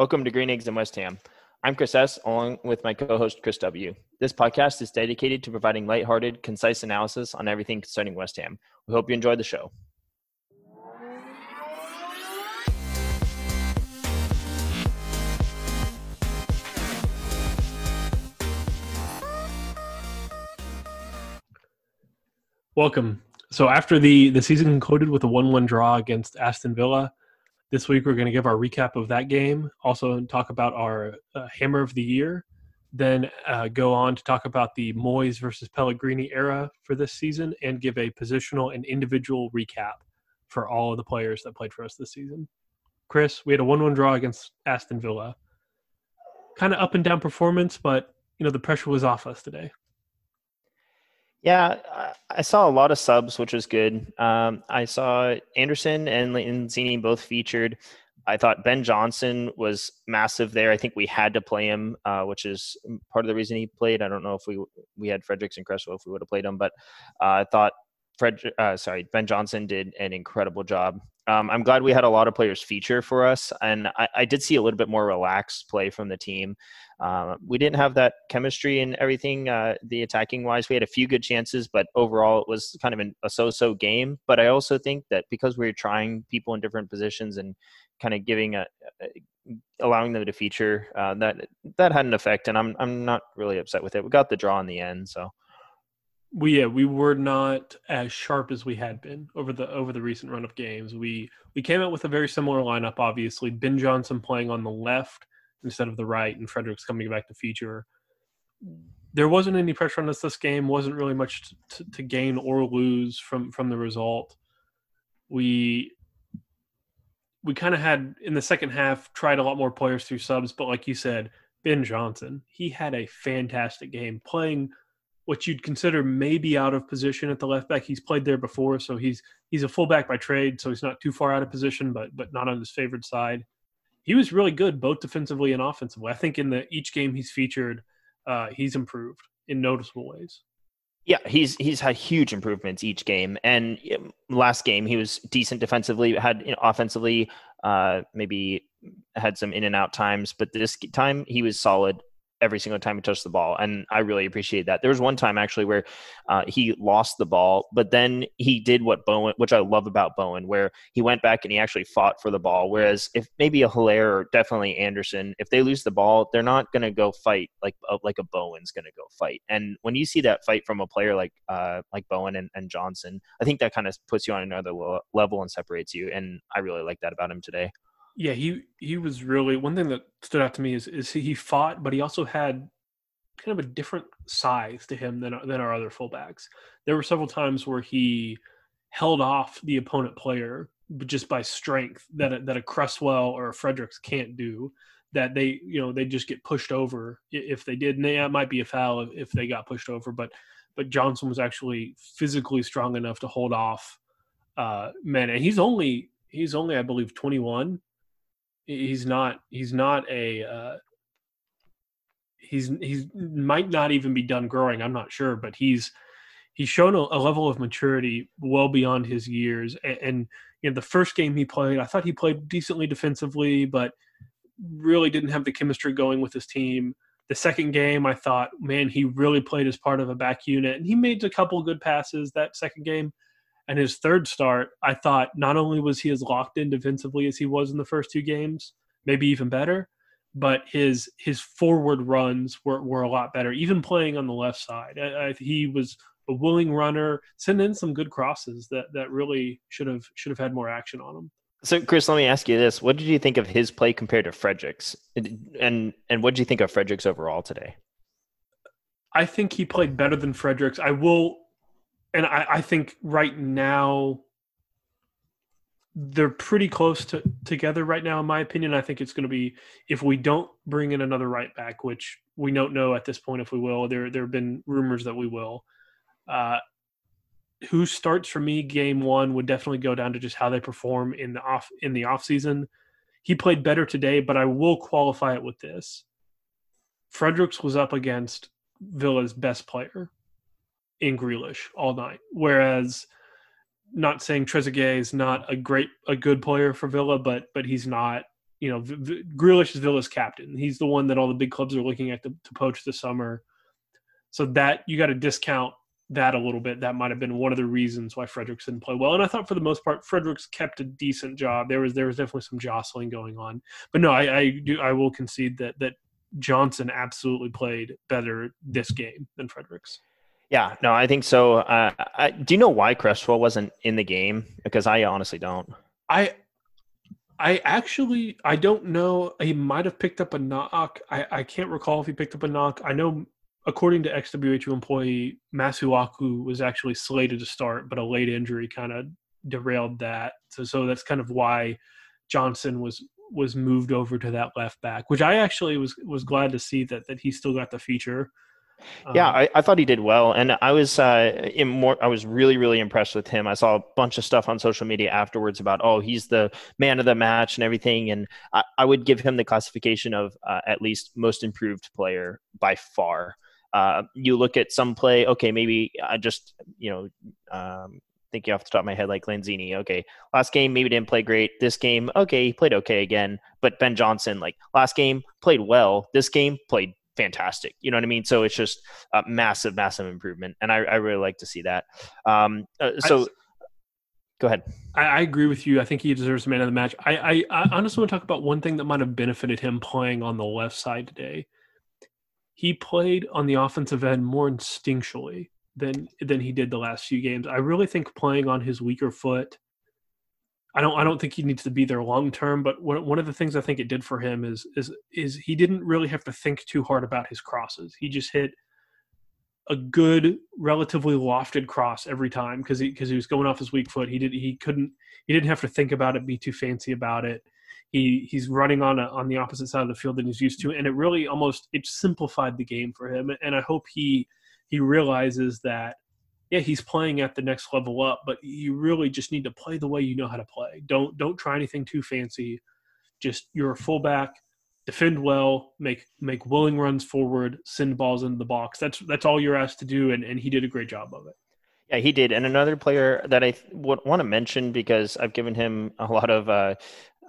Welcome to Green Eggs and West Ham. I'm Chris S., along with my co host, Chris W. This podcast is dedicated to providing lighthearted, concise analysis on everything concerning West Ham. We hope you enjoy the show. Welcome. So after the the season concluded with a one-one draw against Aston Villa, this week, we're going to give our recap of that game, also talk about our uh, Hammer of the Year, then uh, go on to talk about the Moyes versus Pellegrini era for this season, and give a positional and individual recap for all of the players that played for us this season. Chris, we had a 1 1 draw against Aston Villa. Kind of up and down performance, but you know the pressure was off us today. Yeah, I saw a lot of subs, which was good. Um, I saw Anderson and Lanzini both featured. I thought Ben Johnson was massive there. I think we had to play him, uh, which is part of the reason he played. I don't know if we we had Fredericks and Cresswell if we would have played him, but uh, I thought Fred, uh, sorry, Ben Johnson did an incredible job. Um, I'm glad we had a lot of players feature for us, and I, I did see a little bit more relaxed play from the team. Uh, we didn't have that chemistry and everything, uh, the attacking wise. We had a few good chances, but overall it was kind of an, a so-so game. But I also think that because we were trying people in different positions and kind of giving a allowing them to feature, uh, that that had an effect, and I'm I'm not really upset with it. We got the draw in the end, so we yeah we were not as sharp as we had been over the over the recent run of games. We we came out with a very similar lineup. Obviously, Ben Johnson playing on the left instead of the right, and Fredericks coming back to feature. There wasn't any pressure on us this game. wasn't really much to, to gain or lose from from the result. We we kind of had in the second half tried a lot more players through subs, but like you said, Ben Johnson, he had a fantastic game playing what you'd consider maybe out of position at the left back. He's played there before, so he's he's a fullback by trade, so he's not too far out of position, but but not on his favored side. He was really good both defensively and offensively. I think in the each game he's featured, uh, he's improved in noticeable ways. Yeah, he's he's had huge improvements each game, and last game he was decent defensively, had you know, offensively, uh, maybe had some in and out times, but this time he was solid every single time he touched the ball. And I really appreciate that. There was one time actually where uh, he lost the ball, but then he did what Bowen, which I love about Bowen, where he went back and he actually fought for the ball. Whereas if maybe a Haller or definitely Anderson, if they lose the ball, they're not going to go fight like uh, like a Bowen's going to go fight. And when you see that fight from a player like uh, like Bowen and, and Johnson, I think that kind of puts you on another level and separates you. And I really like that about him today. Yeah, he he was really one thing that stood out to me is is he he fought, but he also had kind of a different size to him than than our other fullbacks. There were several times where he held off the opponent player just by strength that a, that a Cresswell or a Fredericks can't do. That they you know they just get pushed over if they did. And it might be a foul if they got pushed over, but but Johnson was actually physically strong enough to hold off uh, men, and he's only he's only I believe 21 he's not he's not a uh, he's he's might not even be done growing. I'm not sure, but he's he's shown a, a level of maturity well beyond his years. And, and, you know, the first game he played, I thought he played decently defensively, but really didn't have the chemistry going with his team. The second game, I thought, man, he really played as part of a back unit, and he made a couple good passes that second game. And his third start, I thought not only was he as locked in defensively as he was in the first two games, maybe even better, but his his forward runs were, were a lot better. Even playing on the left side, I, I, he was a willing runner, sending in some good crosses that that really should have should have had more action on him. So, Chris, let me ask you this: What did you think of his play compared to Fredericks, and and what did you think of Fredericks overall today? I think he played better than Fredericks. I will and I, I think right now they're pretty close to together right now in my opinion. I think it's going to be if we don't bring in another right back which we don't know at this point if we will there there have been rumors that we will uh, who starts for me game one would definitely go down to just how they perform in the off in the off season. He played better today but i will qualify it with this. Fredericks was up against villa's best player in Grealish all night. Whereas, not saying Trezeguet is not a great, a good player for Villa, but but he's not you know, v- v- Grealish is Villa's captain. He's the one that all the big clubs are looking at to, to poach this summer. So that you got to discount that a little bit. That might have been one of the reasons why Fredericks didn't play well. And I thought for the most part, Fredericks kept a decent job. There was there was definitely some jostling going on, but no, I, I do I will concede that that Johnson absolutely played better this game than Fredericks. Yeah, no, I think so. Uh, I, do you know why Cresswell wasn't in the game? Because I honestly don't. I I actually I don't know. He might have picked up a knock. I, I can't recall if he picked up a knock. I know according to XWHU employee Masuaku was actually slated to start, but a late injury kind of derailed that. So so that's kind of why Johnson was was moved over to that left back, which I actually was was glad to see that that he still got the feature. Yeah, um, I, I, thought he did well, and I was uh, more. I was really, really impressed with him. I saw a bunch of stuff on social media afterwards about, oh, he's the man of the match and everything, and I, I would give him the classification of uh, at least most improved player by far. Uh, you look at some play, okay, maybe I just, you know, um, thinking off the top of my head, like Lanzini. Okay, last game maybe didn't play great. This game, okay, he played okay again. But Ben Johnson, like last game, played well. This game played fantastic. You know what I mean? So it's just a massive, massive improvement, and I, I really like to see that. Um, uh, so. I, go ahead. I, I, agree with you. I think he deserves man of the match. I, I, I honestly want to talk about one thing that might have benefited him playing on the left side today he played on the offensive end more instinctually than than he did the last few games. I really think playing on his weaker foot. I don't. I don't think he needs to be there long term. But one, one of the things I think it did for him is is is he didn't really have to think too hard about his crosses. He just hit a good, relatively lofted cross every time because he because he was going off his weak foot. He did. He couldn't. He didn't have to think about it, be too fancy about it he he's running on a, on the opposite side of the field than he's used to, and it really almost it simplified the game for him. And I hope he he realizes that yeah he's playing at the next level up, but you really just need to play the way you know how to play. Don't don't try anything too fancy. Just you're a fullback, defend well, make make willing runs forward, send balls into the box. That's that's all you're asked to do, and and he did a great job of it. Yeah, he did. And another player that I would want to mention because I've given him a lot of uh,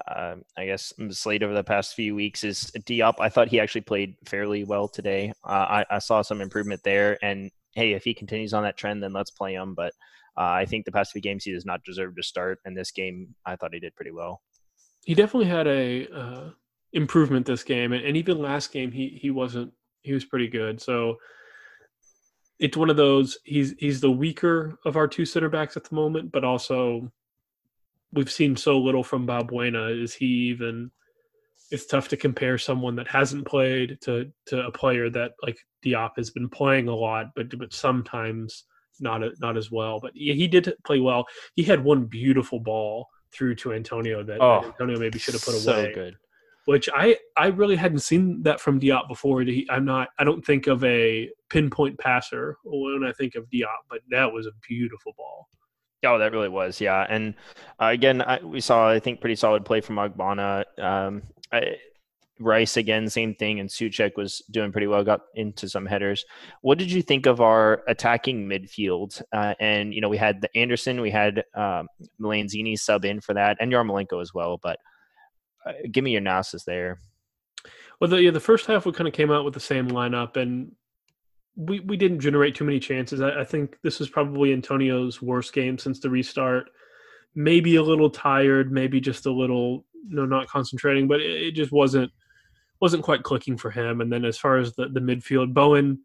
uh, I guess slate over the past few weeks is Diop. I thought he actually played fairly well today. Uh, I, I, saw some improvement there, and hey, if he continues on that trend, then let's play him. But uh, I think the past few games he does not deserve to start, and this game I thought he did pretty well. He definitely had a uh, improvement this game, and, and even last game he he wasn't. He was pretty good. So it's one of those. He's he's the weaker of our two center backs at the moment, but also we've seen so little from Balbuena. Is he even? It's tough to compare someone that hasn't played to to a player that like Diop has been playing a lot, but but sometimes not not as well. But he, he did play well. He had one beautiful ball through to Antonio that, oh, Antonio maybe should have put so away. Good. Which I I really hadn't seen that from Diop before. I'm not I don't think of a pinpoint passer when I think of Diop, but that was a beautiful ball. Oh, that really was, yeah. And uh, again, I, we saw, I think, pretty solid play from Ogbonna. Um, I, Rice again, same thing, and Soucek was doing pretty well. Got into some headers. What did you think of our attacking midfield? Uh, and you know, we had the Anderson, we had um, Lanzini sub in for that, and Yarmolenko as well. But uh, give me your analysis there. Well, the, yeah, the first half we kind of came out with the same lineup, and we we didn't generate too many chances. I, I, think this is probably Antonio's worst game since the restart. Maybe a little tired, maybe just a little you know not concentrating, but it, it just wasn't wasn't quite clicking for him. And then as far as the the midfield, Bowen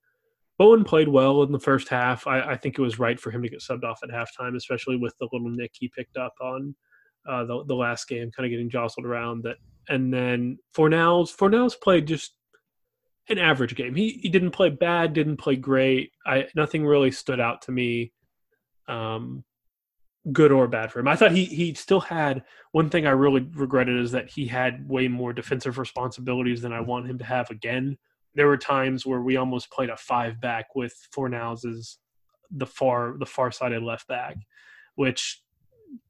Bowen played well in the first half. I, I think it was right for him to get subbed off at halftime, especially with the little nick he picked up on uh, the the last game, kind of getting jostled around. That and then Fornals Fornals played just an average game. He he didn't play bad, didn't play great. I nothing really stood out to me, um, good or bad for him. I thought he he still had one thing I really regretted is that he had way more defensive responsibilities than I want him to have again. There were times where we almost played a five back with Fornals as the far the far sided left back, which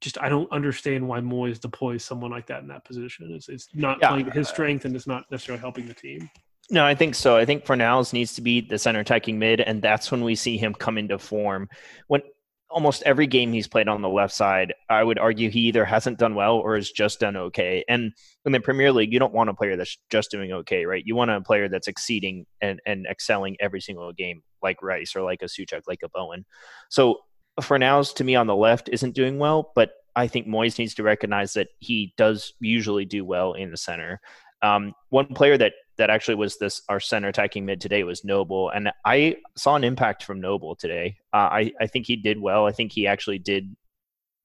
just I don't understand why Moyes deploys someone like that in that position. It's it's not yeah. playing his strength and it's not necessarily helping the team. No, I think so. I think Fornals needs to be the center attacking mid, and that's when we see him come into form. When almost every game he's played on the left side, I would argue he either hasn't done well or has just done okay. And in the Premier League, you don't want a player that's just doing okay, right? You want a player that's exceeding and, and excelling every single game, like Rice or like a Souček, like a Bowen. So Fornals, to me, on the left, isn't doing well, but I think Moyes needs to recognize that he does usually do well in the center. Um, one player that that actually was this our center attacking mid today was Noble, and I saw an impact from Noble today. Uh, I I think he did well. I think he actually did,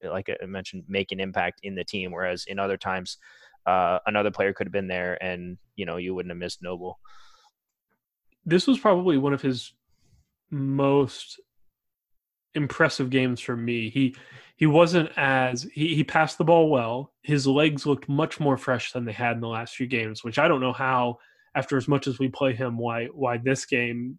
like I mentioned, make an impact in the team. Whereas in other times, uh, another player could have been there, and you know you wouldn't have missed Noble. This was probably one of his most impressive games for me. He he wasn't as he, he passed the ball well. His legs looked much more fresh than they had in the last few games, which I don't know how after as much as we play him, why why this game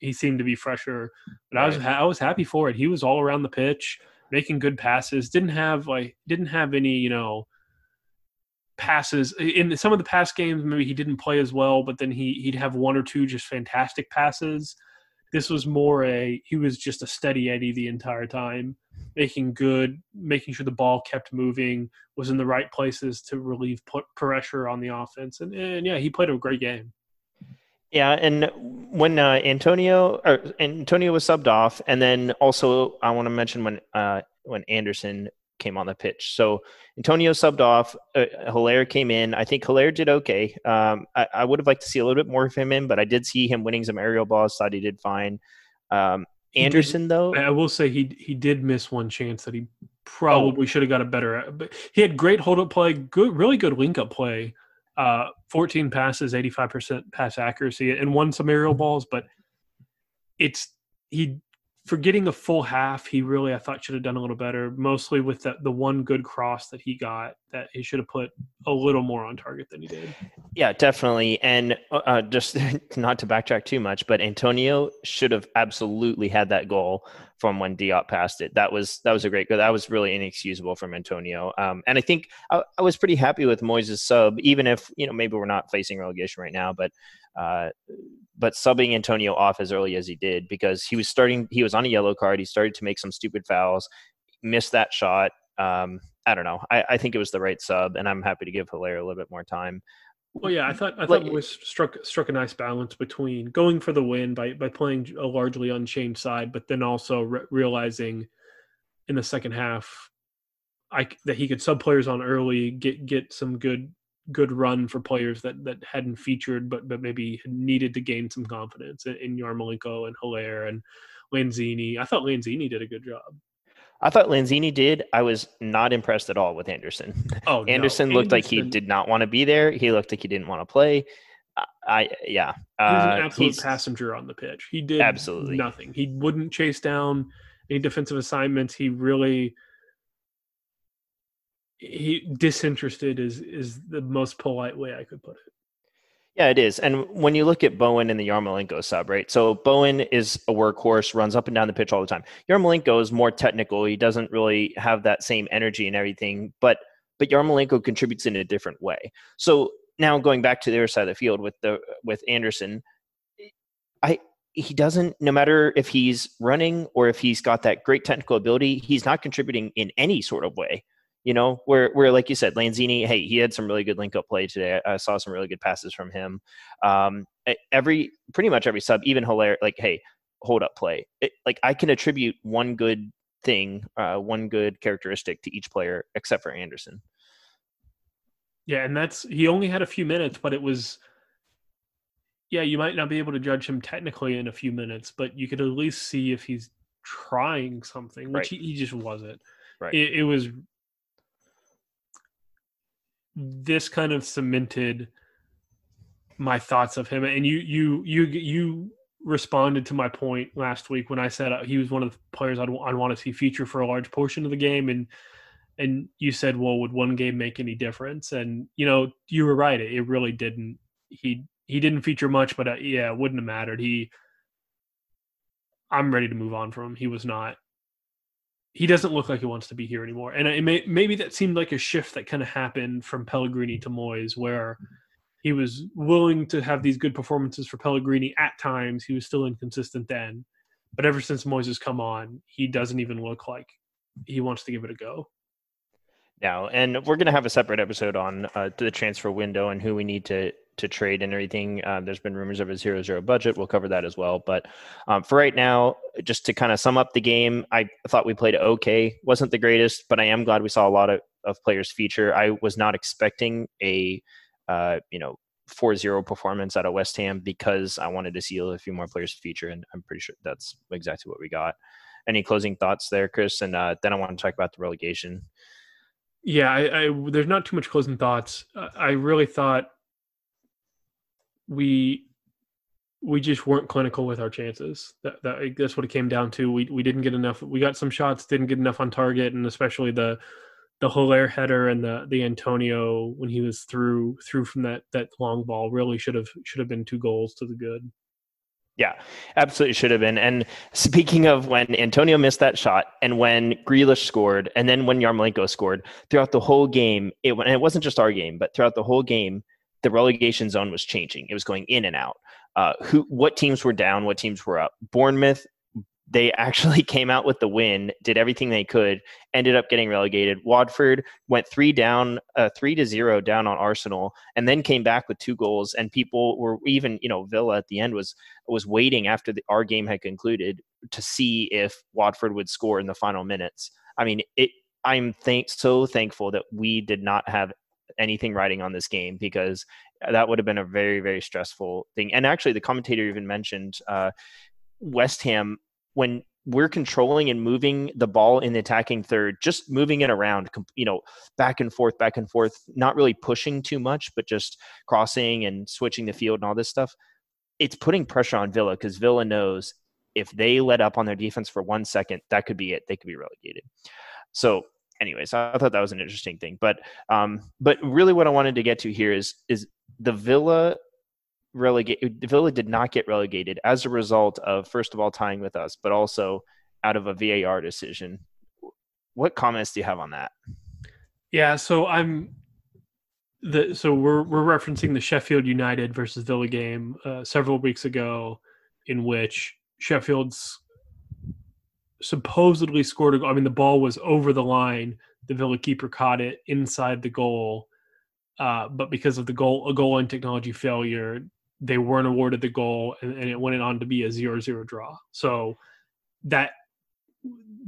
he seemed to be fresher. But I was I was happy for it. He was all around the pitch, making good passes. Didn't have like didn't have any you know passes in some of the past games. Maybe he didn't play as well, but then he he'd have one or two just fantastic passes. This was more a he was just a steady Eddie the entire time, making good, making sure the ball kept moving, was in the right places to relieve pressure on the offense, and, and yeah, he played a great game. Yeah, and when uh, Antonio Antonio was subbed off, and then also I want to mention when uh, when Anderson came on the pitch. So Antonio subbed off. Uh, Haller came in. I think Haller did okay. Um, I, I, would have liked to see a little bit more of him in, but I did see him winning some aerial balls. Thought he did fine. Um, Anderson, did, though, I will say he he did miss one chance that he probably oh. should have got a better. But he had great hold up play, good, really good link up play. Uh, 14 passes, 85% pass accuracy, and won some aerial balls. But it's he for getting a full half, he really I thought should have done a little better. Mostly with the the one good cross that he got, that he should have put a little more on target than he did. Yeah, definitely. And uh, uh just not to backtrack too much, but Antonio should have absolutely had that goal from when Diop passed it. That was that was a great goal. That was really inexcusable from Antonio. Um, and I think I, I was pretty happy with Moyes' sub, even if you know maybe we're not facing relegation right now, but uh, but subbing Antonio off as early as he did because he was starting, he was on a yellow card. He started to make some stupid fouls, missed that shot. Um, I don't know. I, I, think it was the right sub, and I'm happy to give Haller a little bit more time. Well, yeah, I thought I thought like, was struck struck a nice balance between going for the win by by playing a largely unchanged side, but then also re- realizing in the second half, I that he could sub players on early, get get some good good run for players that that hadn't featured but but maybe needed to gain some confidence in, in Yarmolenko and Haller and Lanzini. I thought Lanzini did a good job. I thought Lanzini did. I was not impressed at all with Anderson. Oh, Anderson no. looked Anderson, like he did not want to be there. He looked like he didn't want to play. I yeah, uh, he was an uh, absolute passenger on the pitch. He did absolutely nothing. He wouldn't chase down any defensive assignments. He really he disinterested is is the most polite way I could put it. Yeah, it is. And when you look at Bowen and the Yarmolenko sub, right? So Bowen is a workhorse, runs up and down the pitch all the time. Yarmolenko is more technical. He doesn't really have that same energy and everything, but but Yarmolenko contributes in a different way. So now going back to the other side of the field with the with Anderson, I he doesn't no matter if he's running or if he's got that great technical ability, he's not contributing in any sort of way you know, where where like you said, Lanzini, hey, he had some really good link up play today. I, I saw some really good passes from him. Um, every pretty much every sub, even Haller, like, hey, hold up play. It, like I can attribute one good thing, uh, one good characteristic to each player, except for Anderson. Yeah, and that's he only had a few minutes, but it was yeah, you might not be able to judge him technically in a few minutes, but you could at least see if he's trying something, which right. he, he, just wasn't. Right. It, it, was this kind of cemented my thoughts of him. And you you you you responded to my point last week when I said uh, he was one of the players I'd, I'd want to see feature for a large portion of the game. And and you said well would one game make any difference? And you know you were right. It, really didn't. He he didn't feature much but uh, yeah it wouldn't have mattered. He I'm ready to move on from him. He was not he doesn't look like he wants to be here anymore. And may, maybe that seemed like a shift that kind of happened from Pellegrini to Moyes, where he was willing to have these good performances for Pellegrini at times. He was still inconsistent then. But ever since Moyes's come on, he doesn't even look like he wants to give it a go. Now, and we're going to have a separate episode on uh, the transfer window and who we need to to trade and everything. Um, there's been rumors of a zero zero budget. We'll cover that as well. But um, for right now, just to kind of sum up the game, I thought we played okay. wasn't the greatest, but I am glad we saw a lot of, of players feature. I was not expecting a uh, you know 4-0 performance out of West Ham because I wanted to see a few more players feature, and I'm pretty sure that's exactly what we got. Any closing thoughts there, Chris? And uh, then I want to talk about the relegation. Yeah, I, I, there's not too much closing thoughts. I really thought we we just weren't clinical with our chances. That, that that's what it came down to. We we didn't get enough. We got some shots, didn't get enough on target, and especially the the Haller header and the the Antonio when he was through through from that that long ball really should have should have been two goals to the good. Yeah, absolutely should have been. And speaking of when Antonio missed that shot and when Grealish scored and then when Yarmolenko scored, throughout the whole game, it, and it wasn't just our game, but throughout the whole game, the relegation zone was changing. It was going in and out. Uh, who, what teams were down, what teams were up. Bournemouth they actually came out with the win, did everything they could, ended up getting relegated. Watford went three down, uh, three to zero down on Arsenal, and then came back with two goals. And people were even, you know, Villa at the end was was waiting after the, our game had concluded to see if Watford would score in the final minutes. I mean, it. I'm thank so thankful that we did not have anything riding on this game because that would have been a very very stressful thing. And actually, the commentator even mentioned. Uh, West Ham when we're controlling and moving the ball in the attacking third, just moving it around, you know, back and forth, back and forth, not really pushing too much, but just crossing and switching the field and all this stuff. It's putting pressure on Villa because Villa knows if they let up on their defense for one second, that could be it. They could be relegated. So, anyways, I thought that was an interesting thing. But, um, but really, what I wanted to get to here is is the Villa relegated. Villa did not get relegated as a result of first of all tying with us, but also out of a VAR decision. What comments do you have on that? Yeah, so I'm the so we're we're referencing the Sheffield United versus Villa game uh, several weeks ago, in which Sheffield's supposedly scored a goal. I mean, the ball was over the line. The Villa keeper caught it inside the goal, uh, but because of the goal a goal line technology failure, they weren't awarded the goal and, and it went on to be a zero-zero draw. So that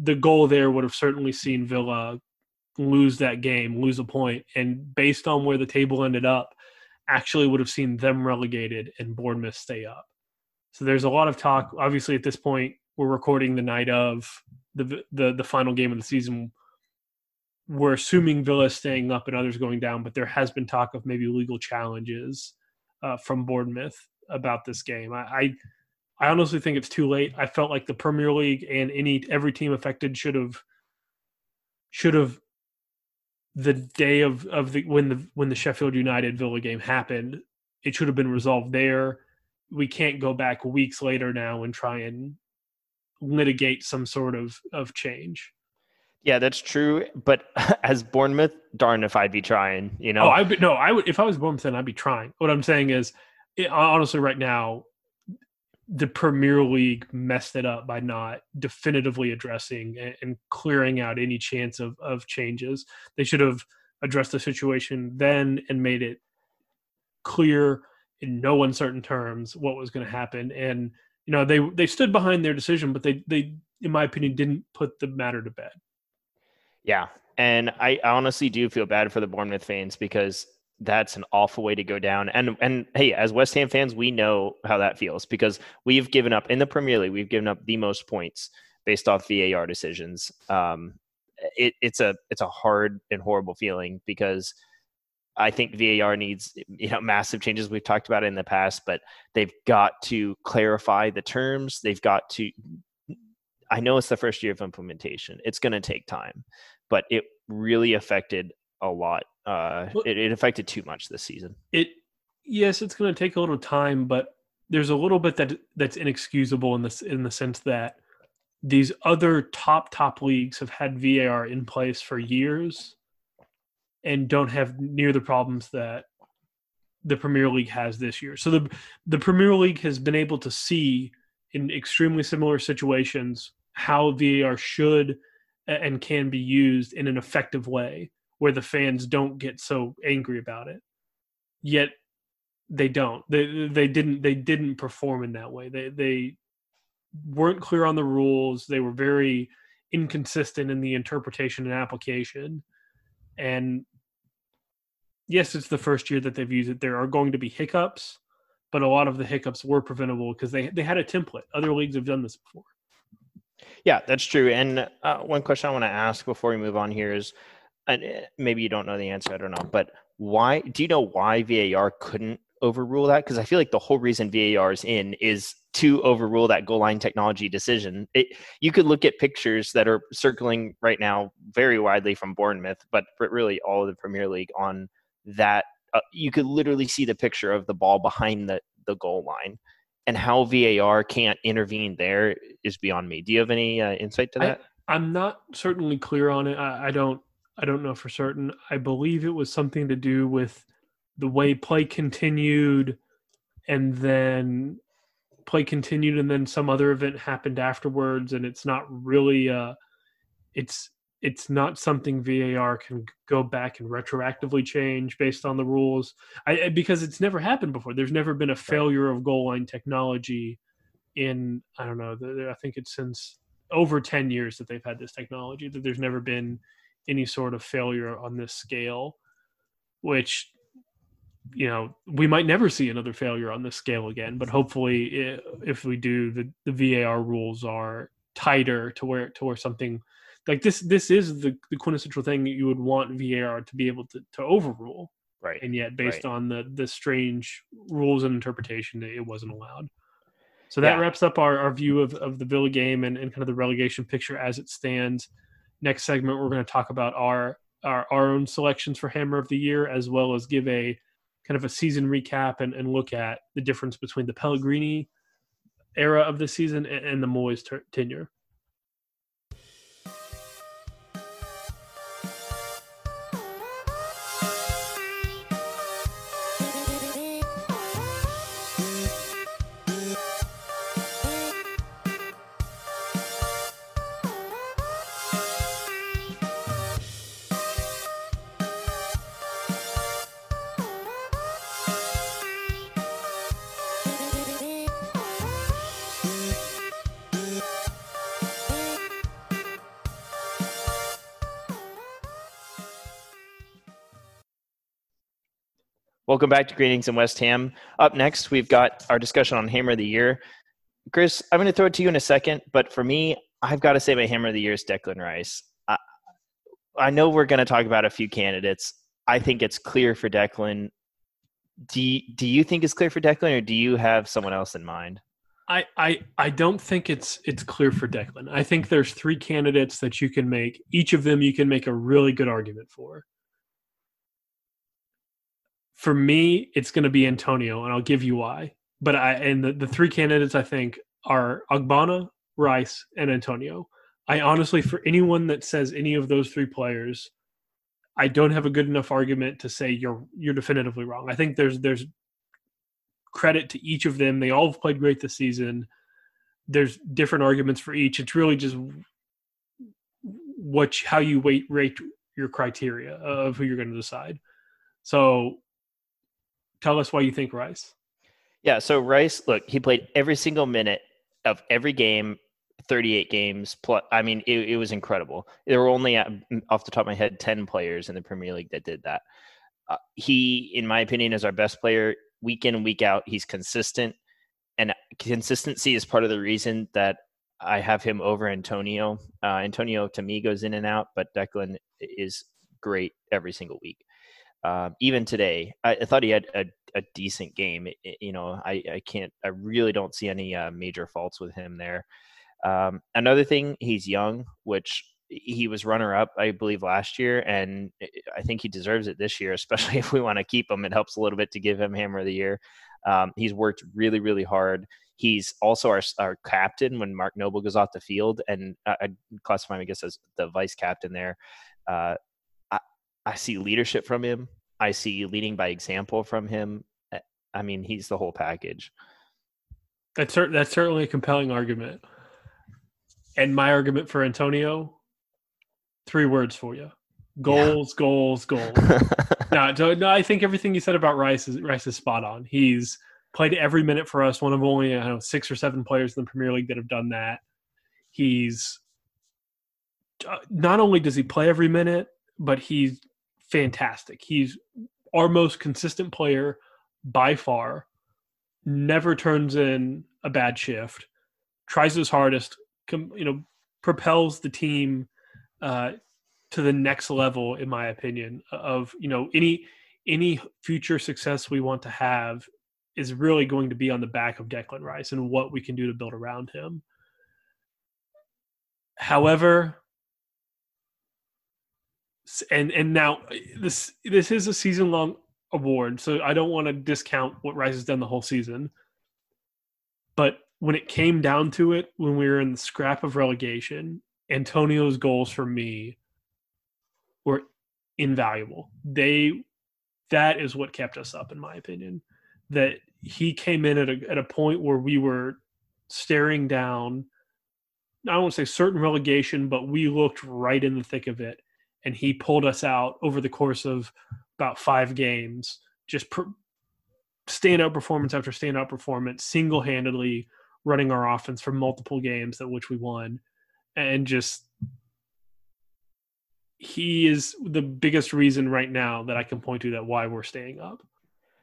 the goal there would have certainly seen Villa lose that game, lose a point, and based on where the table ended up, actually would have seen them relegated and Bournemouth stay up. So there's a lot of talk. Obviously, at this point, we're recording the night of the the, the final game of the season. We're assuming Villa staying up and others going down, but there has been talk of maybe legal challenges uh, from Bournemouth about this game. I, I, I honestly think it's too late. I felt like the Premier League and any every team affected should have should have the day of of the when the when the Sheffield United Villa game happened, it should have been resolved there. We can't go back weeks later now and try and litigate some sort of of change. Yeah, that's true. But as Bournemouth, darn if I'd be trying. You know, oh, I no, I would if I was Bournemouth, then I'd be trying. What I'm saying is, it, honestly, right now, the Premier League messed it up by not definitively addressing and, and clearing out any chance of of changes. They should have addressed the situation then and made it clear in no uncertain terms what was going to happen. And you know, they they stood behind their decision, but they they, in my opinion, didn't put the matter to bed. Yeah. And I honestly do feel bad for the Bournemouth fans because that's an awful way to go down. And and hey, as West Ham fans, we know how that feels because we've given up in the Premier League, we've given up the most points based off VAR decisions. Um, it, it's a it's a hard and horrible feeling because I think VAR needs you know massive changes. We've talked about it in the past, but they've got to clarify the terms. They've got to I know it's the first year of implementation. It's going to take time, but it really affected a lot. Uh, it, it affected too much this season. It yes, it's going to take a little time, but there's a little bit that that's inexcusable in this in the sense that these other top top leagues have had VAR in place for years and don't have near the problems that the Premier League has this year. So the the Premier League has been able to see in extremely similar situations how VAR should and can be used in an effective way where the fans don't get so angry about it. Yet they don't. They they didn't they didn't perform in that way. They they weren't clear on the rules. They were very inconsistent in the interpretation and application. And yes, it's the first year that they've used it. There are going to be hiccups, but a lot of the hiccups were preventable because they they had a template. Other leagues have done this before. Yeah, that's true. And uh, one question I want to ask before we move on here is, and eh, maybe you don't know the answer. I don't know, but why? Do you know why VAR couldn't overrule that? Because I feel like the whole reason VAR is in is to overrule that goal line technology decision. It, you could look at pictures that are circling right now very widely from Bournemouth, but really all of the Premier League on that. Uh, you could literally see the picture of the ball behind the, the goal line. And how VAR can't intervene there is beyond me. Do you have any uh, insight to that? I, I'm not certainly clear on it. I, I don't. I don't know for certain. I believe it was something to do with the way play continued, and then play continued and then some other event happened afterwards and it's not really uh it's it's not something VAR can go back and retroactively change based on the rules. I, because it's never happened before. There's never been a failure of goal line technology in I don't know I think it's since over 10 years that they've had this technology that there's never been any sort of failure on this scale which you know we might never see another failure on this scale again but hopefully if we do the, the var rules are tighter to where to where something like this this is the, the quintessential thing that you would want var to be able to, to overrule right and yet based right. on the the strange rules and interpretation it wasn't allowed so that yeah. wraps up our, our view of, of the villa game and, and kind of the relegation picture as it stands next segment we're going to talk about our our, our own selections for hammer of the year as well as give a kind of a season recap and, and look at the difference between the Pellegrini era of the season and, and the Moyes ter- tenure. Welcome back to Green Eggs and West Ham. Up next, we've got our discussion on Hammer of the Year. Chris, I'm going to throw it to you in a second, but for me, I've got to say my Hammer of the Year is Declan Rice. I, I know we're going to talk about a few candidates. I think it's clear for Declan. Do you, do you think it's clear for Declan, or do you have someone else in mind? I, I I don't think it's it's clear for Declan. I think there's three candidates that you can make. Each of them you can make a really good argument for for me, it's going to be Antonio, and I'll give you why. But I and the, the three candidates I think are Ogbonna, Rice, and Antonio. I honestly, for anyone that says any of those three players, I don't have a good enough argument to say you're you're definitively wrong. I think there's there's credit to each of them. They all have played great this season. There's different arguments for each. It's really just what how you weight rate your criteria of who you're going to decide. So tell us why you think Rice. Yeah, so Rice, look, he played every single minute of every game, 38 games plus. I mean, it, it was incredible. There were only, uh, off the top of my head, 10 players in the Premier League that did that. Uh, he, in my opinion, is our best player week in week out. He's consistent, and consistency is part of the reason that I have him over Antonio. Uh, Antonio to me goes in and out, but Declan is great every single week um, even today, I, I, thought he had a, a decent game. It, you know, I, I can't, I really don't see any uh, major faults with him there. Um, another thing, he's young, which he was runner up, I believe, last year, and I think he deserves it this year, especially if we want to keep him. It helps a little bit to give him Hammer of the Year. Um, he's worked really, really hard. He's also our, our captain when Mark Noble goes off the field, and I classify him, I guess, as the vice captain there. Uh, I see leadership from him. I see leading by example from him. I mean, he's the whole package. That's that's certainly a compelling argument. And my argument for Antonio, three words for you: goals, yeah. goals, goals. no, no, I think everything you said about Rice is Rice is spot on. He's played every minute for us. One of only I don't know six or seven players in the Premier League that have done that. He's uh, not only does he play every minute, but he's fantastic. He's our most consistent player by far. Never turns in a bad shift. Tries his hardest. You know, propels the team uh, to the next level, in my opinion. Of you know any any future success we want to have is really going to be on the back of Declan Rice and what we can do to build around him. However, and and now uh, this this is a season long award, so I don't want to discount what Rice has done the whole season. But when it came down to it, when we were in the scrap of relegation, Antonio's goals for me were invaluable. They that is what kept us up, in my opinion. That he came in at a at a point where we were staring down. I don't want to say certain relegation, but we looked right in the thick of it and he pulled us out over the course of about five games, just per, standout performance after standout performance, single handedly running our offense for multiple games at which we won, and just he is the biggest reason right now that I can point to that why we're staying up.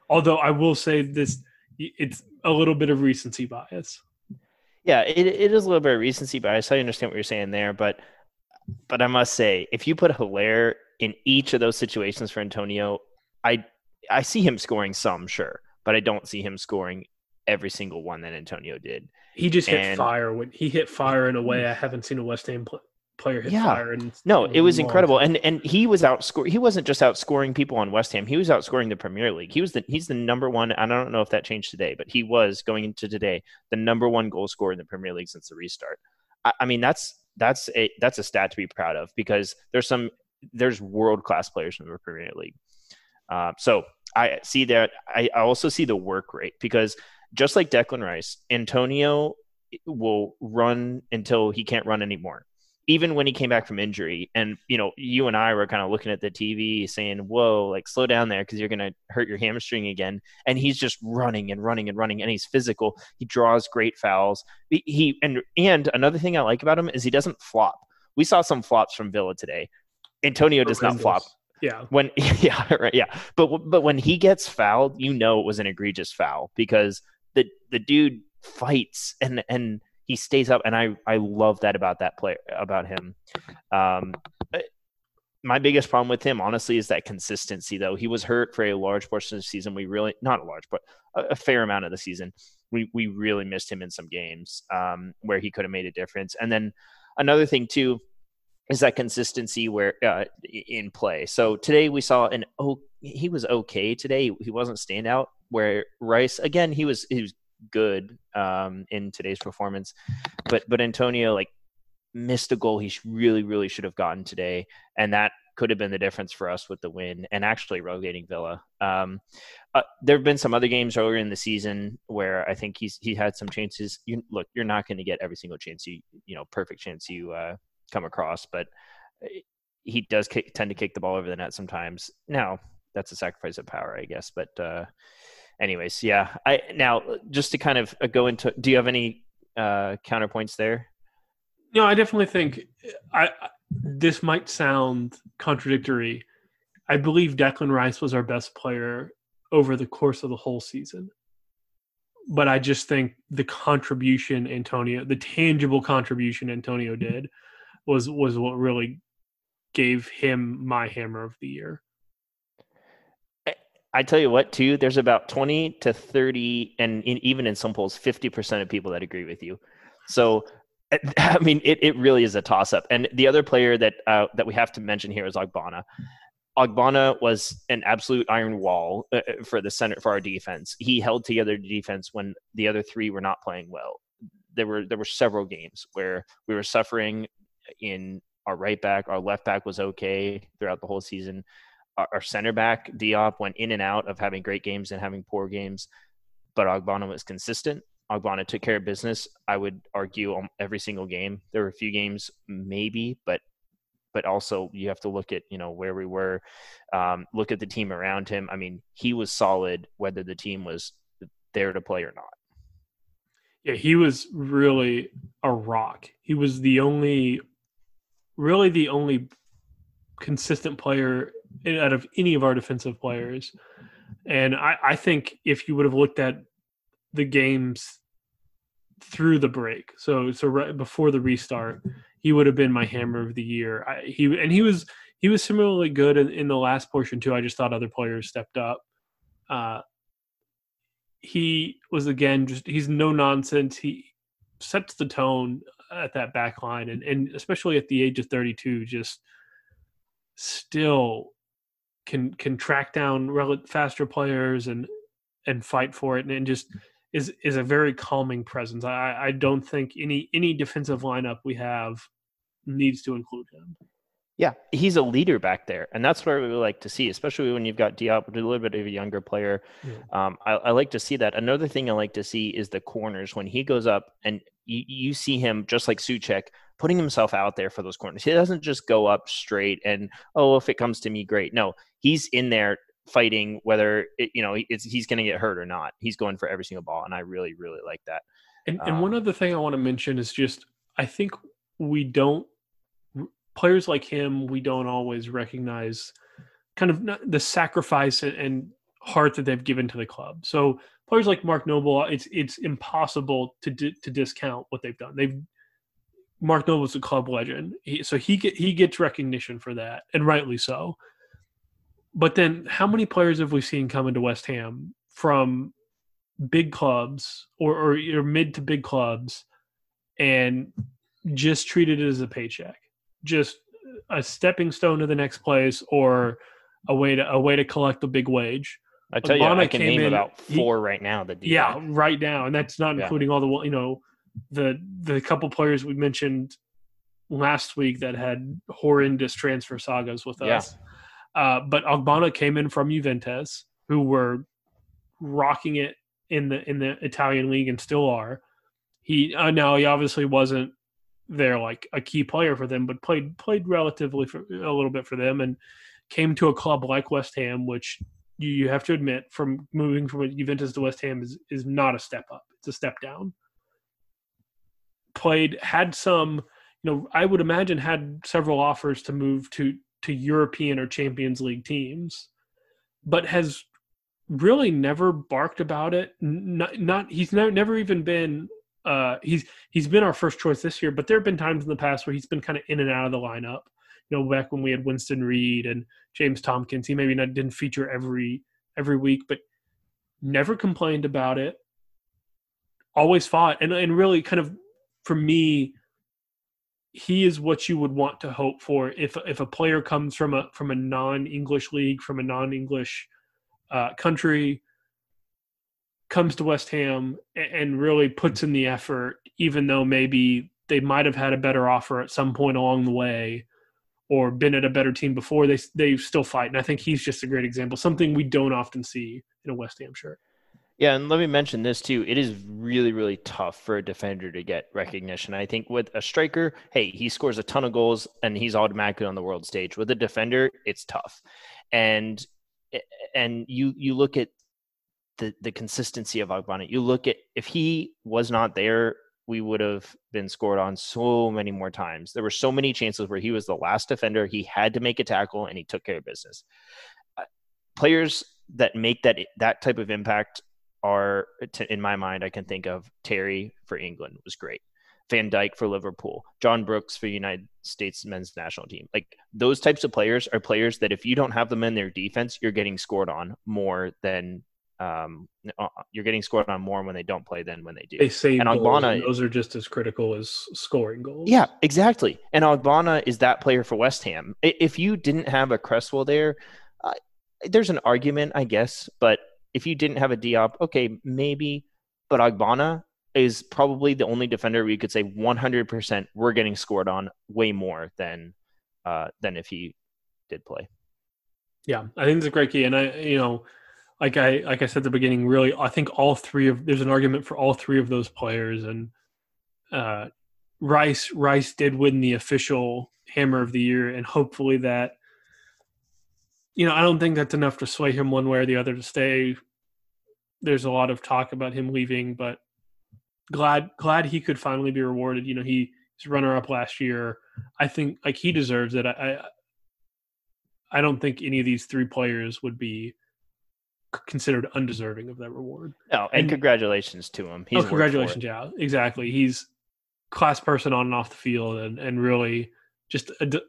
Although I will say this, it's a little bit of recency bias. Yeah, it, it is a little bit of recency bias. I understand what you're saying there, but but I must say, if you put Haller in each of those situations for Antonio, I I see him scoring some, sure, but I don't see him scoring every single one that Antonio did. He just hit fire when he hit fire in a way I haven't seen a West Ham play, player hit yeah. fire. And no, it was incredible, and and he was outscoring. He wasn't just outscoring people on West Ham. He was outscoring the Premier League. He was the he's the number one. I don't know if that changed today, but he was going into today the number one goal scorer in the Premier League since the restart. I, I mean, that's that's a that's a stat to be proud of because there's some there's world class players in the Premier League. Uh, so I see that. I, I also see the work rate because just like Declan Rice, Antonio will run until he can't run anymore even when he came back from injury and you know you and i were kind of looking at the tv saying whoa like slow down there because you're going to hurt your hamstring again. And he's just running and running and running and he's physical. He draws great fouls. He, he and and another thing i like about him is he doesn't flop. We saw some flops from villa today. Antonio does not flop. Yeah. When yeah right yeah. But but when he gets fouled you know it was an egregious foul because the the dude fights and and he stays up, and I I love that about that player about him. Um, my biggest problem with him, honestly, is that consistency. Though he was hurt for a large portion of the season, we really not a large, but a, a fair amount of the season. We we really missed him in some games um, where he could have made a difference. And then another thing too is that consistency where uh, in play. So today we saw an oh he was okay today. He wasn't standout. Where Rice again he was he was good um, in today's performance. But but Antonio like missed a goal he really really should have gotten today, and that could have been the difference for us with the win and actually relegating Villa. Um, uh, there have been some other games earlier in the season where I think he's he had some chances. You look, you're not going to get every single chance you you know perfect chance you uh, come across, but eh, he does kick, tend to kick the ball over the net sometimes. Now that's a sacrifice of power, I guess, but uh, anyways, yeah. I now just to kind of uh, go into. Do you have any uh, counterpoints there? No, I definitely think I, this might sound contradictory. I believe Declan Rice was our best player over the course of the whole season. But I just think the contribution Antonio, the tangible contribution Antonio did, was was what really gave him my hammer of the year. I tell you what, too, there's about 20 to 30, and in, even in some polls, 50% of people that agree with you. So, I mean, it, it really is a toss up. And the other player that uh, that we have to mention here is Ogbonna. Ogbonna was an absolute iron wall uh, uh, for the center for our defense. He held together the defense when the other three were not playing well. There were there were several games where we were suffering in our right back, our left back was okay throughout the whole season our center back Diop went in and out of having great games and having poor games, but Ogbonna was consistent. Ogbonna took care of business. I would argue on every single game. There were a few games maybe, but but also you have to look at you know where we were, um, look at the team around him. I mean, he was solid whether the team was there to play or not. Yeah, he was really a rock. He was the only, really the only consistent player out of any of our defensive players. And I, I think if you would have looked at the games through the break, so so right before the restart, he would have been my hammer of the year. I, he and he was he was similarly good in, in, the last portion too. I just thought other players stepped up. Uh, he was again just he's no nonsense. He sets the tone at that back line and, and especially at the age of 32 just still can can track down rel- faster players and and fight for it and, and just is is a very calming presence. I, I don't think any any defensive lineup we have needs to include him. Yeah, he's a leader back there, and that's what I we like to see, especially when you've got Diop, a little bit of a younger player. Um, I, I, like to see that. Another thing I like to see is the corners when he goes up, and you, you see him just like Soucek putting himself out there for those corners. He doesn't just go up straight and oh, if it comes to me, great. No, he's in there fighting whether it, you know he's going to get hurt or not. He's going for every single ball, and I really, really like that. And, um, and one other thing I want to mention is just I think we don't players like him, we don't always recognize kind of the sacrifice and heart that they've given to the club. So players like Mark Noble, it's it's impossible to to discount what they've done. They've Mark Noble's a club legend, he, so he get, he gets recognition for that, and rightly so. But then, how many players have we seen come into West Ham from big clubs or, or, or mid to big clubs, and just treated it as a paycheck? Just a stepping stone to the next place or a way to a way to collect a big wage. I tell you, I can name in, about four right now that yeah, that. right now, and that's not yeah. including all the you know the the couple players we mentioned last week that had horrendous transfer sagas with us. Yeah. Uh, but Ogbonna came in from Juventus, who were rocking it in the in the Italian league and still are. He uh, now he obviously wasn't they're like a key player for them, but played played relatively for, a little bit for them, and came to a club like West Ham, which you, you have to admit, from moving from Juventus to West Ham is is not a step up; it's a step down. Played had some, you know, I would imagine had several offers to move to to European or Champions League teams, but has really never barked about it. Not, not he's never, never even been uh, he's he's been our first choice this year, but there have been times in the past where he's been kind of in and out of the lineup. You know, back when we had Winston Reid and James Tomkins, he maybe not, didn't feature every every week, but never complained about it. Always fought, and and really kind of for me, he is what you would want to hope for if if a player comes from a from a non English league, from a non English uh, country comes to West Ham and really puts in the effort, even though maybe they might have had a better offer at some point along the way or been at a better team before, they they still fight. And I think he's just a great example, something we don't often see in a West Ham shirt. Yeah, and let me mention this too. It is really, really tough for a defender to get recognition. I think with a striker, hey, he scores a ton of goals and he's automatically on the world stage. With a defender, it's tough. And and you you look at the the consistency of Ogbonna. You look at if he was not there, we would have been scored on so many more times. There were so many chances where he was the last defender. He had to make a tackle and he took care of business. Uh, players that make that that type of impact are, to, in my mind, I can think of Terry for England was great. Van Dijk for Liverpool, John Brooks for United States men's national team. Like those types of players are players that if you don't have them in their defense, you're getting scored on more than um, uh, you're getting scored on more when they don't play than when they do. They save and Ogbonna, and those are just as critical as scoring goals. Yeah, exactly. And Ogbonna is that player for West Ham. If you didn't have a Cresswell there, uh, there's an argument, I guess. But if you didn't have a Diop, okay, maybe. But Ogbonna is probably the only defender we could say 100% we're getting scored on way more than uh, than if he did play. Yeah, I think it's a great key, and I you know like I like I said at the beginning, really, I think all three of there's an argument for all three of those players, and uh, Rice Rice did win the official Hammer of the Year, and hopefully that. You know, I don't think that's enough to sway him one way or the other to stay. There's a lot of talk about him leaving, but glad glad he could finally be rewarded. You know, he he's runner up last year. I think like he deserves it. I, I I don't think any of these three players would be considered undeserving of that reward. No, and, and congratulations to him. He's oh, congratulations, yeah, exactly. He's class person on and off the field, and and really just a d-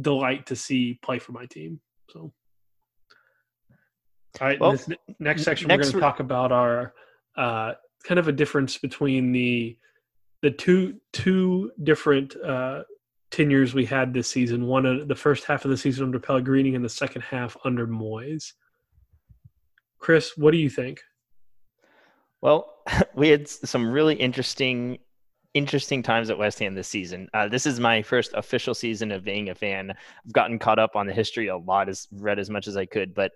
delight to see play for my team. So, all right, well, this next section next we're going to talk about our uh, kind of a difference between the the two two different uh, tenures we had this season. One uh, the first half of the season under Pellegrini, and the second half under Moyes. Chris, what do you think? Well, we had some really interesting interesting times at West Ham this season. Uh, this is my first official season of being a fan. I've gotten caught up on the history a lot, as read as much as I could, but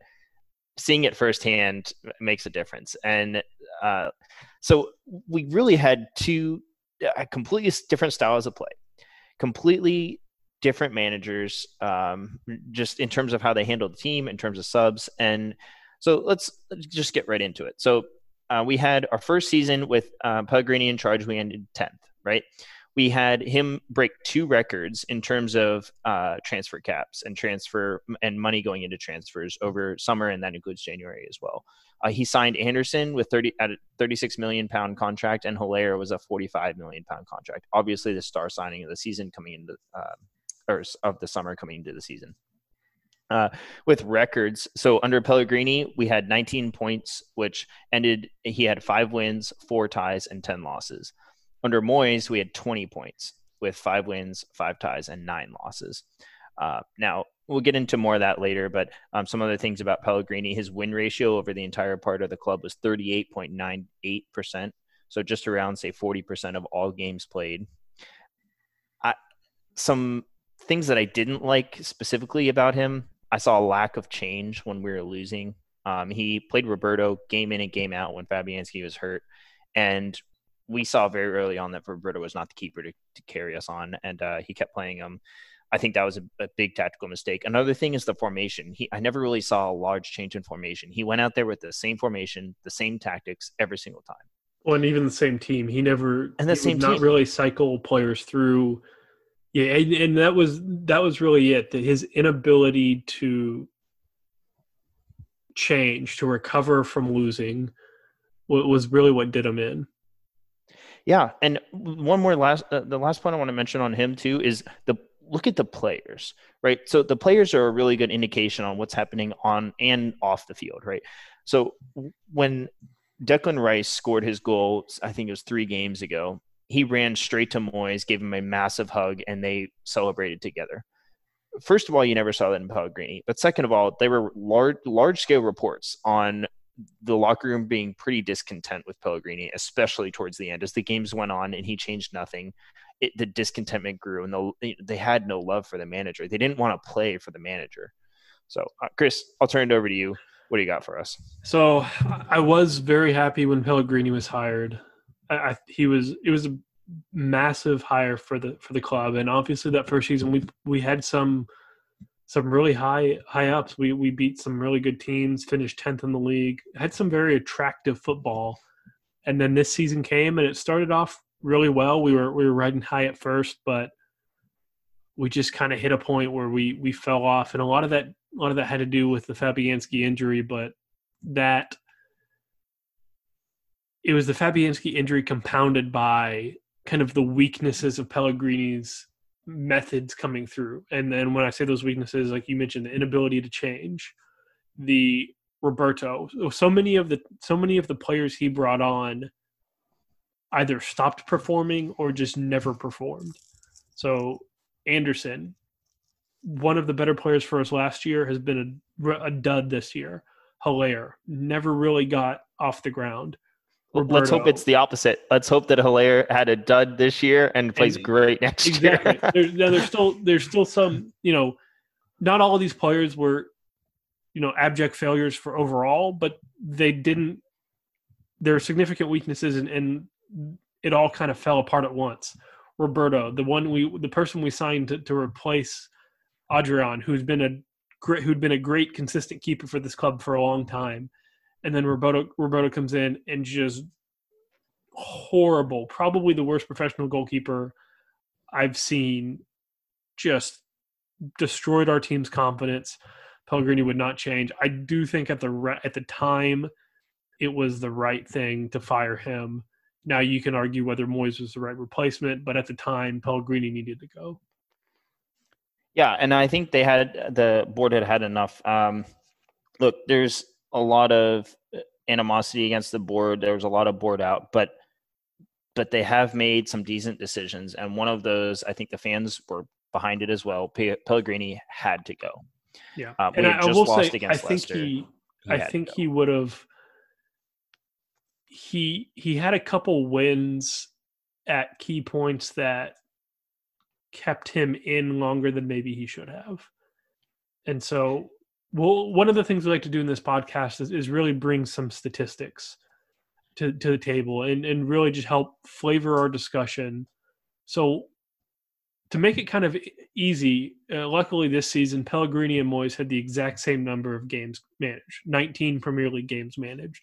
seeing it firsthand makes a difference. And uh, so we really had two uh, completely different styles of play, completely different managers, um, just in terms of how they handle the team, in terms of subs, and so let's, let's just get right into it. So uh, we had our first season with uh, Pellegrini in charge. We ended tenth, right? We had him break two records in terms of uh, transfer caps and transfer and money going into transfers over summer, and that includes January as well. Uh, he signed Anderson with 30 at a 36 million pound contract, and Haller was a 45 million pound contract. Obviously, the star signing of the season coming into uh, or of the summer coming into the season. Uh, with records. So under Pellegrini, we had 19 points, which ended, he had five wins, four ties, and 10 losses. Under Moyes, we had 20 points with five wins, five ties, and nine losses. Uh, now, we'll get into more of that later, but um, some other things about Pellegrini his win ratio over the entire part of the club was 38.98%. So just around, say, 40% of all games played. I, some things that I didn't like specifically about him I saw a lack of change when we were losing. Um, he played Roberto game in and game out when Fabianski was hurt, and we saw very early on that Roberto was not the keeper to, to carry us on, and uh, he kept playing him. I think that was a, a, big tactical mistake. Another thing is the formation. He, I never really saw a large change in formation. He went out there with the same formation, the same tactics every single time. Well, and even the same team. He never and the same not team. really cycle players through yeah, and, and that was that was really it. That his inability to change, to recover from losing, was really what did him in. Yeah, and one more last uh, the last point I want to mention on him too is the look at the players, right? So the players are a really good indication on what's happening on and off the field, right? So when Declan Rice scored his goal, I think it was three games ago he ran straight to Moyes, gave him a massive hug, and they celebrated together. First of all, you never saw that in Pellegrini. But second of all, there were large large scale reports on the locker room being pretty discontent with Pellegrini, especially towards the end. As the games went on and he changed nothing, it, the discontentment grew, and the, they had no love for the manager. They didn't want to play for the manager. So, uh, Chris, I'll turn it over to you. What do you got for us? So, I was very happy when Pellegrini was hired. I, he was it was a massive hire for the for the club, and obviously that first season we we had some some really high high ups. We we beat some really good teams, finished tenth in the league, had some very attractive football, and then this season came and it started off really well. We were we were riding high at first, but we just kind of hit a point where we we fell off, and a lot of that a lot of that had to do with the Fabianski injury, but that it was the Fabianski injury compounded by kind of the weaknesses of Pellegrini's methods coming through. And then when I say those weaknesses, like you mentioned, the inability to change, the Roberto, so many of the so many of the players he brought on either stopped performing or just never performed. So Anderson, one of the better players for us last year, has been a, a dud this year. Haller never really got off the ground. Roberto. Let's hope it's the opposite. Let's hope that Haller had a dud this year and plays and, great next exactly. year. there's, there's still there's still some you know, not all of these players were you know abject failures for overall, but they didn't. There are significant weaknesses, and, and it all kind of fell apart at once. Roberto, the one we, the person we signed to, to replace Adrian, who's been a great, who'd been a great consistent keeper for this club for a long time, and then Roberto Roberto comes in and just horrible, probably the worst professional goalkeeper I've seen. Just destroyed our team's confidence. Pellegrini would not change. I do think at the at the time, it was the right thing to fire him. Now you can argue whether Moyes was the right replacement, but at the time, Pellegrini needed to go. Yeah, and I think they had the board had had enough. Um, look, there's a lot of animosity against the board. There was a lot of board out, but but they have made some decent decisions, and one of those, I think the fans were behind it as well. Pellegrini had to go. Yeah, uh, and I, I, will say, I think Leicester. he, he I think he would have. He he had a couple wins at key points that kept him in longer than maybe he should have, and so well, one of the things we like to do in this podcast is, is really bring some statistics to, to the table and, and really just help flavor our discussion. So to make it kind of easy, uh, luckily this season, Pellegrini and Moyes had the exact same number of games managed, 19 Premier League games managed.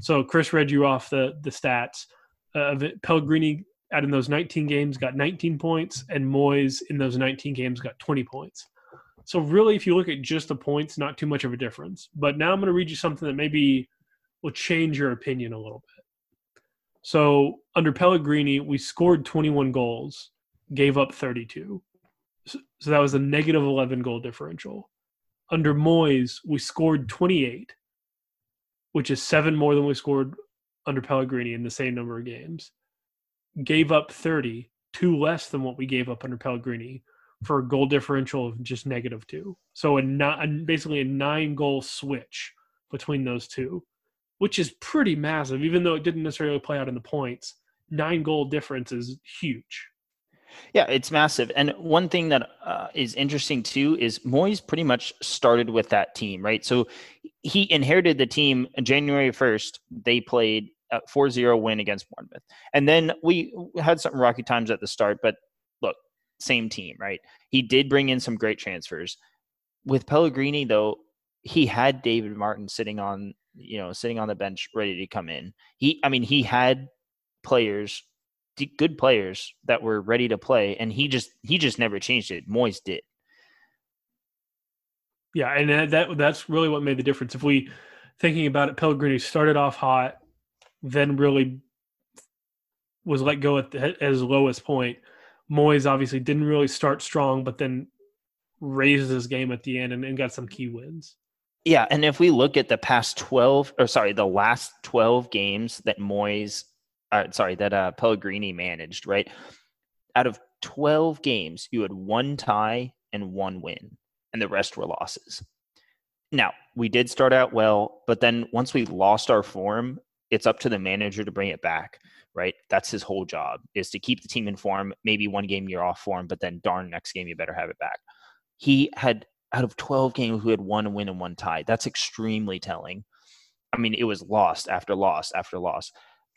So Chris read you off the the stats. Uh, Pellegrini out in those 19 games got 19 points, and Moyes in those 19 games got 20 points. So really, if you look at just the points, not too much of a difference. But now I'm going to read you something that maybe will change your opinion a little bit. So under Pellegrini, we scored 21 goals gave up 32. So, that was a negative 11 goal differential. Under Moyes, we scored 28, which is seven more than we scored under Pellegrini in the same number of games. Gave up 30, two less than what we gave up under Pellegrini for a goal differential of just negative two. So a, not, basically a nine goal switch between those two, which is pretty massive, even though it didn't necessarily play out in the points. Nine goal difference is huge. Yeah, it's massive. And one thing that uh, is interesting too is Moyes pretty much started with that team, right? So he inherited the team January 1st. They played a 4-0 win against Bournemouth. And then we had some rocky times at the start, but same team, right? He did bring in some great transfers. With Pellegrini though, he had David Martin sitting on, you know, sitting on the bench ready to come in. He I mean, he had players good players that were ready to play, and he just he just never changed it. Moyes did. Yeah, and that that's really what made the difference. If we thinking about it, Pellegrini started off hot, then really was let go at, the, at his lowest point. Moyes obviously didn't really start strong, but then raised his game at the end and, and got some key wins. Yeah, and if we look at the past twelve, or sorry, the last twelve games that Moyes uh, sorry, that uh, Pellegrini managed, right? Out of 12 games, you had one tie and one win, and the rest were losses. Now, we did start out well, but then once we lost our form, it's up to the manager to bring it back, right? That's his whole job is to keep the team in form. Maybe one game you're off form, but then darn, next game you better have it back. He had out of 12 games, we had one win and one tie. That's extremely telling. I mean, it was lost after loss after loss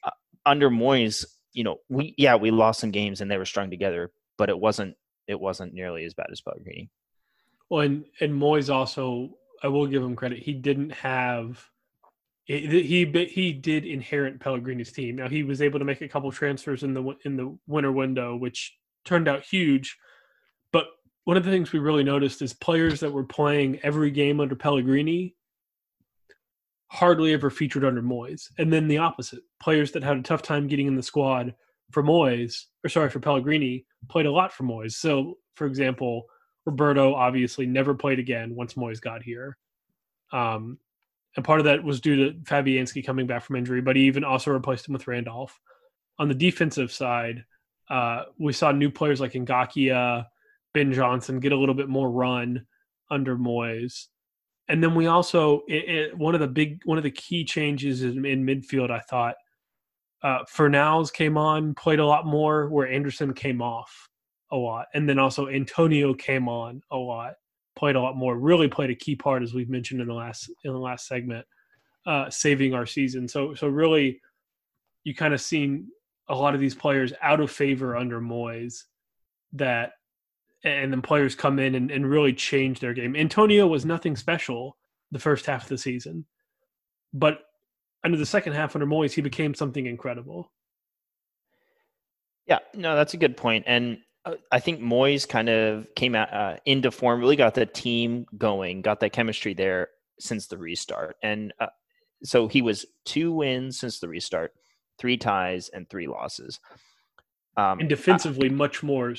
uh, under Moyes, you know, we yeah we lost some games and they were strung together, but it wasn't it wasn't nearly as bad as Pellegrini. Well, and and Moyes also, I will give him credit. He didn't have. He he did inherit Pellegrini's team. Now he was able to make a couple transfers in the in the winter window, which turned out huge. But one of the things we really noticed is players that were playing every game under Pellegrini hardly ever featured under Moyes. And then the opposite. Players that had a tough time getting in the squad for Moyes, or sorry, for Pellegrini, played a lot for Moyes. So, for example, Roberto obviously never played again once Moyes got here. Um, and part of that was due to Fabianski coming back from injury, but he even also replaced him with Randolph. On the defensive side, uh, we saw new players like Ngakia, Ben Johnson get a little bit more run under Moyes and then we also it, it, one of the big one of the key changes in, in midfield. I thought uh, Fornals came on, played a lot more, where Anderson came off a lot, and then also Antonio came on a lot. Played a lot more. Really played a key part, as we've mentioned in the last in the last segment, uh, saving our season. So so really, you kind of seen a lot of these players out of favor under Moyes that and then players come in and, and really change their game. Antonio was nothing special the first half of the season, but under the second half under Moyes, he became something incredible. Yeah, no, that's a good point. And I think Moyes kind of came out, uh, into form, really got the team going, got that chemistry there since the restart. And uh, so he was two wins since the restart, three ties, and three losses. Um, and defensively, much more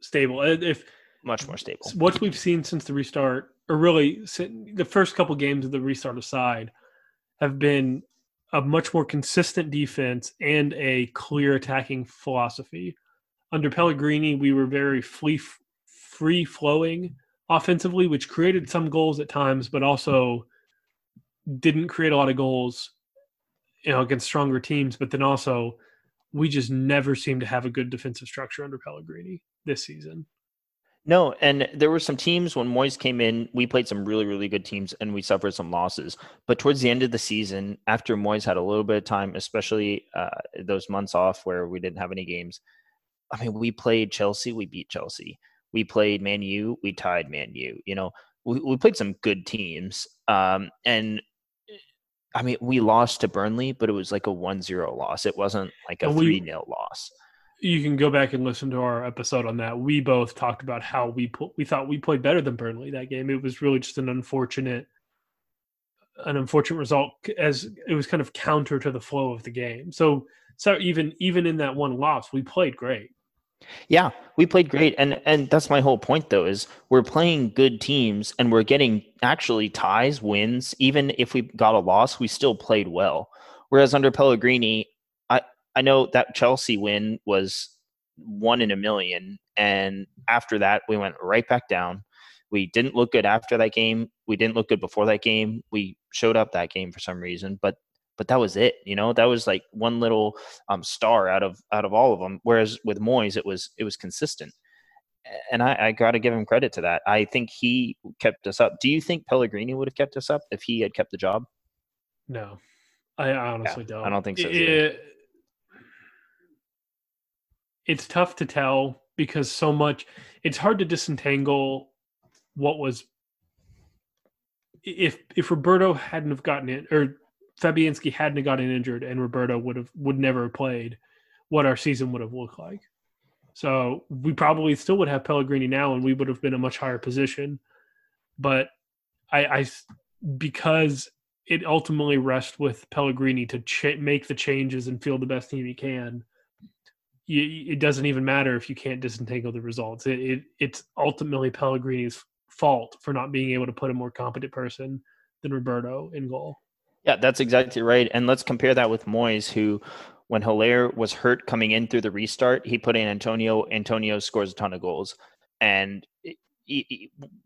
stable. Uh, if much more stable. What we've seen since the restart, or really the first couple games of the restart aside, have been a much more consistent defense and a clear attacking philosophy. Under Pellegrini, we were very free, free flowing offensively, which created some goals at times, but also didn't create a lot of goals, you know, against stronger teams. But then also, we just never seemed to have a good defensive structure under Pellegrini this season. No, and there were some teams when Moyes came in, we played some really, really good teams and we suffered some losses. But towards the end of the season, after Moyes had a little bit of time, especially uh, those months off where we didn't have any games, I mean, we played Chelsea, we beat Chelsea. We played Man U, we tied Man U. You know, we, we played some good teams. Um, and I mean, we lost to Burnley, but it was like a 1 0 loss. It wasn't like a 3 0 loss you can go back and listen to our episode on that. We both talked about how we put, we thought we played better than Burnley that game. It was really just an unfortunate an unfortunate result as it was kind of counter to the flow of the game. So so even even in that one loss, we played great. Yeah, we played great and and that's my whole point though is we're playing good teams and we're getting actually ties, wins. Even if we got a loss, we still played well. Whereas under Pellegrini, I know that Chelsea win was one in a million. And after that, we went right back down. We didn't look good after that game. We didn't look good before that game. We showed up that game for some reason, but but that was it. You know, that was like one little um, star out of out of all of them. Whereas with Moyes, it was it was consistent, and I, I got to give him credit to that. I think he kept us up. Do you think Pellegrini would have kept us up if he had kept the job? No, I honestly yeah, don't. I don't think so. It, it's tough to tell because so much it's hard to disentangle what was if if Roberto hadn't have gotten it or Fabianski hadn't gotten injured and Roberto would have would never have played, what our season would have looked like. So we probably still would have Pellegrini now, and we would have been a much higher position. But I, I because it ultimately rests with Pellegrini to ch- make the changes and field the best team he can you, it doesn't even matter if you can't disentangle the results. It, it it's ultimately Pellegrini's fault for not being able to put a more competent person than Roberto in goal. Yeah, that's exactly right. And let's compare that with Moyes, who, when Haller was hurt coming in through the restart, he put in Antonio. Antonio scores a ton of goals, and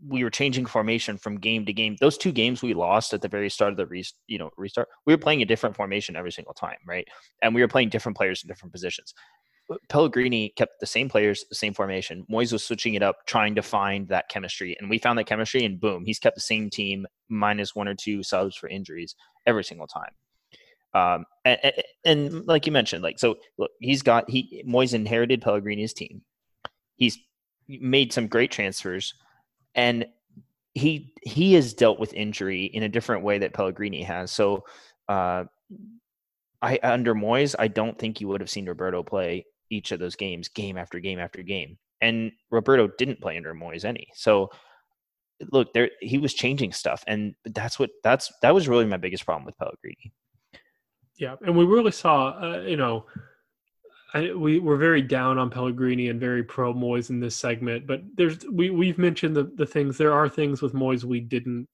we were changing formation from game to game. Those two games we lost at the very start of the re, you know restart, we were playing a different formation every single time, right? And we were playing different players in different positions. Pellegrini kept the same players, the same formation. Moyes was switching it up, trying to find that chemistry, and we found that chemistry, and boom, he's kept the same team minus one or two subs for injuries every single time. Um, and, and, and, like you mentioned, like so, look, he's got he Moyes inherited Pellegrini's team. He's made some great transfers, and he he has dealt with injury in a different way that Pellegrini has. So. Uh, I under Moyes, I don't think you would have seen Roberto play each of those games, game after game after game. And Roberto didn't play under Moyes any. So look, there he was changing stuff, and that's what that's that was really my biggest problem with Pellegrini. Yeah, and we really saw, uh, you know, I, we were very down on Pellegrini and very pro Moyes in this segment. But there's we we've mentioned the the things. There are things with Moyes we didn't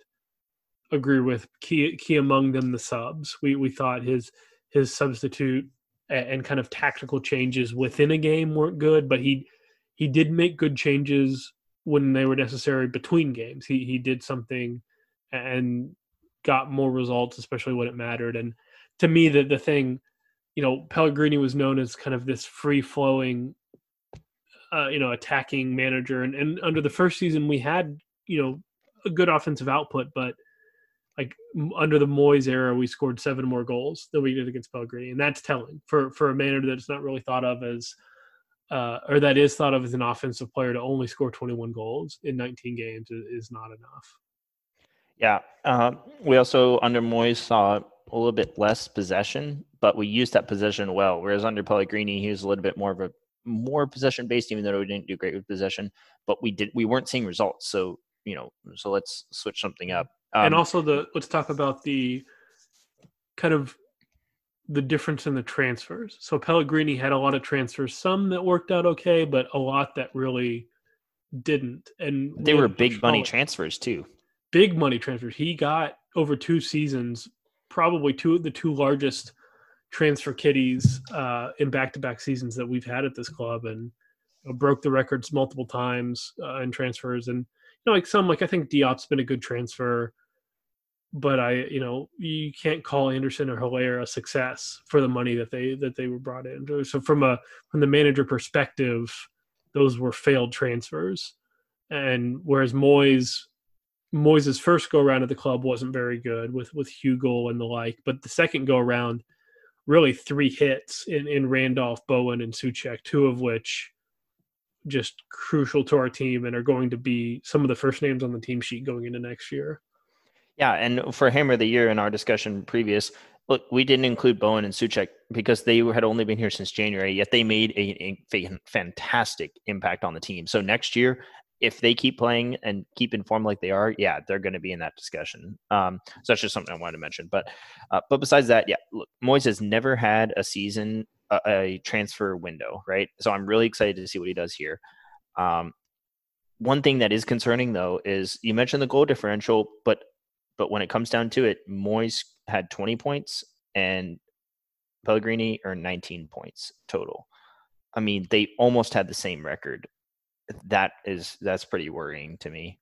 agree with. Key key among them the subs. We we thought his his substitute and kind of tactical changes within a game weren't good, but he he did make good changes when they were necessary between games. He he did something and got more results, especially when it mattered. And to me, the the thing, you know, Pellegrini was known as kind of this free flowing, uh, you know, attacking manager. And and under the first season, we had you know, a good offensive output, but like under the Moyes era, we scored seven more goals than we did against Pellegrini, and that's telling for for a manager that's not really thought of as, uh, or that is thought of as an offensive player to only score 21 goals in 19 games is, is not enough. Yeah, uh, we also under Moyes saw a little bit less possession, but we used that possession well. Whereas under Pellegrini, he was a little bit more of a more possession based, even though we didn't do great with possession. But we did we weren't seeing results. So you know, so let's switch something up. Um, and also the let's talk about the kind of the difference in the transfers. So Pellegrini had a lot of transfers, some that worked out okay, but a lot that really didn't. And they were big money transfers too. Big money transfers. He got over two seasons, probably two the two largest transfer kitties uh, in back-to-back seasons that we've had at this club, and you know, broke the records multiple times uh, in transfers. And you know, like some, like I think Diop's been a good transfer but I, you know, you can't call Anderson or Haller a success for the money that they that they were brought in. So from a from the manager perspective, those were failed transfers. And whereas Moyes Moyes' first go around at the club wasn't very good with with Hugill and the like, but the second go around, really three hits in in Randolph, Bowen, and Soucek, two of which just crucial to our team and are going to be some of the first names on the team sheet going into next year. Yeah, and for Hammer of the Year in our discussion previous, look, we didn't include Bowen and Soucek because they had only been here since January, yet they made a, a, fantastic impact on the team. So next year, if they keep playing and keep informed like they are, yeah, they're going to be in that discussion. Um, so that's just something I wanted to mention. But uh, but besides that, yeah, look, Moyes has never had a season a, a, transfer window, right? So I'm really excited to see what he does here. Um, one thing that is concerning though is you mentioned the goal differential, but but when it comes down to it, Moyes had 20 points and Pellegrini earned 19 points total. I mean, they almost had the same record. That is that's pretty worrying to me.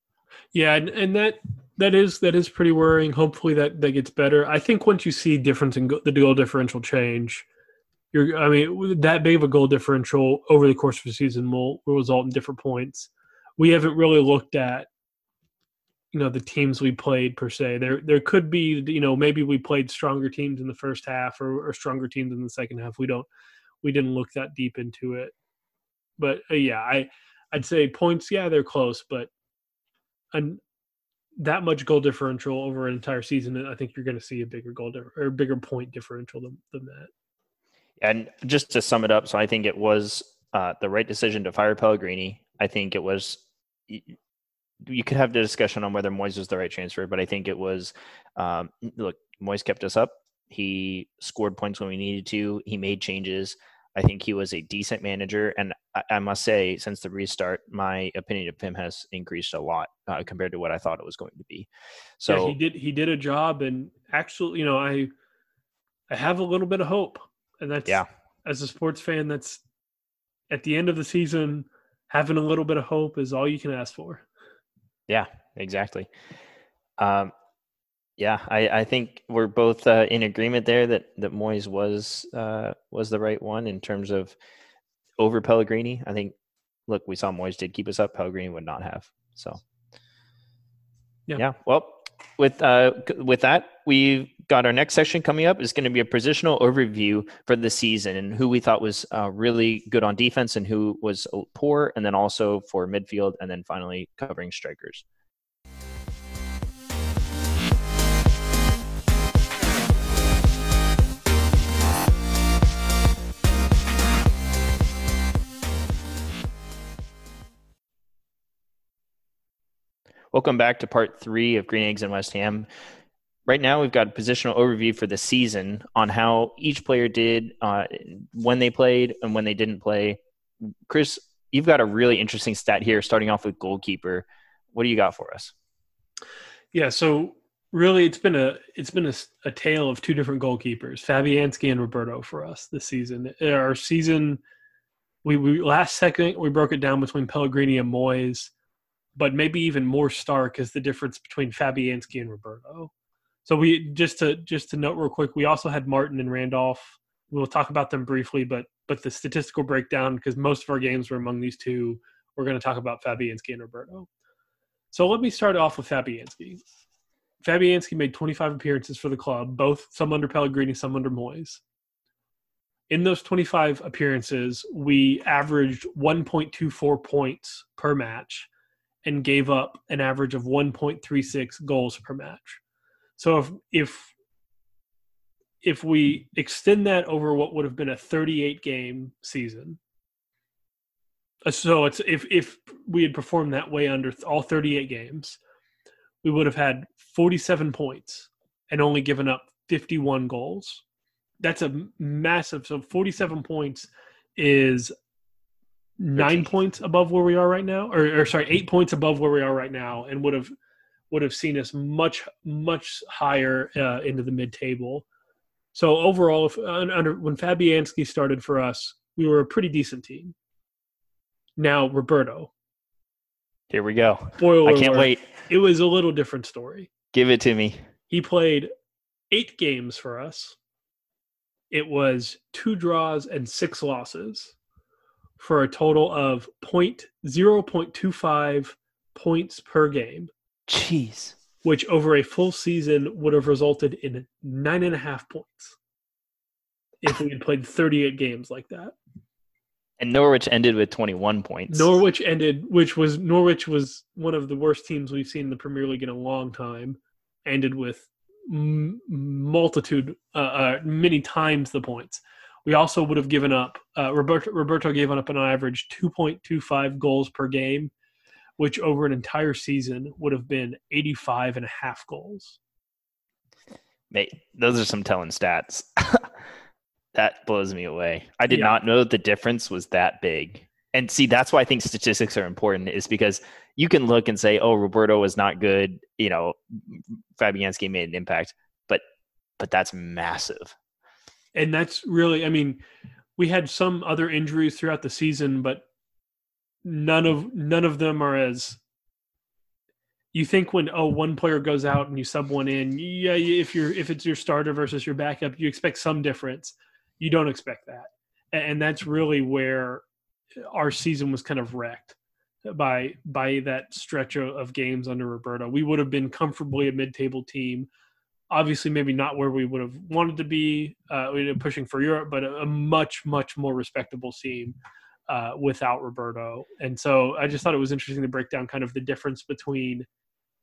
Yeah, and, and that that is that is pretty worrying. Hopefully that that gets better. I think once you see difference in go, the goal differential change, you're I mean that big of a goal differential over the course of the season will, will result in different points. We haven't really looked at you know the teams we played per se. There there could be you know maybe we played stronger teams in the first half or, or stronger teams in the second half. We don't we didn't look that deep into it, but uh, yeah, I I'd say points. Yeah, they're close, but and that much goal differential over an entire season, I think you're going to see a bigger goal di- or bigger point differential than, than that. And just to sum it up, so I think it was uh, the right decision to fire Pellegrini. I think it was you could have the discussion on whether Moyes was the right transfer, but I think it was. Um, look, Moyes kept us up. He scored points when we needed to. He made changes. I think he was a decent manager, and I, I must say, since the restart, my opinion of him has increased a lot uh, compared to what I thought it was going to be. So yeah, he did he did a job, and actually, you know, I I have a little bit of hope, and that's yeah. As a sports fan, that's at the end of the season, having a little bit of hope is all you can ask for. Yeah, exactly. Um, yeah, I, I think we're both uh, in agreement there that that Moyes was uh, was the right one in terms of over Pellegrini. I think, look, we saw Moyes did keep us up. Pellegrini would not have. So, yeah. yeah well, with uh, with that, we've got our next section coming up. is going to be a positional overview for the season and who we thought was uh, really good on defense and who was poor, and then also for midfield, and then finally covering strikers. Welcome back to part three of Green Eggs and West Ham. Right now, we've got a positional overview for the season on how each player did uh, when they played and when they didn't play. Chris, you've got a really interesting stat here, starting off with goalkeeper. What do you got for us? Yeah, so really, it's been a it's been a, a tale of two different goalkeepers, Fabianski and Roberto, for us this season. Our season, we, we last second we broke it down between Pellegrini and Moyes but maybe even more stark is the difference between Fabianski and Roberto. So we just to just to note real quick, we also had Martin and Randolph. We'll talk about them briefly, but but the statistical breakdown because most of our games were among these two. We're going to talk about Fabianski and Roberto. So let me start off with Fabianski. Fabianski made 25 appearances for the club, both some under Pellegrini, some under Moyes. In those 25 appearances, we averaged 1.24 points per match and gave up an average of 1.36 goals per match. So if if if we extend that over what would have been a 38 game season, uh, so it's if if we had performed that way under all 38 games, we would have had 47 points and only given up 51 goals. That's a massive. So 47 points is nine points above where we are right now, or, or sorry, eight points above where we are right now, and would have would have seen us much much higher uh, into the mid table. So overall, if, under when Fabianski started for us, we were a pretty decent team. Now Roberto. Here we go. Spoiler I can't alert, wait. It was a little different story. Give it to me. He played eight games for us. It was two draws and six losses for a total of point zero point two five points per game, Jeez. which over a full season would have resulted in nine and a half points if we had played 38 games like that. And Norwich ended with 21 points. Norwich ended, which was Norwich was one of the worst teams we've seen in the Premier League in a long time. Ended with m- multitude, uh, uh, many times the points. We also would have given up. Uh, Roberto, Roberto gave up an average 2.25 goals per game, which over an entire season would have been 85 and a half goals. Mate, those are some telling stats. that blows me away. I did Yeah. not know the difference was that big. And see, that's why I think statistics are important, is because you can look and say, "Oh, Roberto was not good." You know, Fabianski made an impact, but but that's massive. And that's really i mean we had some other injuries throughout the season but none of none of them are as you think when oh one player goes out and you sub one in yeah if you're if it's your starter versus your backup you expect some difference. You don't expect that. And that's really where our season was kind of wrecked by by that stretch of, games under roberto. We would have been comfortably a mid-table team obviously maybe not where we would have wanted to be uh, we were pushing for Europe, but a, a much much more respectable team uh, without Roberto. And so I just thought it was interesting to break down kind of the difference between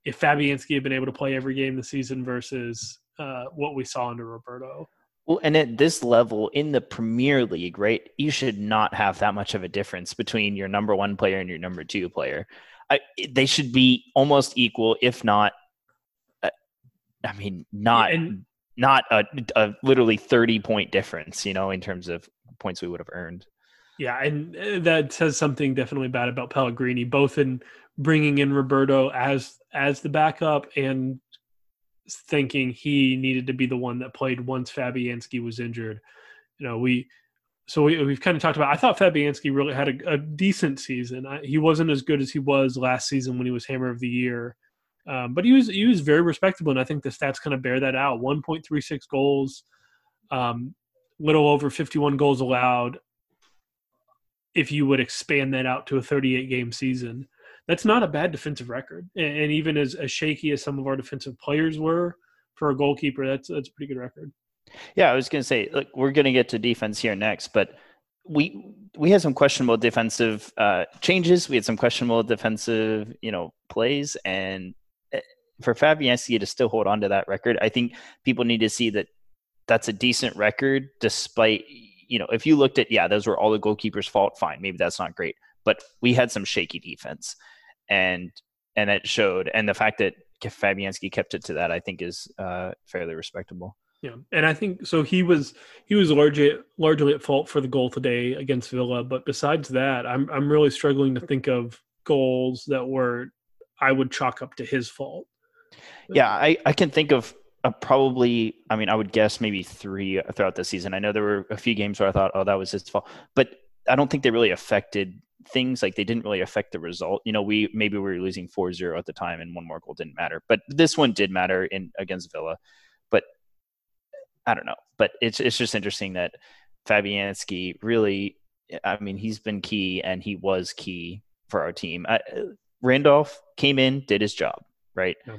if Fabianski had been able to play every game this season versus uh, what we saw under Roberto. Well, and at this level in the Premier League, right, you should not have that much of a difference between your number one player and your number two player. I, they should be almost equal, if not. I mean, not and not a, a literally thirty point difference, you know, in terms of points we would have earned. Yeah, and uh, that says something definitely bad about Pellegrini, both in bringing in Roberto as as the backup and thinking he needed to be the one that played once Fabianski was injured. You know, we so we, we've kind of talked about. I thought Fabianski really had a, a decent season. I, he wasn't as good as he was last season when he was Hammer of the Year, um, but he was he was very respectable, and I think the stats kind of bear that out. One point three six goals, um, little over fifty one goals allowed if you would expand that out to a 38 game season. That's not a bad defensive record. And, and even as, as shaky as some of our defensive players were for a goalkeeper, that's that's a pretty good record. Yeah, I was going to say, look, we're going to get to defense here next, but we we had some questionable defensive uh, changes. We had some questionable defensive, you know, plays, and for Fabianski to still hold on to that record, I think people need to see that that's a decent record, despite you know, if you looked at yeah, those were all the goalkeeper's fault. Fine, maybe that's not great, but we had some shaky defense, and and it showed. And the fact that Fabianski kept it to that, I think, is uh, fairly respectable. Yeah, and I think so. He was he was largely largely at fault for the goal today against Villa, but besides that, I'm I'm really struggling to think of goals that were I would chalk up to his fault. Yeah, I, I can think of uh, probably, I mean, I would guess maybe three throughout the season. I know there were a few games where I thought, oh, that was his fault, but I don't think they really affected things. Like they didn't really affect the result. You know, we maybe we were losing 4 0 at the time and one more goal didn't matter, but this one did matter in against Villa. But I don't know. But it's, it's just interesting that Fabianski really, I mean, he's been key and he was key for our team. I, Randolph came in, did his job, right? Yeah.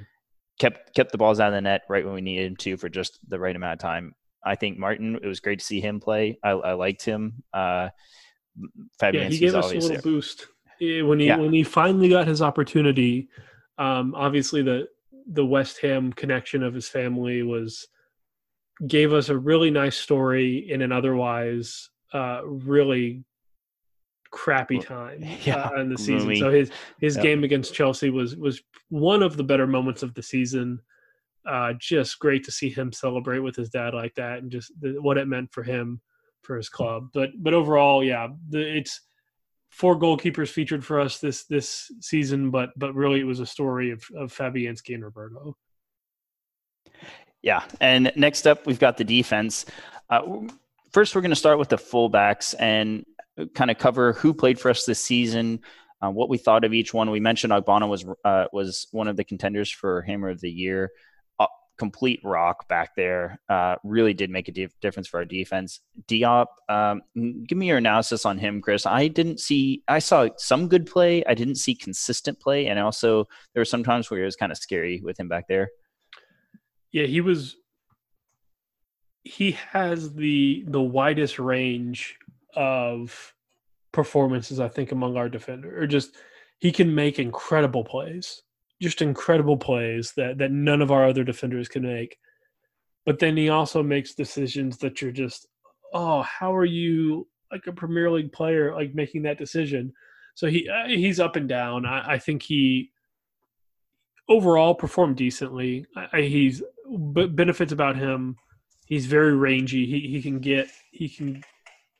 Kept kept the balls out of the net right when we needed him to for just the right amount of time. I think Martin. It was great to see him play. I, I liked him. Uh, yeah, he gave us a little there. boost when he yeah. when he finally got his opportunity. Um, obviously, the the West Ham connection of his family was gave us a really nice story in an otherwise uh, really crappy time yeah, uh, in the season. So his his game against Chelsea was was one of the better moments of the season. Uh, just great to see him celebrate with his dad like that, and just the, what it meant for him for his club. But but overall, yeah, the, it's four goalkeepers featured for us this this season, but but really it was a story of of Fabianski and Roberto. Yeah, and next up we've got the defense. Uh, first, we're going to start with the fullbacks and kind of cover who played for us this season, uh, what we thought of each one. We mentioned Ogbonna was uh, was one of the contenders for Hammer of the Year. Uh, complete rock back there. Uh, really did make a difference for our defense. Diop, um, give me your analysis on him, Chris. I didn't see. I saw some good play. I didn't see consistent play, and also there were some times where it was kind of scary with him back there. Yeah, he was. He has the the widest range of performances, I think, among our defender, or just he can make incredible plays, just incredible plays that that none of our other defenders can make. But then he also makes decisions that you're just, oh, how are you like a Premier League player like making that decision? So he uh, he's up and down. I, I, think he overall performed decently. I, he's benefits about him. He's very rangy. He he can get he can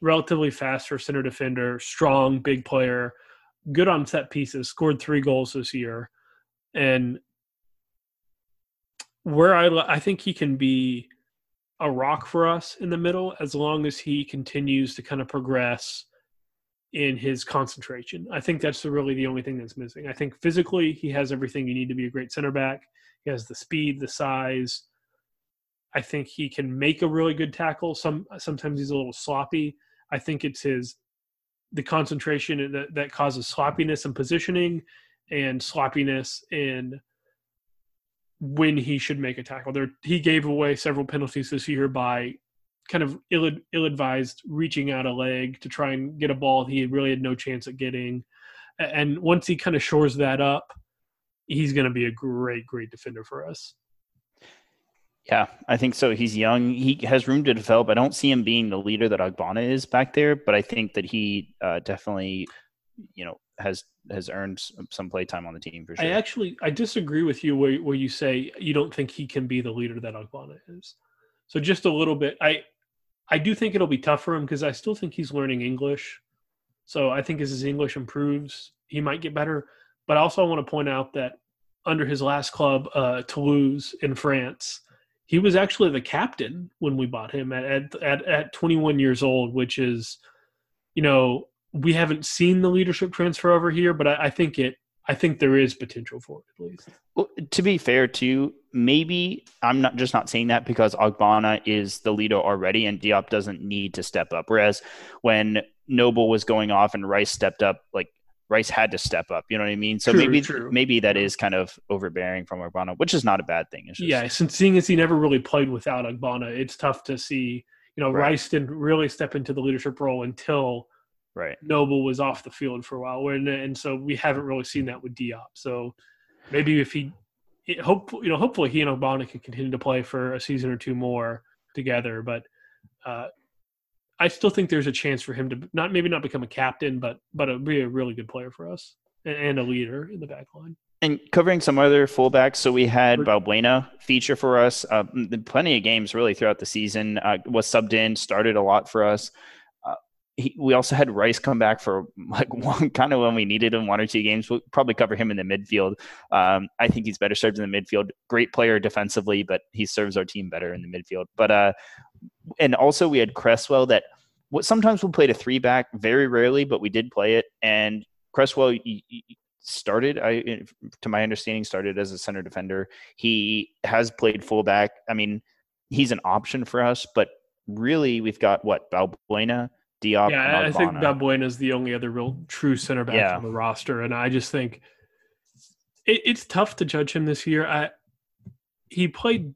relatively fast for center defender, strong, big player, good on set pieces, scored three goals this year. And where I, I think he can be a rock for us in the middle as long as he continues to kind of progress in his concentration. I think that's really the only thing that's missing. I think physically he has everything you need to be a great center back. He has the speed, the size. I think he can make a really good tackle. Some sometimes he's a little sloppy, I think it's his the concentration that, that causes sloppiness in positioning and sloppiness in when he should make a tackle. There, he gave away several penalties this year by kind of ill ill-advised reaching out a leg to try and get a ball he really had no chance at getting. And once he kind of shores that up, he's going to be a great, great defender for us. Yeah, I think so. He's young. He has room to develop. I don't see him being the leader that Ogbonna is back there, but I think that he uh, definitely, you know, has has earned some play time on the team for sure. I actually I disagree with you where where you say you don't think he can be the leader that Ogbonna is. So just a little bit. I I do think it'll be tough for him because I still think he's learning English. So I think as his English improves, he might get better. But also I want to point out that under his last club, uh, Toulouse in France he was actually the captain when we bought him at, at at at 21 years old, which is, you know, we haven't seen the leadership transfer over here, but I, I think it. I think there is potential for it at least. Well, to be fair, too, maybe I'm not just not saying that because Ogbonna is the leader already, and Diop doesn't need to step up. Whereas when Noble was going off and Rice stepped up, like Rice had to step up. You know what I mean? So true, maybe true. maybe that is kind of overbearing from Ogbonna, which is not a bad thing. Just, yeah, since seeing as he never really played without Ogbonna, it's tough to see. You know, right. Rice didn't really step into the leadership role until right Noble was off the field for a while, and and so we haven't really seen that with Diop. So maybe if he, hope you know, hopefully he and Ogbonna can continue to play for a season or two more together, but. Uh, I still think there's a chance for him to not maybe not become a captain, but but be a really good player for us and, a leader in the back line. And covering some other fullbacks, so we had Balbuena feature for us. Uh, plenty of games really throughout the season. Uh, was subbed in, started a lot for us. He, we also had Rice come back for like one kind of when we needed him, one or two games. We'll probably cover him in the midfield. Um, I think he's better served in the midfield. Great player defensively, but he serves our team better in the midfield. But uh, and also we had Cresswell that what sometimes we played a three back, very rarely, but we did play it. And Cresswell started, I to my understanding, started as a center defender. He has played fullback. I mean, he's an option for us, but really we've got what Balbuena, Diop. Yeah, I think Balbuena is the only other real true center back yeah. on the roster, and I just think it, it's tough to judge him this year. I, he played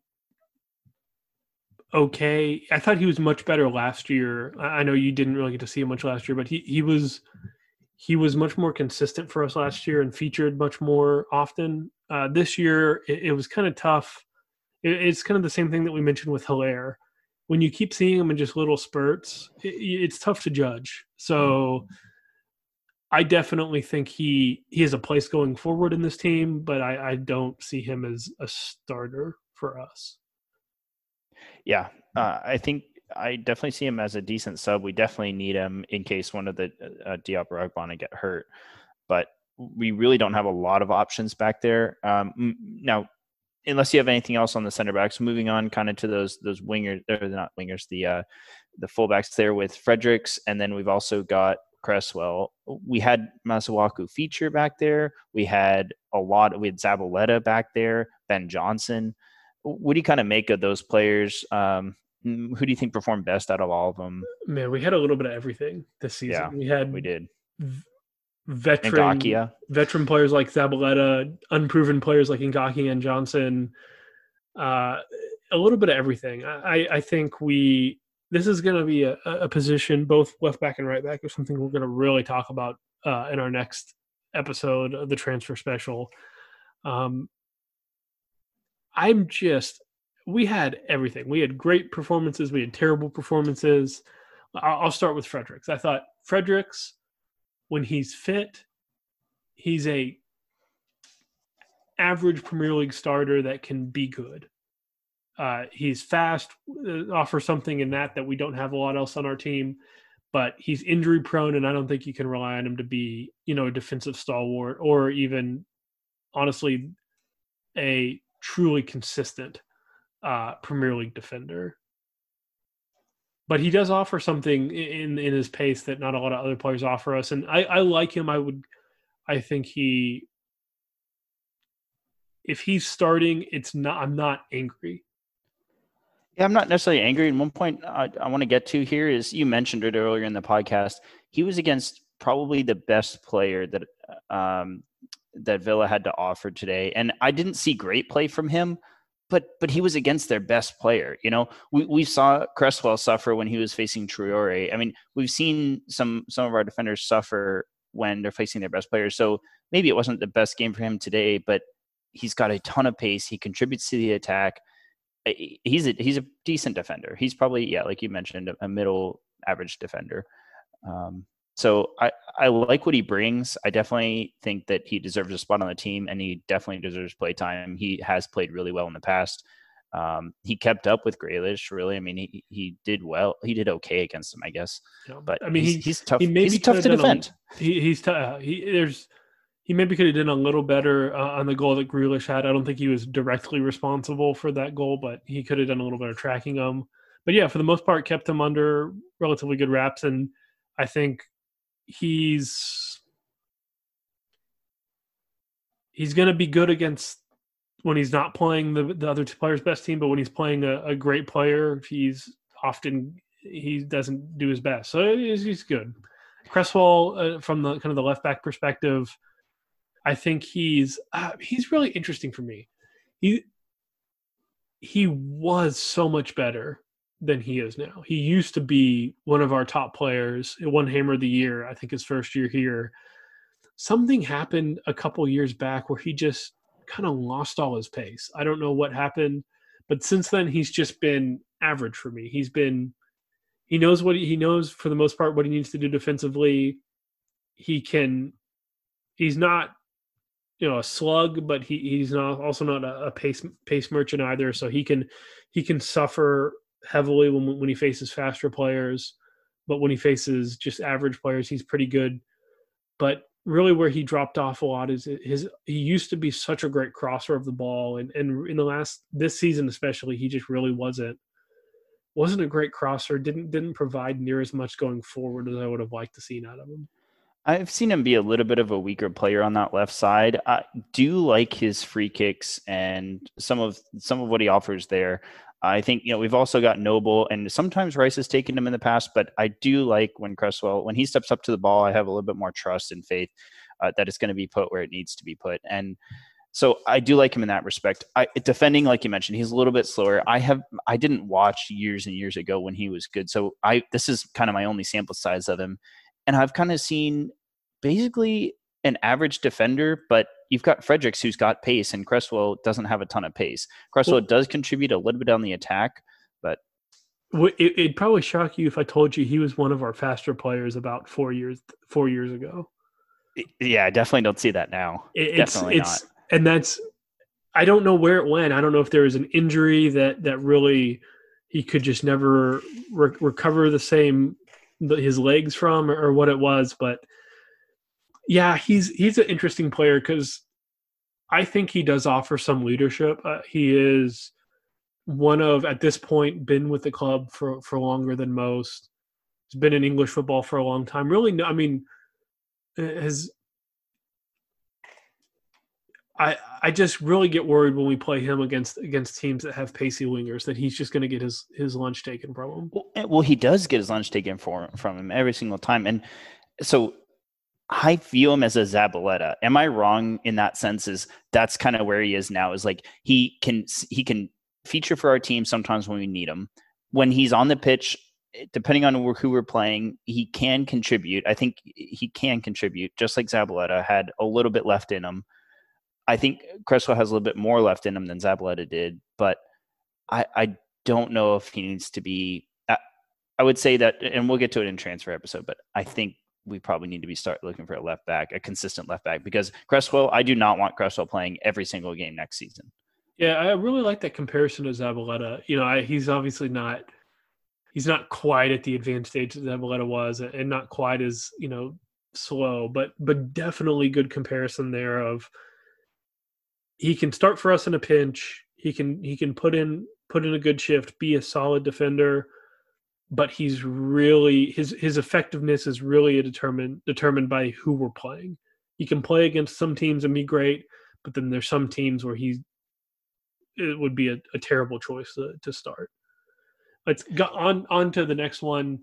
okay. I thought he was much better last year. I know you didn't really get to see him much last year, but he he was he was much more consistent for us last year and featured much more often. Uh, this year, it, it was kind of tough. It, it's kind of the same thing that we mentioned with Haller. When you keep seeing him in just little spurts, it, it's tough to judge. So. I definitely think he he has a place going forward in this team, but I, I don't see him as a starter for us. Yeah, uh, I think I definitely see him as a decent sub. We definitely need him in case one of the uh, uh Diop or Ogbonna get hurt, but we really don't have a lot of options back there. Um, now, unless you have anything else on the center backs, moving on kind of to those those wingers, they're not wingers, the uh, the fullbacks there with Fredericks, and then we've also got Cresswell. We had Masuaku feature back there. We had a lot. We had Zabaleta back there. Ben Johnson. What do you kind of make of those players? Um, who do you think performed best out of all of them? Man, we had a little bit of everything this season. Yeah, we had we did veteran Ngakia. veteran players like Zabaleta, unproven players like Ngakia and Johnson. Uh, a little bit of everything. I, I think we this is going to be a, a, position, both left back and right back, is something we're going to really talk about uh, in our next episode of the transfer special. Um, I'm just, we had everything. We had great performances. We had terrible performances. I'll, I'll start with Fredericks. I thought Fredericks, when he's fit, he's a average Premier League starter that can be good. Uh, he's fast, uh, offers something in that that we don't have a lot else on our team, but he's injury prone, and I don't think you can rely on him to be, you know, a defensive stalwart or even, honestly, a truly consistent uh, Premier League defender. But he does offer something in in his pace that not a lot of other players offer us, and I, I like him. I would, I think he, if he's starting, it's not. I'm not angry yeah, I'm not necessarily angry. And one point I, I want to get to here is you mentioned it earlier in the podcast. He was against probably the best player that um, that Villa had to offer today, and I didn't see great play from him. But but he was against their best player. You know, we, we saw Cresswell suffer when he was facing Traore. I mean, we've seen some some of our defenders suffer when they're facing their best players. So maybe it wasn't the best game for him today, but he's got a ton of pace. He contributes to the attack he's a he's a decent defender. He's probably yeah, like you mentioned, a middle average defender. Um, so I I like what he brings. I definitely think that he deserves a spot on the team, and he definitely deserves play time. He has played really well in the past. Um, he kept up with Grealish. Really, I mean, he he did well. He did okay against him, I guess. Yeah. But I mean, he's, he's tough. He he's tough to defend. A, he, he's t- uh, he, there's he maybe could have done a little better uh, on the goal that Grealish had. I don't think he was directly responsible for that goal, but he could have done a little better tracking them. But yeah, for the most part, kept him under relatively good wraps, and I think he's he's going to be good against when he's not playing the the other two players' best team, but when he's playing a, a great player, he's often he doesn't do his best. So he's, he's good. Cresswell, uh, from the kind of the left back perspective I think he's uh, he's really interesting for me. He he was so much better than he is now. He used to be one of our top players. One hammer of the year, I think his first year here. Something happened a couple years back where he just kind of lost all his pace. I don't know what happened, but since then he's just been average for me. He's been he knows what he, he knows for the most part what he needs to do defensively. He can he's not you know a slug, but he, he's not also not a, a, pace pace merchant either. So he can he can suffer heavily when when he faces faster players, but when he faces just average players, he's pretty good. But really, where he dropped off a lot is his. He used to be such a great crosser of the ball, and and in the last this season especially, he just really wasn't wasn't a great crosser. Didn't didn't provide near as much going forward as I would have liked to seen out of him. I've seen him be a little bit of a weaker player on that left side. I do like his free kicks and some of some of what he offers there. I think you know we've also got Noble and sometimes Rice has taken him in the past, but I do like when Cresswell when he steps up to the ball. I have a little bit more trust and faith uh, that it's going to be put where it needs to be put. And So I do like him in that respect. I, defending, like you mentioned, he's a little bit slower. I have I didn't watch years and years ago when he was good. So I this is kind of my only sample size of him, and I've kind of seen basically an average defender, but you've got Fredericks who's got pace, and Cresswell doesn't have a ton of pace. Cresswell well, does contribute a little bit on the attack, but it, would probably shock you if I told you he was one of our faster players about four years four years ago. Yeah, I definitely don't see that now. It, definitely it's, not. And that's I don't know where it went. I don't know if there was an injury that that really he could just never re- recover the same his legs from or, or what it was, but yeah, he's he's an interesting player because I think he does offer some leadership. Uh, he is one of at this point been with the club for for longer than most. He's been in English football for a long time. Really, no, I mean, has I I just really get worried when we play him against against teams that have pacey wingers that he's just going to get his his lunch taken from him. Well, well, he does get his lunch taken for, from him every single time, and so I view him as a Zabaleta. Am I wrong in that sense? Is that's kind of where he is now? Is like he can he can feature for our team sometimes when we need him. When he's on the pitch, eh, depending on who we're playing, he can contribute. I think he can contribute, just like Zabaleta had a little bit left in him. I think Cresswell has a little bit more left in him than Zabaleta did, but I, I don't know if he needs to be. I, I would say that, and we'll get to it in transfer episode, but I think we probably need to be start looking for a left back, a consistent left back, because Cresswell, I do not want Cresswell playing every single game next season. Yeah, I really like that comparison to Zabaleta. You know, I, he's obviously not he's not quite at the advanced stage that Zabaleta was, and not quite as you know slow, but but definitely good comparison there. Of he can start for us in a pinch. He can he can put in put in a good shift, be a solid defender, but he's really his his effectiveness is really determined determined by who we're playing. He can play against some teams and be great, but then there's some teams where he it would be a, a terrible choice to, to start. Let's go on on to the next one.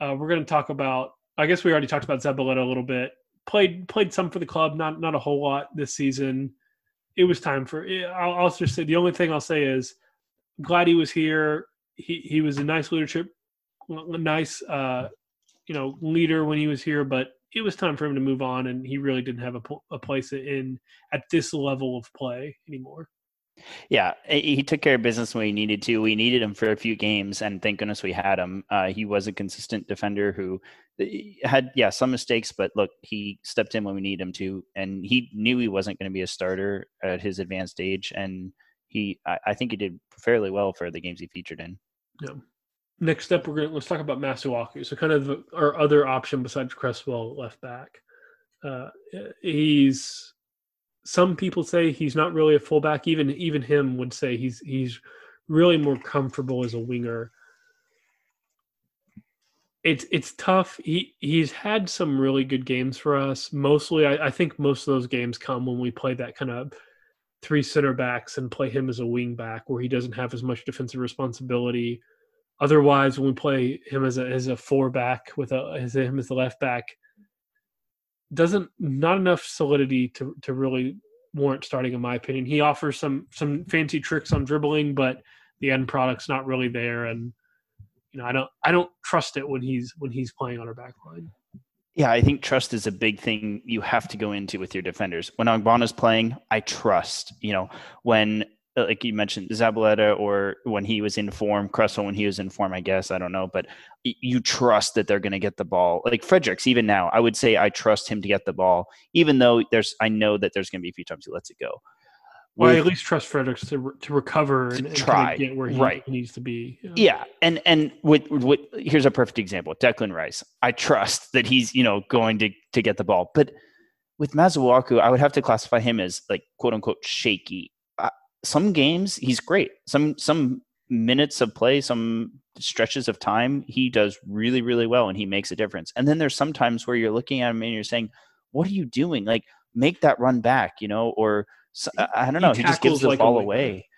Uh, we're going to talk about. I guess we already talked about Zabaleta a little bit. Played played some for the club, not not a whole lot this season. It was time for. I'll, I'll just say the only thing I'll say is, glad he was here. He he was a nice leadership, nice uh, you know leader when he was here, but it was time for him to move on, and he really didn't have a, a place in at this level of play anymore. Yeah, he took care of business when he needed to. We needed him for a few games, and thank goodness we had him. Uh, he was a consistent defender who uh, had, yeah, some mistakes, but look, he stepped in when we needed him to, and he knew he wasn't going to be a starter at his advanced age, and he, I, I, think he did fairly well for the games he featured in. Yeah. Next step, we're gonna let's talk about Masuaku. So, kind of our other option besides Cresswell, left back. Uh, he's some people say he's not really a fullback. Even even him would say he's he's really more comfortable as a winger. It's it's tough. He he's had some really good games for us. Mostly, I, I think most of those games come when we play that kind of three center backs and play him as a wing back, where he doesn't have as much defensive responsibility. Otherwise, when we play him as a as a four back with a as him as the left back, doesn't not enough solidity to to really warrant starting in my opinion. He offers some some fancy tricks on dribbling, but the end product's not really there and you know, I don't I don't trust it when he's when he's playing on our back line. Yeah, I think trust is a big thing you have to go into with your defenders. When Ogbonna's playing, I trust. You know, when Uh, like you mentioned Zabaleta or when he was in form, Cresswell when he was in form, I guess I don't know, but you trust that they're going to get the ball. Like Fredericks, even now, I would say I trust him to get the ball, even though there's I know that there's going to be a few times he lets it go. Well, With, I at least trust Fredericks to to recover and, and try get where he right. needs to be. Yeah. yeah, and and with, with here's a perfect example: Declan Rice. I trust that he's you know going to to get the ball, but with Masuaku, I would have to classify him as like quote unquote shaky some games he's great. Some some minutes of play, some stretches of time, he does really really well and he makes a difference. And then there's sometimes where you're looking at him and you're saying, "What are you doing? Like make that run back," you know, or I don't know, he, he just gives the like ball away.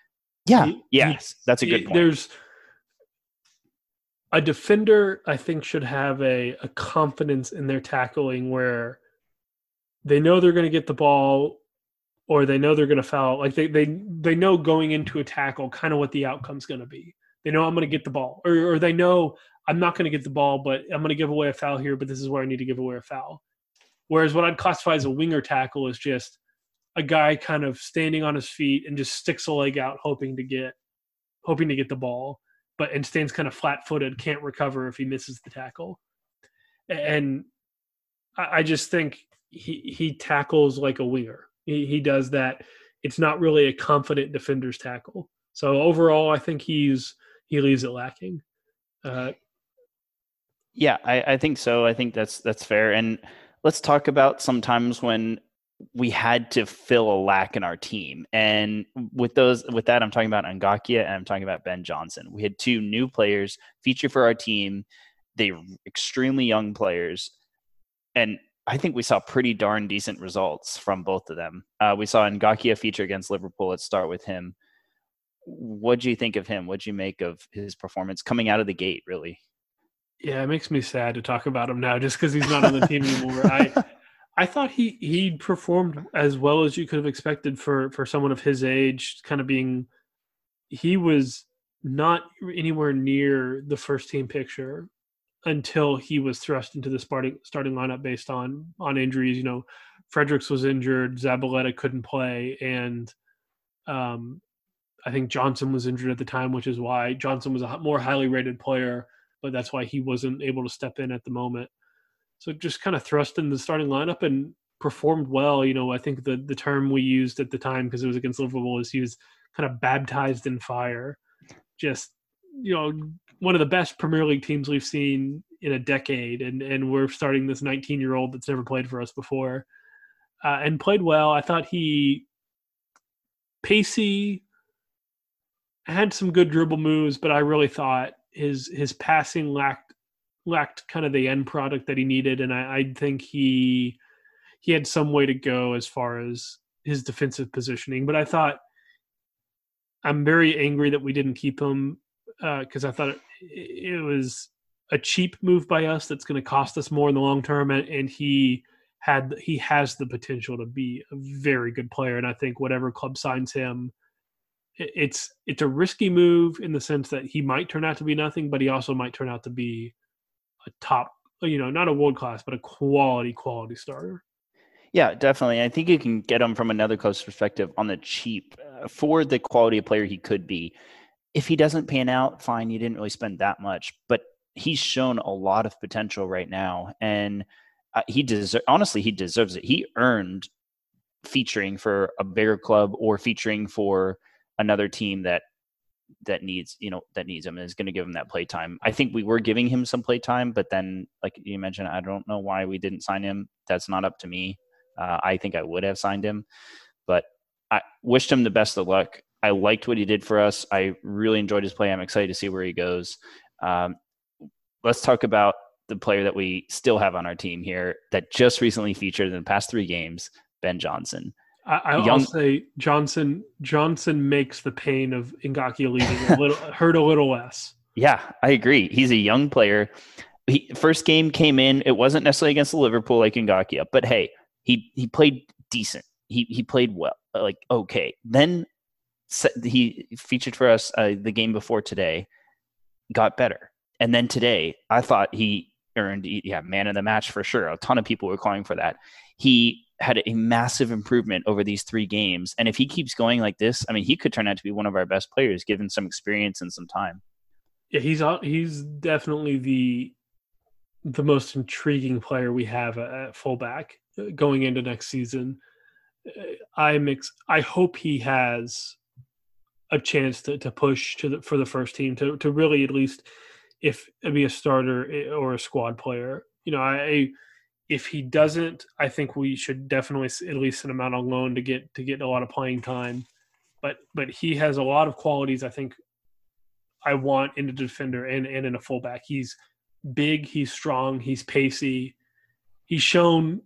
Yeah, he, yes, that's a good point. There's a defender I think should have a, a confidence in their tackling where they know they're going to get the ball or they know they're going to foul. Like they they they know going into a tackle kind of what the outcome's going to be. They know I'm going to get the ball, or or they know I'm not going to get the ball, but I'm going to give away a foul here. But this is where I need to give away a foul. Whereas what I'd classify as a winger tackle is just a guy kind of standing on his feet and just sticks a leg out, hoping to get hoping to get the ball, but and stands kind of flat footed, can't recover if he misses the tackle. And I just think he he tackles like a winger. He he does that. It's not really a confident defender's tackle. So overall, I think he's he leaves it lacking. Uh, yeah, I, I think so. I think that's that's fair. And let's talk about sometimes when we had to fill a lack in our team. And with those with that, I'm talking about Ngakia and I'm talking about Ben Johnson. We had two new players feature for our team. They extremely young players. And I think we saw pretty darn decent results from both of them. Uh, we saw Ngakia feature against Liverpool. Let's start with him. What do you think of him? What do you make of his performance coming out of the gate? Really? Yeah, it makes me sad to talk about him now, just because he's not on the team anymore. I I thought he he performed as well as you could have expected for for someone of his age, kind of being. He was not anywhere near the first team picture until he was thrust into the starting starting lineup based on on injuries. You know, Fredericks was injured, Zabaleta couldn't play, and um, I think Johnson was injured at the time, which is why Johnson was a more highly rated player, but that's why he wasn't able to step in at the moment. So just kind of thrust in the starting lineup and performed well. You know, I think the the term we used at the time because it was against Liverpool is he was kind of baptized in fire. Just you know, one of the best Premier League teams we've seen in a decade, and and we're starting this 19 year old that's never played for us before, uh, and played well. I thought he pacey had some good dribble moves, but I really thought his his passing lacked lacked kind of the end product that he needed, and I, I think he he had some way to go as far as his defensive positioning. But I thought I'm very angry that we didn't keep him because uh, I thought it, it, was a cheap move by us that's going to cost us more in the long term, and, and he had he has the potential to be a very good player. And I think whatever club signs him, it's it's a risky move in the sense that he might turn out to be nothing, but he also might turn out to be a top, you know, not a world class, but a quality quality starter. Yeah, definitely. I think you can get him from another close perspective on the cheap uh, for the quality of player he could be if he doesn't pan out, fine, you didn't really spend that much, but he's shown a lot of potential right now, and uh, he deserves. Honestly, he deserves it. He earned featuring for a bigger club or featuring for another team that that needs you know that needs him and is going to give him that play time. I think we were giving him some play time, but then like you mentioned, I don't know why we didn't sign him. That's not up to me. Uh, I think I would have signed him, but I wished him the best of luck. I liked what he did for us. I really enjoyed his play. I'm excited to see where he goes. Um, let's talk about the player that we still have on our team here that just recently featured in the past three games, Ben Johnson. I, will say Johnson. Johnson makes the pain of Ngakia leaving a little hurt a little less. Yeah, I agree. He's a young player. He, first game came in. It wasn't necessarily against the Liverpool like Ngakia, but hey, he he played decent. He he played well, like okay. Then he featured for us uh, the game before today, got better, and then today I thought he earned yeah man of the match for sure. A ton of people were calling for that. He had a massive improvement over these three games, and if he keeps going like this, I mean, he could turn out to be one of our best players given some experience and some time. Yeah, he's he's definitely the the most intriguing player we have at fullback uh, going into next season. Uh, I'm I hope he has a chance to, to push to the, for the first team to, to really at least if be a starter eh, or a squad player. You know, I if he doesn't, I think we should definitely at least send him out on loan to get to get a lot of playing time. But but he has a lot of qualities I think I want in a defender and, and in a fullback. He's big, he's strong, he's pacey. He's shown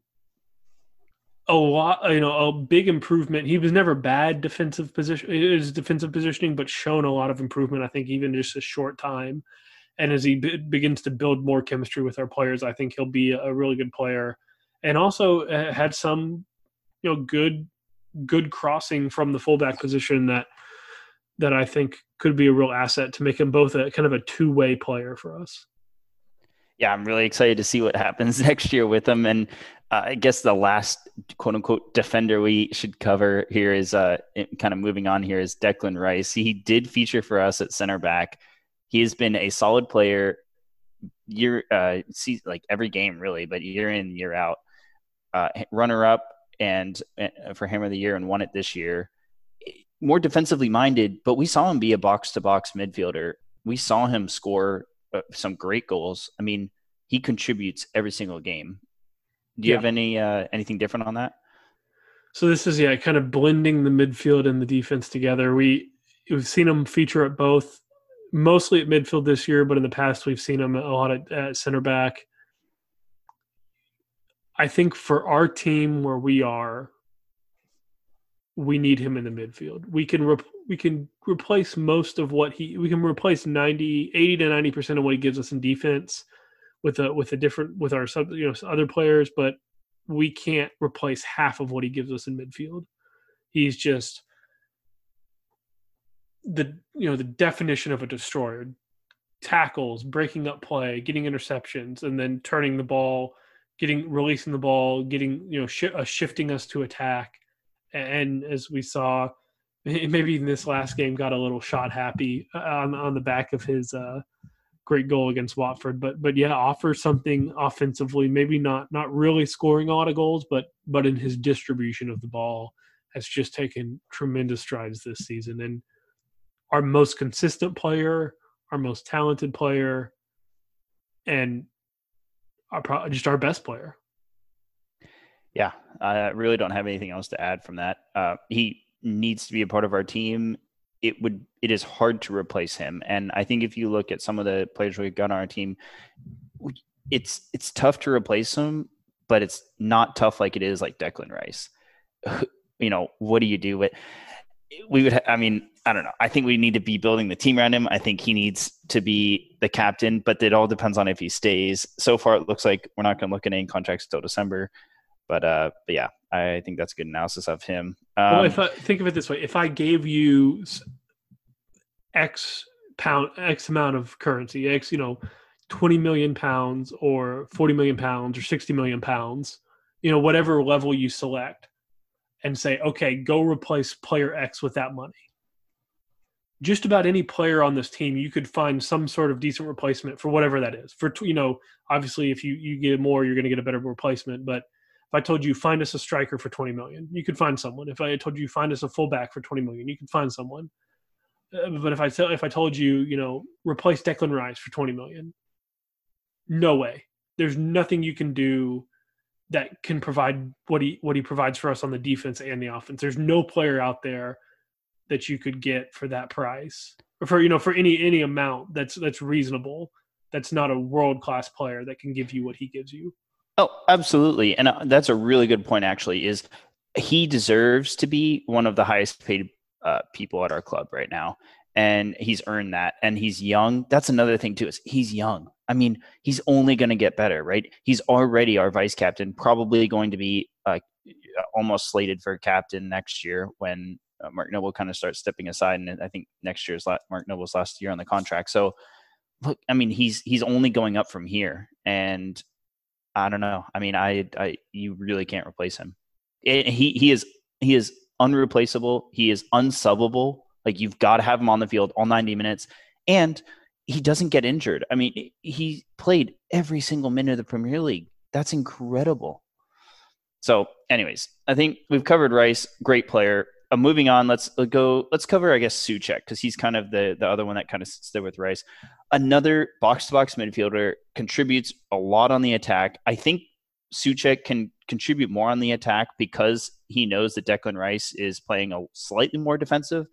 a lot, you know, a big improvement. He was never bad defensive position, his defensive positioning, but shown a lot of improvement. I think even just a short time, and as he b- begins to build more chemistry with our players, I think he'll be a really good player, and also uh, had some, you know, good good crossing from the fullback position that that I think could be a real asset to make him both a kind of a two way player for us. Yeah, I'm really excited to see what happens next year with him. And uh, I guess the last quote unquote defender we should cover here is uh, kind of moving on here is Declan Rice. He did feature for us at center back. He has been a solid player year, uh, see, like every game really, but year in, year out. Uh, runner up and uh, for Hammer of the Year and won it this year. More defensively minded, but we saw him be a box to box midfielder. We saw him score uh, some great goals. I mean, he contributes every single game. Do you yeah. have any uh, anything different on that? So this is yeah, kind of blending the midfield and the defense together. We we've seen him feature at both, mostly at midfield this year, but in the past we've seen him a lot at, at center back. I think for our team where we are, we need him in the midfield. We can we can replace most of what he we can replace 90 80 to 90% of what he gives us in defense with a with a different with our sub you know other players, but we can't replace half of what he gives us in midfield. He's just the you know the definition of a destroyer tackles breaking up play getting interceptions and then turning the ball getting releasing the ball, getting you know sh- uh, shifting us to attack, and as we saw, maybe in this last game, got a little shot happy uh, on on the back of his uh, great goal against Watford. But but yeah, offer something offensively. Maybe not not really scoring a lot of goals, but but in his distribution of the ball has just taken tremendous strides this season. And our most consistent player, our most talented player, and our pro- just our best player. Yeah, I really don't have anything else to add from that. Uh, he needs to be a part of our team. It would it is hard to replace him, and I think if you look at some of the players we've got on our team, it's it's tough to replace him, but it's not tough like it is like Declan Rice. you know, what do you do with? We would. I mean, I don't know. I think we need to be building the team around him. I think he needs to be the captain, but it all depends on if he stays. So far, it looks like we're not going to look at any contracts until December. But uh, but yeah, I think that's a good analysis of him. Um, well, if I think of it this way, if I gave you X pound, X amount of currency, X, you know, twenty million pounds or forty million pounds or sixty million pounds, you know, whatever level you select, and say, okay, go replace player X with that money just about any player on this team, you could find some sort of decent replacement for whatever that is. For you know, obviously, if you you get more, you're going to get a better replacement. But if I told you find us a striker for 20 million, you could find someone. If I told you find us a fullback for 20 million, you could find someone. Uh, but if I tell if I told you, you know, replace Declan Rice for 20 million, no way. There's nothing you can do that can provide what he what he provides for us on the defense and the offense. There's no player out there that you could get for that price or for you know for any any amount that's that's reasonable that's not a world class player that can give you what he gives you oh absolutely and uh, that's a really good point actually is he deserves to be one of the highest paid uh, people at our club right now and he's earned that and he's young. That's another thing too is he's young. I mean he's only going to get better right? He's already our vice captain probably going to be uh, almost slated for captain next year when uh, Mark Noble kind of starts stepping aside, and I think next year's Mark Noble's last year on the contract. So, look, I mean, he's he's only going up from here, and I don't know. I mean, I, I you really can't replace him. It, he he is he is unreplaceable. He is unsubable. Like you've got to have him on the field all 90 minutes, and he doesn't get injured. I mean, he played every single minute of the Premier League. That's incredible. So, anyways, I think we've covered Rice, great player uh, moving on, let's uh, go. Let's cover, I guess, Soucek because he's kind of the the other one that kind of sits there with Rice. Another box to box midfielder contributes a lot on the attack. I think Soucek can contribute more on the attack because he knows that Declan Rice is playing a slightly more defensive.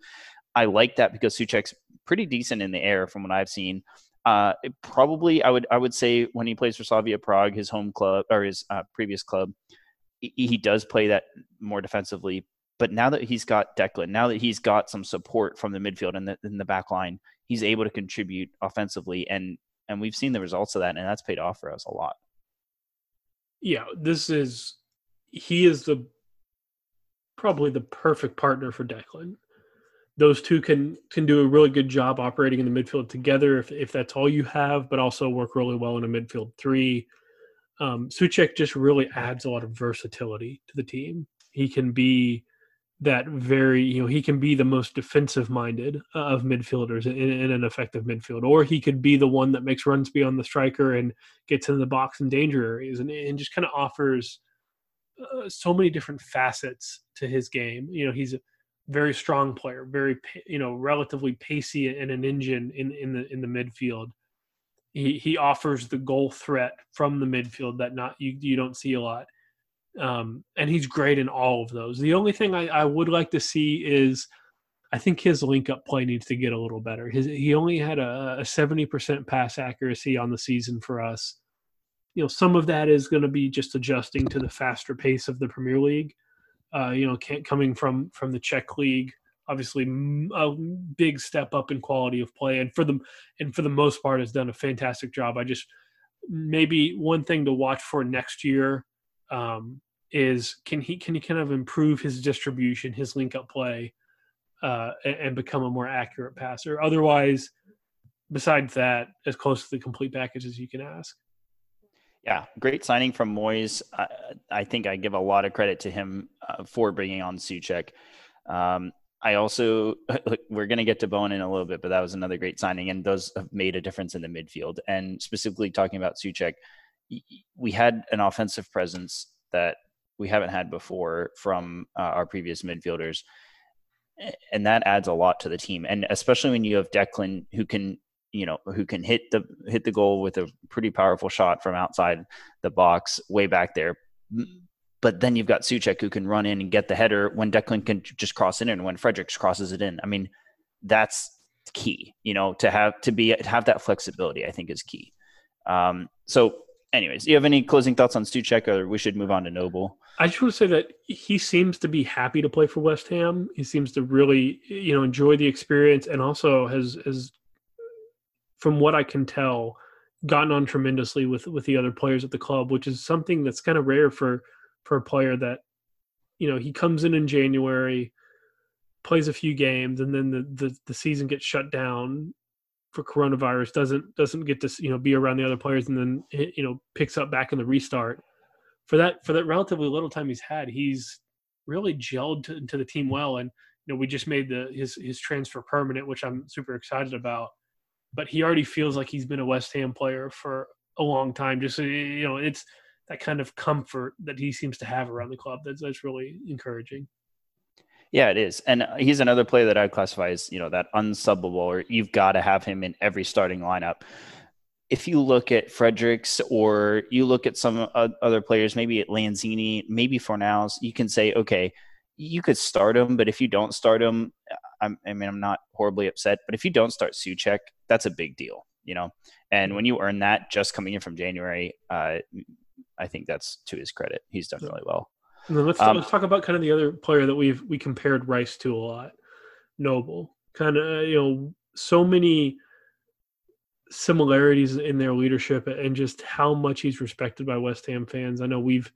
I like that because Soucek's pretty decent in the air from what I've seen. Uh, probably, I would I would say when he plays for Slavia Prague, his home club or his uh, previous club, he does play that more defensively. But now that he's got Declan, now that he's got some support from the midfield and the, in the back line, he's able to contribute offensively, and and we've seen the results of that, and that's paid off for us a lot. Yeah, this is he is the probably the perfect partner for Declan. Those two can can do a really good job operating in the midfield together if if that's all you have, but also work really well in a midfield three. Um, Soucek just really adds a lot of versatility to the team. He can be that very you know he can be the most defensive minded of midfielders in, in, an effective midfield or he could be the one that makes runs beyond the striker and gets in the box in danger areas and, and just kind of offers uh, so many different facets to his game. You know he's a very strong player very you know relatively pacey and an engine in in the in the midfield. He he offers the goal threat from the midfield that not you you don't see a lot um, and he's great in all of those. The only thing I, I would like to see is I think his link up play needs to get a little better. His he only had a, a 70% pass accuracy on the season for us. You know, some of that is going to be just adjusting to the faster pace of the Premier League. Uh, you know, coming from from the Czech league, obviously a big step up in quality of play, and for the and for the most part has done a fantastic job. I just maybe one thing to watch for next year um, is can he can he kind of improve his distribution, his link up play, uh, and, and, become a more accurate passer. Otherwise, besides that, as close to the complete package as you can ask. Yeah, great signing from Moyes. I, I think I give a lot of credit to him uh, for bringing on Soucek. Um, I also we're going to get to Bowen in a little bit, but that was another great signing, and those have made a difference in the midfield. And specifically talking about Soucek, we had an offensive presence that we haven't had before from uh, our previous midfielders. And that adds a lot to the team. And especially when you have Declan who can, you know, who can hit the hit the goal with a pretty powerful shot from outside the box way back there. But then you've got Soucek who can run in and get the header when Declan can just cross in and when Fredericks crosses it in. I mean, that's key, you know, to have to be have that flexibility, I think is key. Um, so anyways, do you have any closing thoughts on Soucek, or we should move on to Noble? I just want to say that he seems to be happy to play for West Ham. He seems to really, you know, enjoy the experience, and also has, has, from what I can tell, gotten on tremendously with with the other players at the club, which is something that's kind of rare for for a player that, you know, he comes in in January, plays a few games, and then the the, the season gets shut down for coronavirus doesn't doesn't get to you know be around the other players and then you know picks up back in the restart. For that for that relatively little time he's had he's really gelled to, to the team well and you know we just made the his his transfer permanent which I'm super excited about. But he already feels like he's been a West Ham player for a long time just you know it's that kind of comfort that he seems to have around the club that's that's really encouraging yeah, it is. And uh, he's another player that I classify as, you know, that unsubbable or you've got to have him in every starting lineup. If you look at Fredericks or you look at some other players, maybe at Lanzini, maybe Fornals, you can say, okay, you could start him, but if you don't start him, I'm, I mean, I'm not horribly upset. But if you don't start Soucek, that's a big deal, you know. And when you earn that just coming in from January, uh, I think that's to his credit. He's done really well. And then let's, um, let's talk about kind of the other player that we've we compared Rice to a lot, Noble. Kind of you know so many similarities in their leadership and just how much he's respected by West Ham fans. I know we've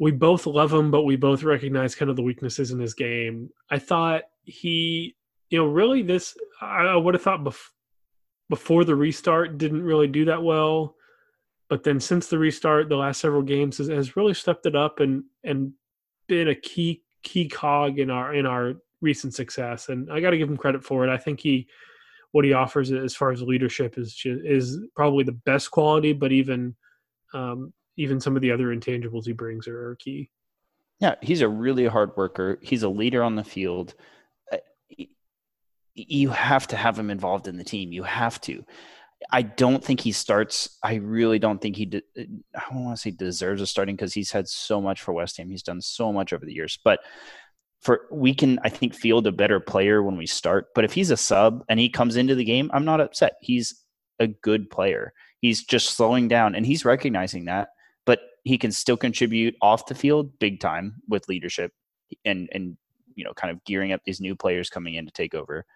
we both love him, but we both recognize kind of the weaknesses in his game. I thought he, you know, really this I would have thought bef- before the restart didn't really do that well but then since the restart, the last several games has, has really stepped it up and and been a key key cog in our in our recent success. And I got to give him credit for it. I think he what he offers as far as leadership is is probably the best quality, but even um, even some of the other intangibles he brings are, are key. Yeah, he's a really hard worker. He's a leader on the field. Uh, you have to have him involved in the team. You have to. I don't think he starts. I really don't think he. De- I don't want to say deserves a starting because he's had so much for West Ham. He's done so much over the years. But for we can, I think, field a better player when we start. But if he's a sub and he comes into the game, I'm not upset. He's a good player. He's just slowing down, and he's recognizing that. But he can still contribute off the field big time with leadership and and you know kind of gearing up these new players coming in to take over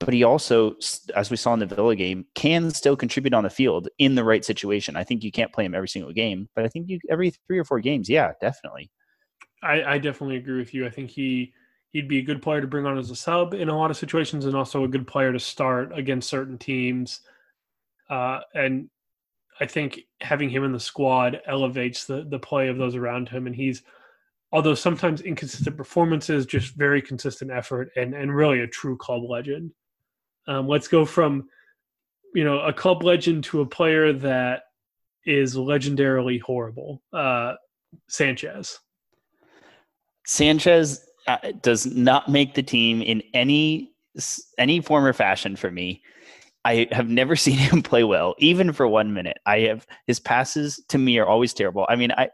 but he also, as we saw in the Villa game, can still contribute on the field in the right situation. I think you can't play him every single game, but I think you every three or four games, yeah, definitely. I, I definitely agree with you. I think he he'd be a good player to bring on as a sub in a lot of situations, and also a good player to start against certain teams. Uh, and I think having him in the squad elevates the the play of those around him, and he's although sometimes inconsistent performances, just very consistent effort, and and really a true club legend. Um, let's go from you know a club legend to a player that is legendarily horrible. Uh, Sanchez. Sanchez uh, does not make the team in any any form or fashion for me. I have never seen him play well, even for one minute. I have his passes to me are always terrible. I mean, I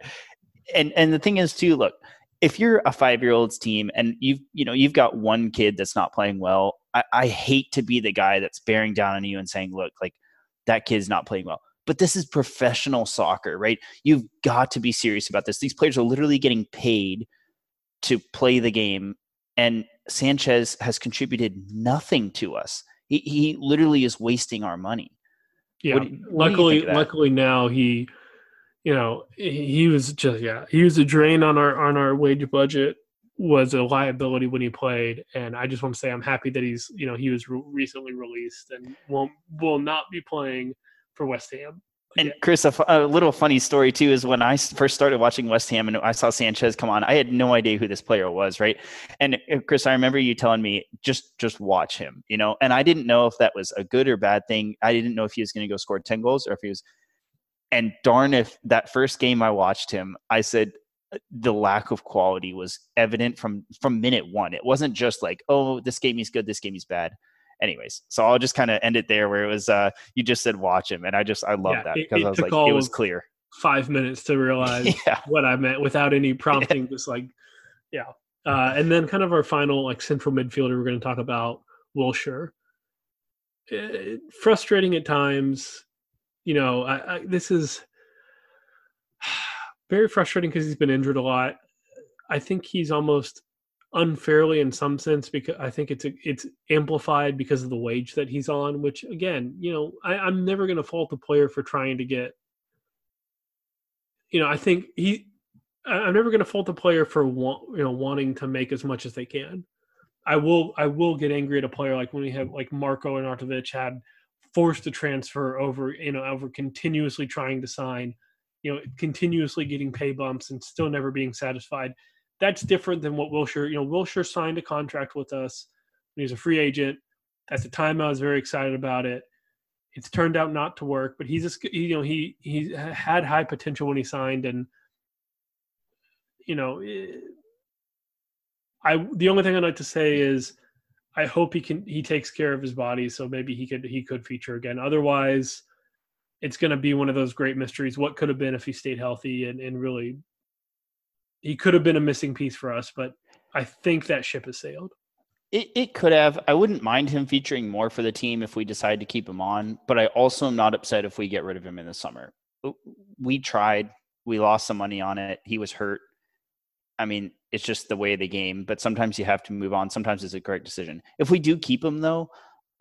and and the thing is too. Look, if you're a five year old's team and you've you know you've got one kid that's not playing well, I, I hate to be the guy that's bearing down on you and saying, look, like that kid's not playing well. But this is professional soccer, right? You've got to be serious about this. These players are literally getting paid to play the game, and Sanchez has contributed nothing to us. He, he literally is wasting our money. Yeah. What, what luckily, luckily now he, you know, he was just yeah, he was a drain on our on our wage budget. Was a liability when he played, and I just want to say I'm happy that he's you know he was re- recently released and will will not be playing for West Ham. And Chris, a, a, little funny story too is when I first started watching West Ham and I saw Sanchez come on, I had no idea who this player was, right? And uh, Chris, I remember you telling me just just watch him, you know. And I didn't know if that was a good or bad thing. I didn't know if he was going to go score ten goals or if he was. And darn if that first game I watched him, I said the lack of quality was evident from from minute one. It wasn't just like, oh, this game is good, this game is bad anyways, so I'll just kind of end it there where it was uh you just said watch him, and I just I love yeah, that because I was like it was clear. Five minutes to realize yeah. what I meant without any prompting, just like yeah. Uh, and then kind of our final like central midfielder we're going to talk about Wilshere. It, uh, frustrating at times, you know. I, I, this is very frustrating because he's been injured a lot. I think he's almost unfairly in some sense because I think it's it's amplified because of the wage that he's on. Which again, you know, I, I'm never going to fault the player for trying to get. You know, I think he. I'm never going to fault the player for want, you know wanting to make as much as they can. I will I will get angry at a player like when we have like Marko Arnautovic had forced to transfer over you know over continuously trying to sign, you know continuously getting pay bumps and still never being satisfied that's different than what Wilshere. You know, Wilshere signed a contract with us when he was a free agent. At the time, I was very excited about it. It's turned out not to work, but he's a, you know he he had high potential when he signed, and you know, eh, I the only thing I'd like to say is I hope he can he takes care of his body, so maybe he could he could feature again. Otherwise, it's going to be one of those great mysteries. What could have been if he stayed healthy and, and really he could have been a missing piece for us, but I think that ship has sailed. It, it could have. I wouldn't mind him featuring more for the team if we decide to keep him on, but I also am not upset if we get rid of him in the summer. We tried, we lost some money on it. He was hurt. I mean, it's just the way of the game, but sometimes you have to move on. Sometimes it's a correct decision. If we do keep him though,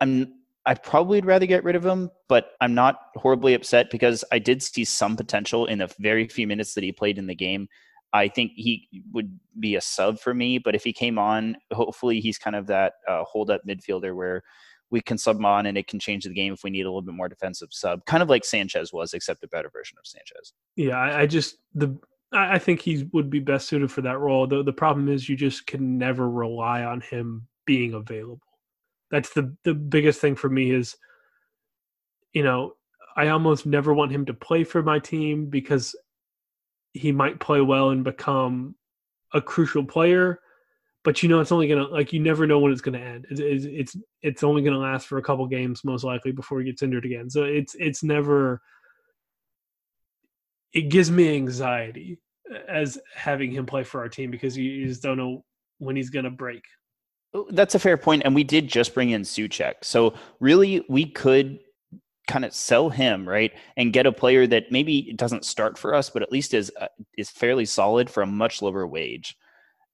I'm I probably would rather get rid of him, but I'm not horribly upset because I did see some potential in the very few minutes that he played in the game. I think he would be a sub for me. But if he came on, hopefully he's kind of that uh, hold up midfielder where we can sub him on and it can change the game if we need a little bit more defensive sub, kind of like Sanchez was, except a better version of Sanchez. Yeah, I, I just the I think he would be best suited for that role. The the problem is you just can never rely on him being available. That's the the biggest thing for me is, you know, I almost never want him to play for my team because he might play well and become a crucial player. But you know it's only gonna like you never know when it's gonna end. It's it's it's only gonna last for a couple games most likely before he gets injured again. So it's it's never it gives me anxiety as having him play for our team because you just don't know when he's gonna break that's a fair point and we did just bring in Soucek so really we could kind of sell him right and get a player that maybe doesn't start for us but at least is uh, is fairly solid for a much lower wage.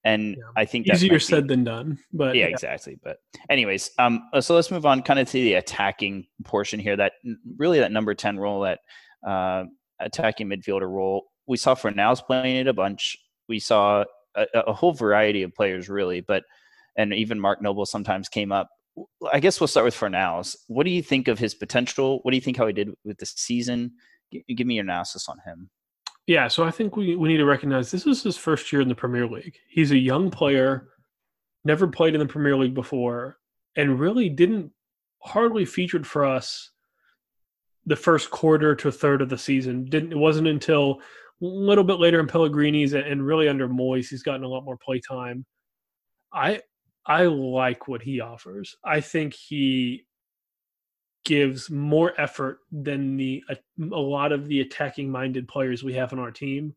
And yeah. i think easier said than done but yeah, yeah, exactly but anyways um uh, so let's move on kind of to the attacking portion here that really that number 10 role that uh attacking midfielder role. We saw Fornals playing it a bunch. We saw a, a whole variety of players really, but and even Mark Noble sometimes came up. I guess we'll start with Fornals. What do you think of his potential? What do you think how he did with the season? Give me your analysis on him. Yeah, so I think we, we need to recognize this is his first year in the Premier League. He's a young player, never played in the Premier League before, and really didn't hardly featured for us the first quarter to third of the season. Didn't it wasn't until a little bit later in Pellegrini's and really under Moyes he's gotten a lot more play time. I I like what he offers. I think he gives more effort than the a, a lot of the attacking minded players we have on our team.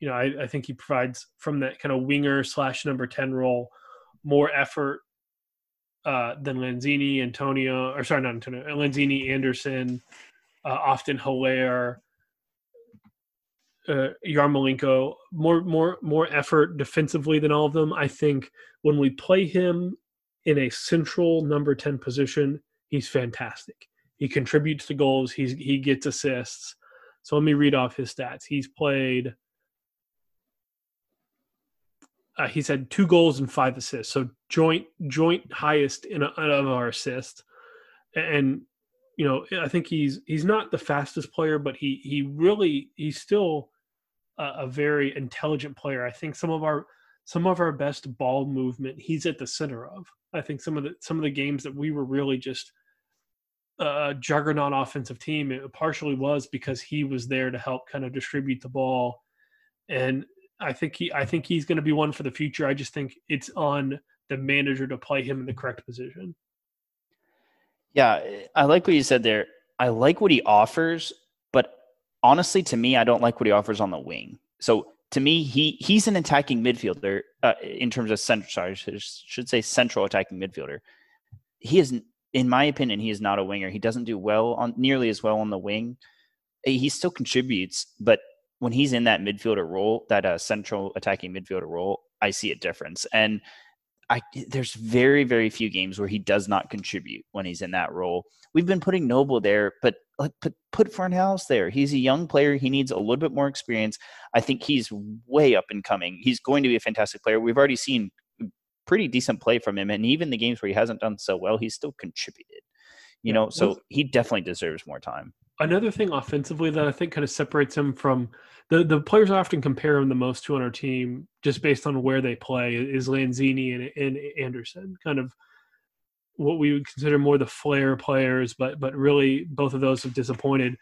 You know, I, I think he provides from that kind of winger slash number ten role more effort uh, than Lanzini, Antonio, or sorry, not Antonio, Lanzini, Anderson, uh, often Haller, uh, Yarmolenko, more more more effort defensively than all of them. I think when we play him in a central number ten position, he's fantastic. He contributes to goals. He's he gets assists. So let me read off his stats. He's played. Uh, he's had two goals and five assists, so joint joint highest in a, of our assists. And you know, I think he's he's not the fastest player, but he he really he's still a, a very intelligent player. I think some of our some of our best ball movement he's at the center of. I think some of the some of the games that we were really just a juggernaut offensive team, it partially was because he was there to help kind of distribute the ball. And I think he I think he's going to be one for the future. I just think it's on the manager to play him in the correct position. Yeah, I like what you said there. I like what he offers, honestly, to me, I don't like what he offers on the wing. So to me, he he's an attacking midfielder uh, in terms of central. Sorry, I should say central attacking midfielder. He is, in my opinion, he is not a winger. He doesn't do well on nearly as well on the wing. He still contributes, but when he's in that midfielder role, that uh, central attacking midfielder role, I see a difference. And I there's very very few games where he does not contribute when he's in that role. We've been putting Noble there, but like put put Fornals there. He's a young player. He needs a little bit more experience. I think he's way up and coming. He's going to be a fantastic player. We've already seen pretty decent play from him, and even the games where he hasn't done so well, he's still contributed. You yeah. know, so he definitely deserves more time. Another thing offensively that I think kind of separates him from the the players I often compare him the most to on our team, just based on where they play, is Lanzini and, and Anderson. Kind of what we would consider more the flair players, but but really both of those have disappointed.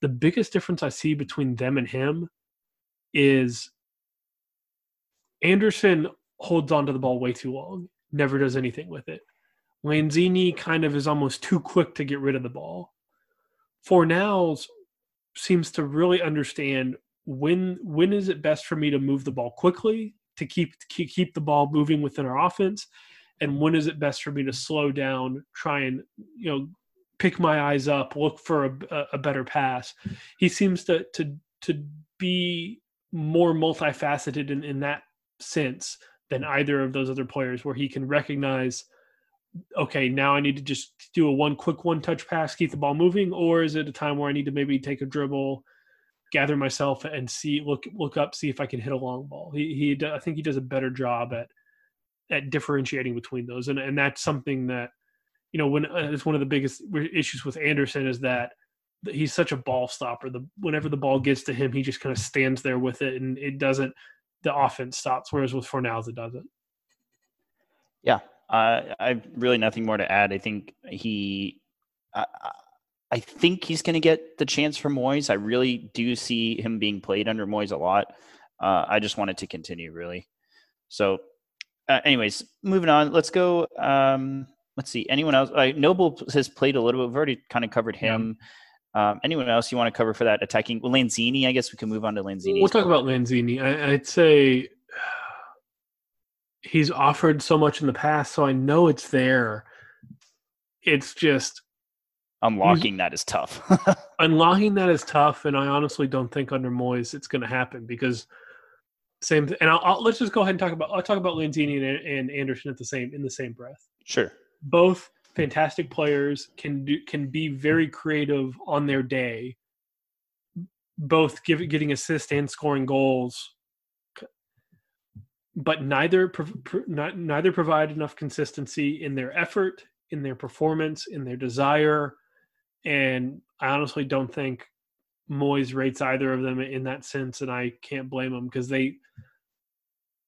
The biggest difference I see between them and him is Anderson holds onto the ball way too long, never does anything with it. Lanzini kind of is almost too quick to get rid of the ball. Fornals seems to really understand when when is it best for me to move the ball quickly to keep keep the ball moving within our offense and when is it best for me to slow down try and you know pick my eyes up look for a, a better pass he seems to to to be more multifaceted in, in that sense than either of those other players where he can recognize okay now i need to just do a one quick one touch pass keep the ball moving or is it a time where i need to maybe take a dribble gather myself and see look look up see if I can hit a long ball. He he I think he does a better job at at differentiating between those and and that's something that you know when uh, it's one of the biggest issues with Anderson is that he's such a ball stopper. The whenever the ball gets to him, he just kind of stands there with it and it doesn't the offense stops. Whereas with Fornals, it doesn't. Yeah, uh, I've really nothing more to add. I think he. Uh, I think he's going to get the chance for Moyes. I really do see him being played under Moyes a lot. Uh, I just want it to continue, really. So, uh, anyways, moving on. Let's go. Um, let's see. Anyone else? Uh, Noble has played a little bit. We've already kind of covered him. Yeah. Um, anyone else you want to cover for that attacking? Well, Lanzini. I guess we can move on to Lanzini. We'll talk about Lanzini. I, I'd say he's offered so much in the past, so I know it's there. It's just unlocking that is tough. unlocking that is tough, and I honestly don't think under Moyes it's going to happen because same. Th- and I'll, I'll, let's just go ahead and talk about. I'll talk about Lanzini and, and Anderson at the same in the same breath. Sure. Both fantastic players can do can be very creative on their day. Both give, getting assists and scoring goals. but neither neither provide enough consistency in their effort, in their performance, in their desire, and I honestly don't think Moyes rates either of them in that sense, and I can't blame them because they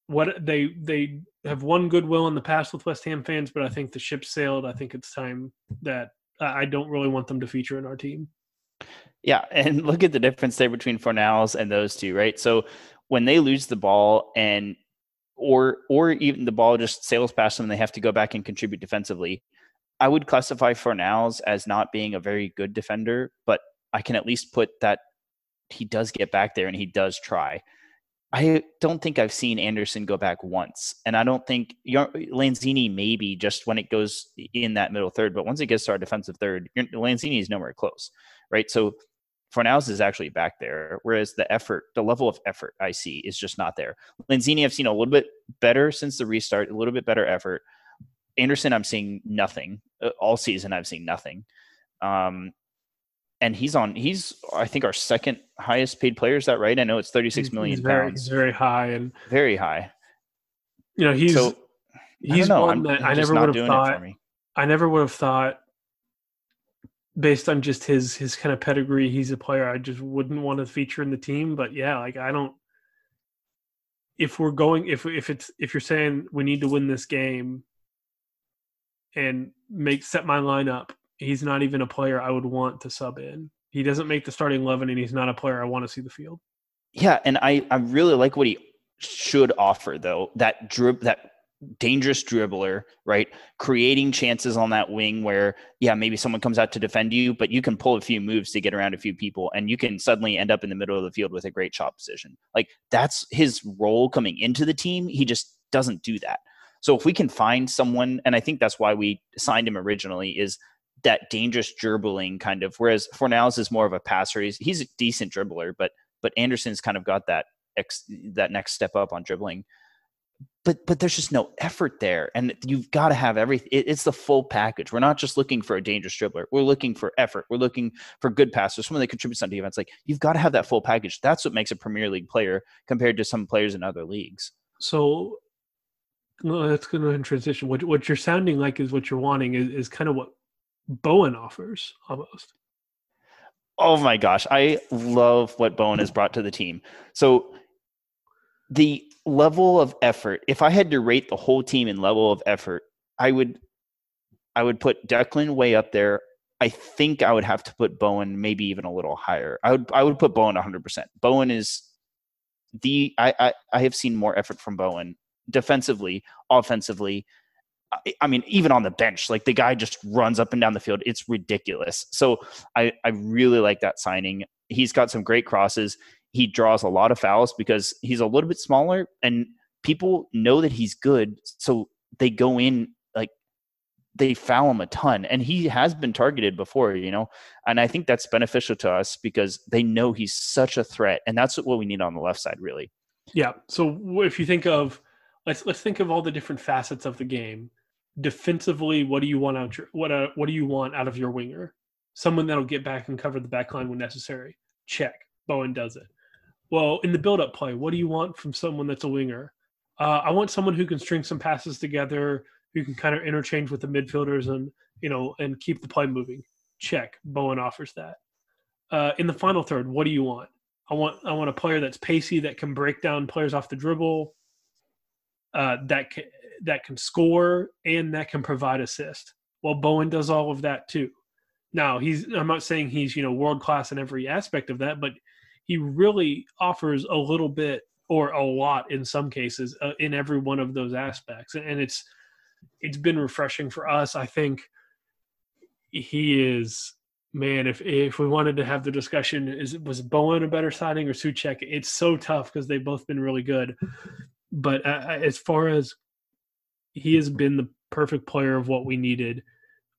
what they they have won goodwill in the past with West Ham fans, but I think the ship sailed. I think it's time that I don't really want them to feature in our team. Yeah, and look at the difference there between Fornals and those two, right? So when they lose the ball and or or even the ball just sails past them and they have to go back and contribute defensively, I would classify Fornals as not being a very good defender, but I can at least put that he does get back there and he does try. I don't think I've seen Anderson go back once, and I don't think Lanzini maybe just when it goes in that middle third, but once it gets to our defensive third, Lanzini is nowhere close, right? So Fornals is actually back there, whereas the effort, the level of effort I see is just not there. Lanzini, I've seen a little bit better since the restart, a little bit better effort. Anderson, I'm seeing nothing uh, all season. I've seen nothing. Um, and he's on. He's I think our second highest paid player. Is that right? I know it's thirty six million he's very, pounds. He's very high and very high. You know, he's so, he's one I'm, that I'm i never would have thought. I never would have thought, based on just his his kind of pedigree, he's a player I just wouldn't want to feature in the team. But yeah, like I don't. If we're going, if if it's if you're saying we need to win this game, and make set my lineup he's not even a player I would want to sub in. He doesn't make the starting eleven, and he's not a player I want to see the field. Yeah, and I I really like what he should offer though. That drib that dangerous dribbler, right? Creating chances on that wing where, yeah, maybe someone comes out to defend you, but you can pull a few moves to get around a few people and you can suddenly end up in the middle of the field with a great shot position. Like that's his role coming into the team. He just doesn't do that. So if we can find someone, and I think that's why we signed him originally, is that dangerous dribbling kind of. Whereas Fornals is more of a passer. He's he's a decent dribbler, but but Anderson's kind of got that ex, that next step up on dribbling. But but there's just no effort there, and you've got to have everything. It, it's the full package. We're not just looking for a dangerous dribbler. We're looking for effort. We're looking for good passers, someone that contributes on defense. Like you've got to have that full package. That's what makes a Premier League player compared to some players in other leagues. So well, that's going to transition. What what you're sounding like is what you're wanting is, is kind of what Bowen offers almost. Oh my gosh, I love what Bowen has brought to the team. So the level of effort, if I had to rate the whole team in level of effort, I would I would put Declan way up there. I think I would have to put Bowen maybe even a little higher. I would I would put Bowen 100%. Bowen is the I I, I have seen more effort from Bowen defensively, offensively, I mean, even on the bench, like the guy just runs up and down the field. It's ridiculous. So I, I really like that signing. He's got some great crosses. He draws a lot of fouls because he's a little bit smaller and people know that he's good. So they go in like they foul him a ton. And he has been targeted before, you know? And I think that's beneficial to us because they know he's such a threat. And that's what we need on the left side, really. Yeah. So if you think of let's let's think of all the different facets of the game defensively, what do you want out your what uh, what do you want out of your winger? Someone that'll get back and cover the back line when necessary. Check. Bowen does it. Well, in the build-up play, what do you want from someone that's a winger? Uh, I want someone who can string some passes together, who can kind of interchange with the midfielders and you know and keep the play moving. Check. Bowen offers that. Uh, in the final third, what do you want? I want I want a player that's pacey that can break down players off the dribble. Uh, that can, that can score and that can provide assist. Well, Bowen does all of that too. Now, he's I'm not saying he's, you know, world class in every aspect of that, but he really offers a little bit or a lot in some cases uh, in every one of those aspects. And it's it's been refreshing for us. I think he is man, if if we wanted to have the discussion, is was Bowen a better signing or Soucek? It's so tough because they've both been really good. But uh, as far as he has been the perfect player of what we needed,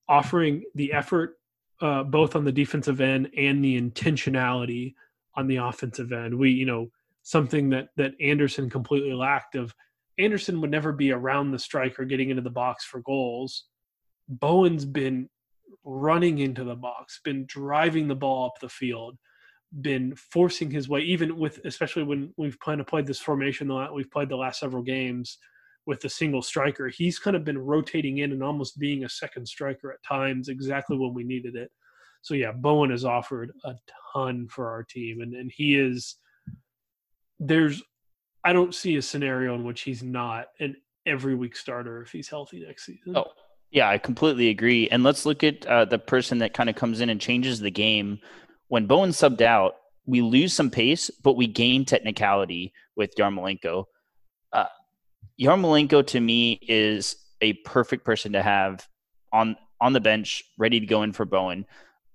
offering the effort uh, both on the defensive end and the intentionality on the offensive end. We, you know, something that that Anderson completely lacked. Of Anderson would never be around the striker getting into the box for goals. Bowen's been running into the box, been driving the ball up the field. been forcing his way, even with especially when we've kind of played this formation. We've played the last several games with a single striker. He's kind of been rotating in and almost being a second striker at times, exactly when we needed it. So yeah, Bowen has offered a ton for our team, and and he is. There's, I don't see a scenario in which he's not an every week starter if he's healthy next season. Oh, yeah, I completely agree. And let's look at uh, the person that kind of comes in and changes the game. When Bowen subbed out, we lose some pace, but we gain technicality with Yarmolenko. Uh, Yarmolenko to me is a perfect person to have on on the bench, ready to go in for Bowen.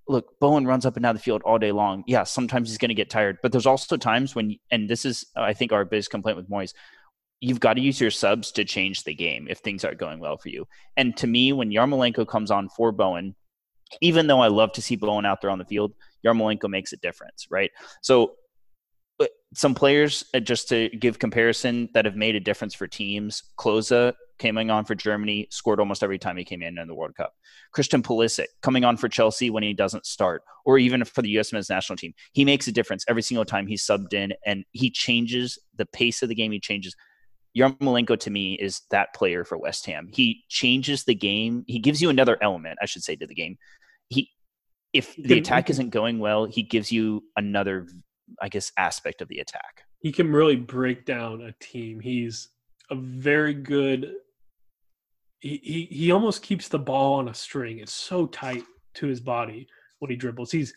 Look, Bowen runs up and down the field all day long. Yeah, sometimes he's going to get tired, but there's also times when, and this is, I think, our biggest complaint with Moyes you've got to use your subs to change the game if things aren't going well for you. And to me, when Yarmolenko comes on for Bowen, even though I love to see Bowen out there on the field, Yarmolenko makes a difference, right? So some players, uh, just to give comparison, that have made a difference for teams. Klose coming on for Germany, scored almost every time he came in in the World Cup. Christian Pulisic coming on for Chelsea when he doesn't start, or even for the U.S. men's national team. He makes a difference every single time he's subbed in, and he changes the pace of the game. He changes Yarmolenko to me is that player for West Ham. He changes the game. He gives you another element, I should say, to the game. He, if the attack isn't going well, he gives you another, I guess, aspect of the attack. He can really break down a team. He's a very good. He, he he almost keeps the ball on a string. It's so tight to his body when he dribbles. He's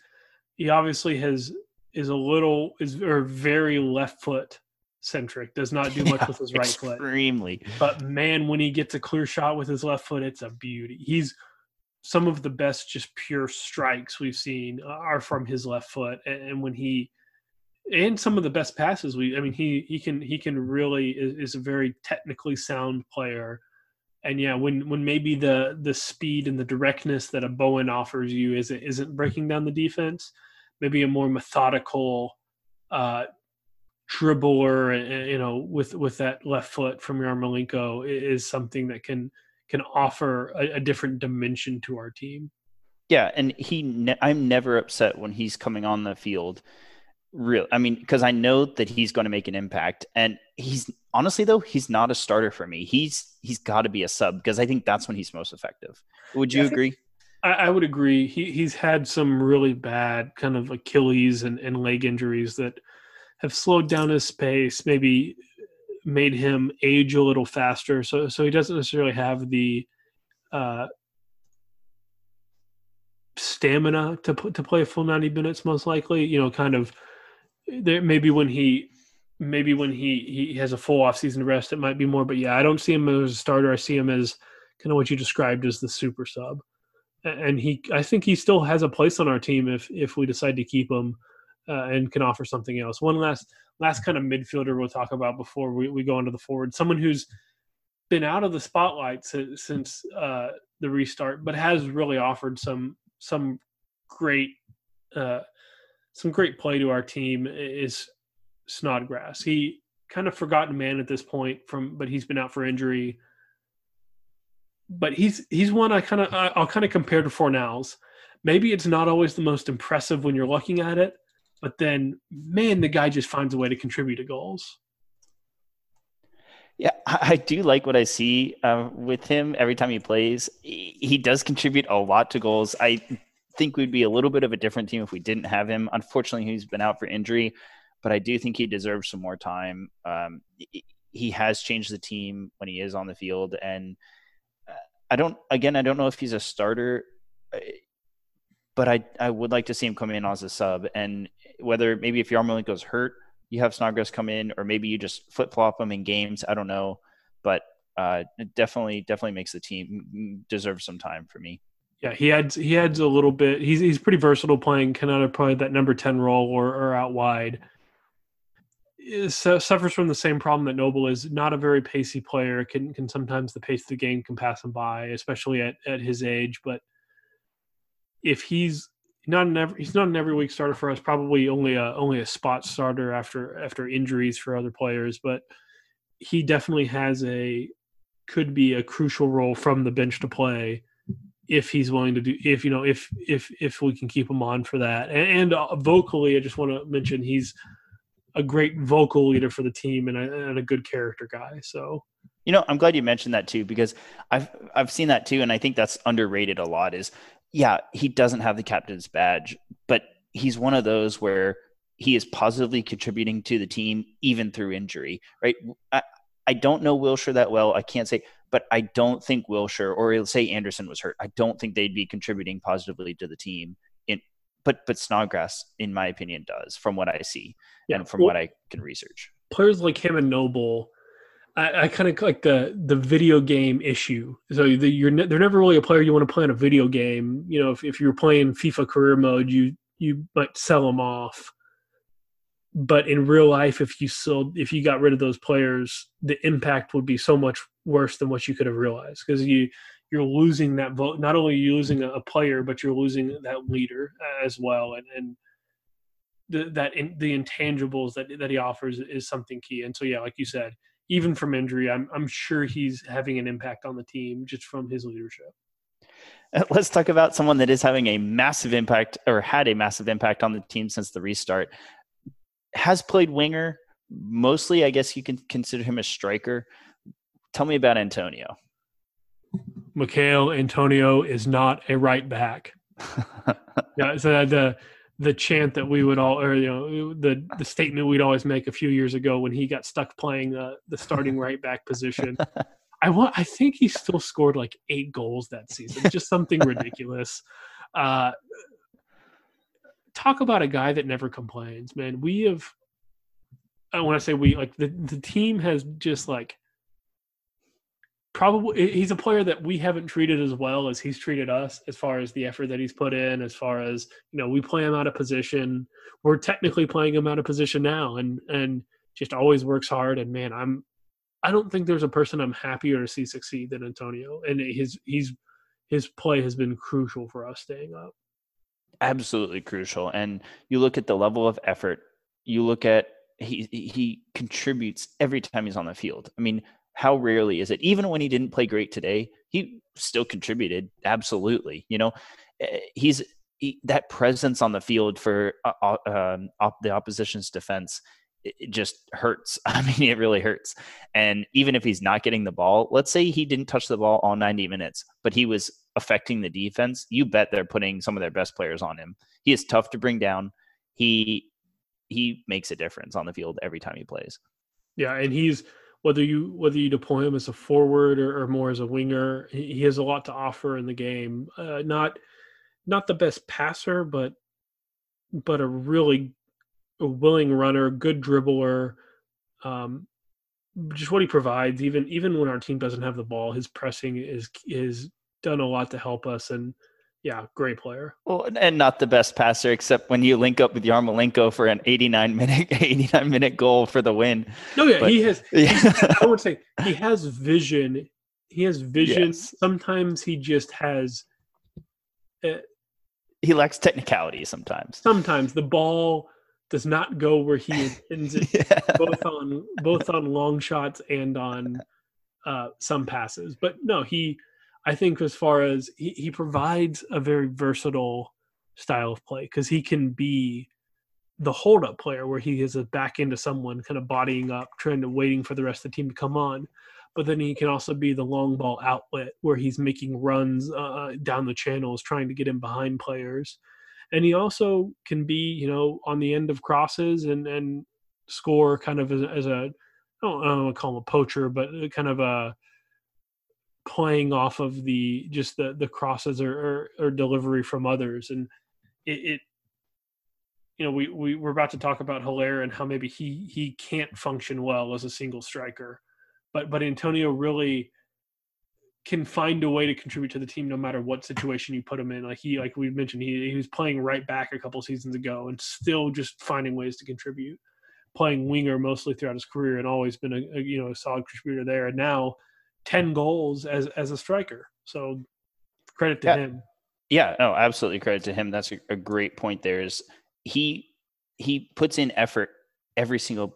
he obviously has is a little is or very left foot centric, does not do much yeah, with his right extremely. foot. Extremely. But man, when he gets a clear shot with his left foot, it's a beauty. He's some of the best just pure strikes we've seen uh, are from his left foot and when he and some of the best passes we i mean he he can he can really is, is, a very technically sound player and yeah when when maybe the the speed and the directness that a bowen offers you isn't isn't breaking down the defense maybe a more methodical uh dribbler, you know, with with that left foot from Yarmolenko is something that can can offer a, a different dimension to our team. Yeah, and he, ne- I'm never upset when he's coming on the field. Real, I mean, because I know that he's going to make an impact, and he's honestly though he's not a starter for me. He's he's got to be a sub because I think that's when he's most effective. Would you yeah, agree? I, I, would agree. He he's had some really bad kind of Achilles and, and leg injuries that have slowed down his pace, maybe made him age a little faster. So so he doesn't necessarily have the uh, stamina to to play a full 90 minutes most likely you know kind of there maybe when he maybe when he he has a full off season rest it might be more but yeah i don't see him as a starter i see him as kind of what you described as the super sub and he i think he still has a place on our team if if we decide to keep him uh, and can offer something else. One last last kind of midfielder we'll talk about before we, we go into the forward. Someone who's been out of the spotlight since, since uh, the restart, but has really offered some some great uh, some great play to our team is Snodgrass. He kind of forgotten man at this point from, but he's been out for injury. But he's he's one I kind of I'll kind of compare to Fornals. Maybe it's not always the most impressive when you're looking at it, but then man, the guy just finds a way to contribute to goals. Yeah, I do like what I see uh, with him every time he plays. He does contribute a lot to goals. I think we'd be a little bit of a different team if we didn't have him. Unfortunately, he's been out for injury, but I do think he deserves some more time. Um, he has changed the team when he is on the field, and uh, I don't. Again, I don't know if he's a starter, uh, but I I would like to see him come in as a sub. And whether maybe if Yarmolenko's hurt, you have Snodgrass come in, or maybe you just flip flop him in games. I don't know, but uh, it definitely definitely makes the team deserve some time for me. Yeah, he adds he adds a little bit. He's he's pretty versatile playing of probably that number ten role or, or out wide. Suffers from the same problem that Noble is not a very pacey player. Can can sometimes the pace of the game can pass him by, especially at, at his age. But if he's not an every, he's not an every week starter for us. Probably only a only a spot starter after after injuries for other players, but he definitely has a could be a crucial role from the bench to play if he's willing to do if you know if if if we can keep him on for that. And, and uh, vocally i just want to mention he's a great vocal leader for the team and a, and a good character guy so. You know i'm glad you mentioned that too because i've i've seen that too and i think that's underrated a lot is yeah he doesn't have the captain's badge but he's one of those where he is positively contributing to the team even through injury right? I, I don't know Wilshere that well. I can't say but I don't think Wilshere or say Anderson was hurt. I don't think they'd be contributing positively to the team. In but but Snodgrass, in my opinion, does from what I see yeah. and from well, what I can research. Players like him and Noble, I, I kind of like the the video game issue. So the, you're ne- they're never really a player you want to play in a video game. You know, if if you're playing FIFA career mode, you you might sell them off but in real life if you sold if you got rid of those players the impact would be so much worse than what you could have realized because you you're losing that vote not only you losing a, player but you're losing that leader uh, as well and and the, that in, the intangibles that that he offers is something key and so yeah like you said even from injury i'm i'm sure he's having an impact on the team just from his leadership uh, let's talk about someone that is having a massive impact or had a massive impact on the team since the restart has played winger. Mostly, I guess you can consider him a striker. Tell me about Antonio. Michail Antonio is not a right back. yeah, so the the chant that we would all, or you know, the the statement we'd always make a few years ago when he got stuck playing uh, the starting right back position. I want. I think he still scored like eight goals that season, just something ridiculous. Uh, talk about a guy that never complains, man. We have I want to say we like the the team has just like probably he's a player that we haven't treated as well as he's treated us as far as the effort that he's put in as far as you know we play him out of position we're technically playing him out of position now and and just always works hard and man i'm i don't think there's a person i'm happier to see succeed than antonio and his he's his play has been crucial for us staying up absolutely crucial. And you look at the level of effort. You look at he he contributes every time he's on the field. I mean, how rarely is it? Even when he didn't play great today, he still contributed. Absolutely, you know, eh, he's he, that presence on the field for uh, uh um, op, the opposition's defense. It just hurts. I mean, it really hurts. And even if he's not getting the ball, let's say he didn't touch the ball all 90 minutes, but he was affecting the defense, you bet they're putting some of their best players on him. He is tough to bring down. He he makes a difference on the field every time he plays. Yeah, and he's whether you whether you deploy him as a forward or, or more as a winger, he, has a lot to offer in the game. Uh, not not the best passer, but but a really a willing runner, good dribbler. Um, just what he provides, even even when our team doesn't have the ball, his pressing is is done a lot to help us. And yeah, great player. Well, and not the best passer, except when you link up with Yarmolenko for an 89 minute 89 minute goal for the win. No, yeah, but, he has. Yeah. I would say he has vision. He has vision. Yes. Sometimes he just has. Uh, he lacks technicality. Sometimes. Sometimes the ball does not go where he intends it, yeah. both on both on long shots and on uh, some passes. But no, he I think as far as he, he provides a very versatile style of play because he can be the hold up player where he is a back into someone kind of bodying up, trying to waiting for the rest of the team to come on. But then he can also be the long ball outlet where he's making runs uh, down the channels, trying to get in behind players. And he also can be, you know, on the end of crosses and, and score kind of as, as a, I don't, I don't want to call him a poacher, but kind of a, playing off of the just the the crosses or, or, or delivery from others. And it, it, you know we, we we're about to talk about Haller and how maybe he he can't function well as a single striker. But but Antonio really can find a way to contribute to the team no matter what situation you put him in. Like he like we mentioned he, he was playing right back a couple seasons ago and still just finding ways to contribute. Playing winger mostly throughout his career and always been a, a you know a solid contributor there. And now 10 goals as as a striker. So credit to yeah. him. Yeah, no, absolutely credit to him. That's a, a great point there is he he puts in effort every single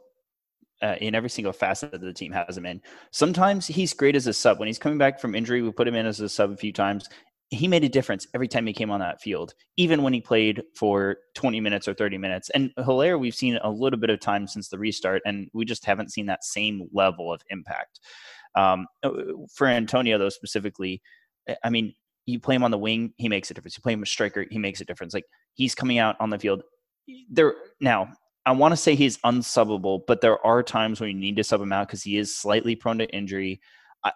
uh, in every single facet that the team has him in. Sometimes he's great as a sub. When he's coming back from injury, we put him in as a sub a few times. he made a difference every time he came on that field, even when he played for 20 minutes or 30 minutes. And Haller, we've seen a little bit of time since the restart, and we just haven't seen that same level of impact. Um, uh, for Antonio, though, specifically, I mean, you play him on the wing, he makes a difference. You play him a striker, he makes a difference. Like he's coming out on the field. There now, I want to say he's unsubbable, but there are times when you need to sub him out because he is slightly prone to injury. I,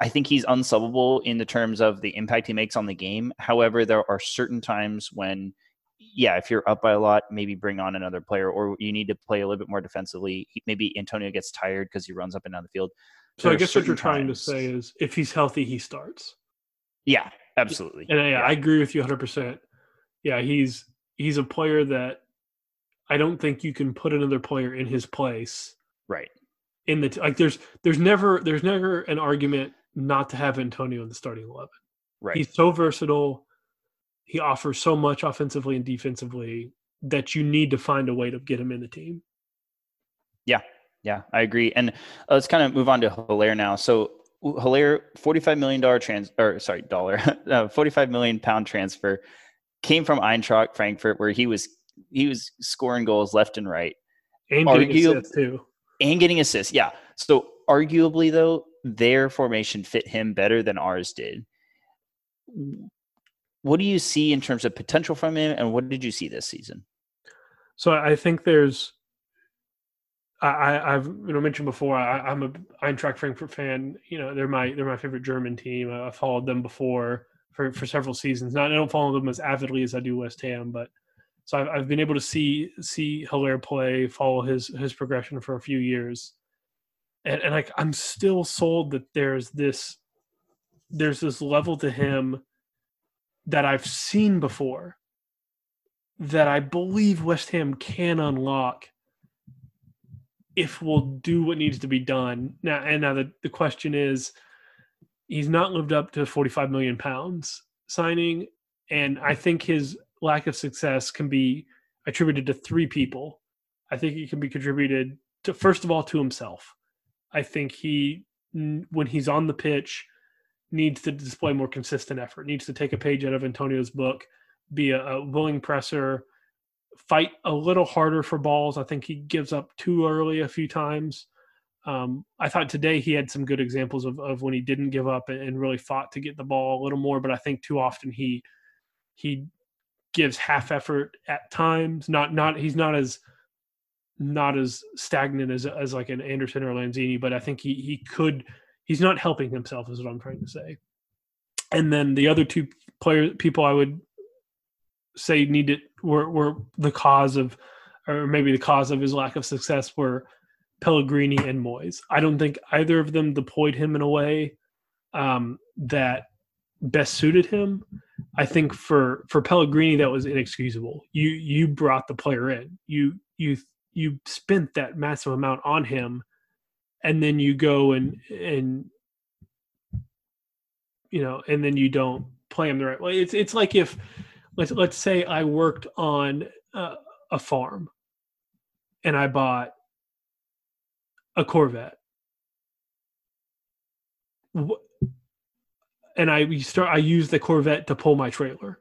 I think he's unsubbable in the terms of the impact he makes on the game. However, there are certain times when, yeah, if you're up by a lot, maybe bring on another player, or you need to play a little bit more defensively. Maybe Antonio gets tired because he runs up and down the field. So I guess what you're trying to say is, if he's healthy, he starts. Yeah, absolutely. And yeah, yeah. I agree with you 100. percent Yeah, he's he's a player that I don't think you can put another player in his place. Right. In the t- like, there's there's never there's never an argument not to have Antonio in the starting eleven. Right. He's so versatile. He offers so much offensively and defensively that you need to find a way to get him in the team. Yeah, yeah, I agree. And uh, let's kind of move on to Haller now. So Haller, forty-five million dollar trans or sorry, dollar, uh, forty-five million pound transfer came from Eintracht Frankfurt, where he was he was scoring goals left and right, and getting Argu- assists too, and getting assists. Yeah. So arguably, though, their formation fit him better than ours did. What do you see in terms of potential from him, and what did you see this season? So I think there's I, have you know mentioned before I, am a Eintracht Frankfurt fan. You know they're my they're my favorite German team. I've followed them before for, for several seasons. Not I don't follow them as avidly as I do West Ham, but so I've, I've been able to see see Haller play, follow his his progression for a few years, and and I, I'm still sold that there's this there's this level to him that I've seen before that I believe West Ham can unlock if we'll do what needs to be done. Now, and now the, the question is, he's not lived up to 45 million pounds signing, and I think his lack of success can be attributed to three people. I think it can be contributed to first of all to himself. I think he, when he's on the pitch, needs to display more consistent effort. Needs to take a page out of Antonio's book, be a, a willing presser, fight a little harder for balls. I think he gives up too early a few times. Um, I thought today he had some good examples of, of when he didn't give up and, really fought to get the ball a little more, but I think too often he he gives half effort at times. Not not he's not as not as stagnant as as like an Anderson or Lanzini, but I think he he could he's not helping himself is what I'm trying to say. And then the other two player people I would say needed were were the cause of, or maybe the cause of his lack of success were Pellegrini and Moyes. I don't think either of them deployed him in a way um, that best suited him. I think for for Pellegrini that was inexcusable. You you brought the player in. You you you spent that massive amount on him, and then you go and and you know, and then you don't play him the right way. It's it's like if let's let's say I worked on uh, a farm and I bought a Corvette. And I start I use the Corvette to pull my trailer.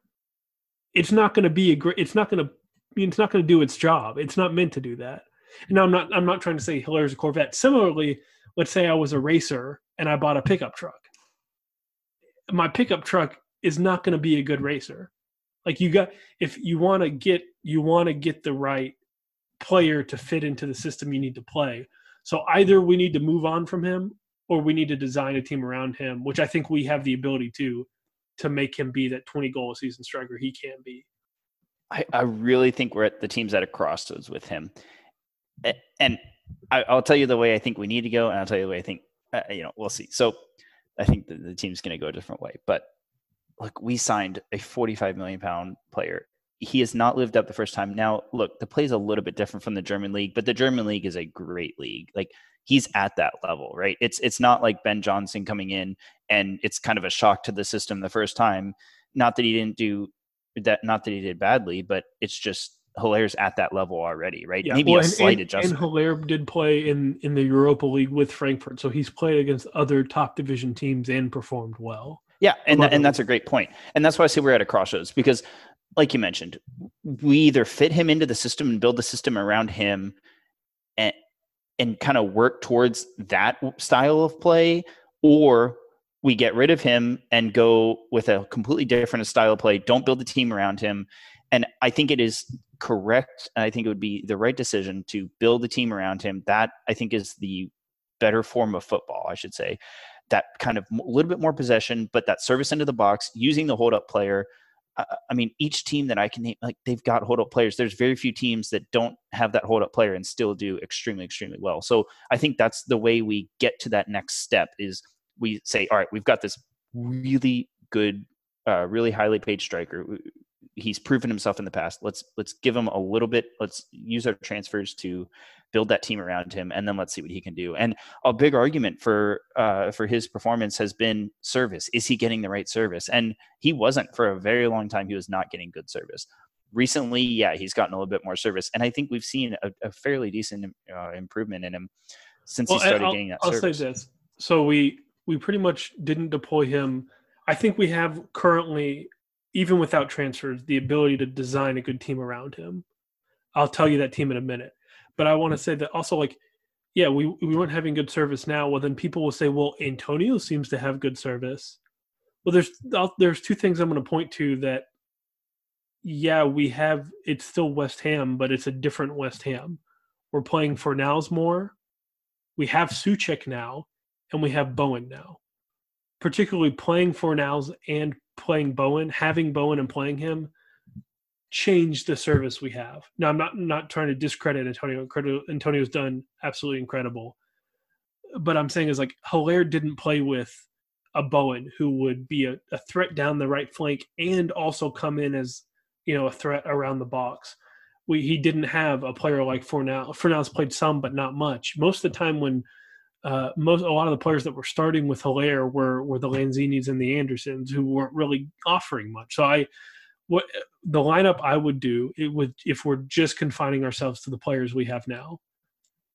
It's not going to be a great it's not going to it's not going to do its job. It's not meant to do that. And I'm not I'm not trying to say Haller's a Corvette. Similarly, let's say I was a racer and I bought a pickup truck. My pickup truck is not going to be a good racer like you got if you want to get you want to get the right player to fit into the system you need to play. So either we need to move on from him or we need to design a team around him, which I think we have the ability to to make him be that 20 goal a season striker he can be. I, I really think we're at the teams at a crossroads with him. And I, will tell you the way I think we need to go, and I'll tell you the way I think, uh, you know, we'll see. So I think the, the team's going to go a different way. But look, we signed a 45 million pound player. He has not lived up the first time. Now, look, the play is a little bit different from the German league, but the German league is a great league. Like he's at that level, right? It's it's not like Ben Johnson coming in and it's kind of a shock to the system the first time. Not that he didn't do that, not that he did badly, but it's just Haller's at that level already, right? Yeah, Maybe well, a slight and, adjustment. And Hilaire did play in in the Europa League with Frankfurt, so he's played against other top division teams and performed well. Yeah, and and that's a great point, and that's why I say we're at a crossroads because, like you mentioned, we either fit him into the system and build the system around him, and and kind of work towards that style of play, or we get rid of him and go with a completely different style of play. Don't build the team around him, and I think it is correct. And I think it would be the right decision to build a team around him. That I think is the better form of football, I should say that kind of a little bit more possession, but that service into the box, using the hold up player. I mean, each team that I can name, like they've got hold up players. There's very few teams that don't have that hold up player and still do extremely, extremely well. So I think that's the way we get to that next step is we say, all right, we've got this really good, uh, really highly paid striker. He's proven himself in the past. Let's let's give him a little bit. Let's use our transfers to build that team around him, and then let's see what he can do. And a big argument for uh, for his performance has been service. Is he getting the right service? And he wasn't for a very long time. He was not getting good service. Recently, yeah, he's gotten a little bit more service, and I think we've seen a, a fairly decent uh, improvement in him since well, he started I'll, getting that. I'll service. say this: so we we pretty much didn't deploy him. I think we have currently, even without transfers, the ability to design a good team around him. I'll tell you that team in a minute. But I want to say that also, like, yeah, we we weren't having good service now. Well, then people will say, well, Antonio seems to have good service. Well, there's there's two things I'm going to point to that. Yeah, we have. It's still West Ham, but it's a different West Ham. We're playing Fornals more. We have Soucek now, and we have Bowen now. Particularly playing Fornals and playing Bowen, having Bowen and playing him change the service we have. Now, I'm not not trying to discredit Antonio. Antonio's done absolutely incredible, but I'm saying is like Haller didn't play with a Bowen who would be a, a, threat down the right flank and also come in as you know a threat around the box. We he didn't have a player like Fornal. Fornal's played some, but not much. Most of the time when uh, most a lot of the players that were starting with Haller were were the Lanzinis and the Andersons who weren't really offering much. So I what the lineup I would do it would if we're just confining ourselves to the players we have now.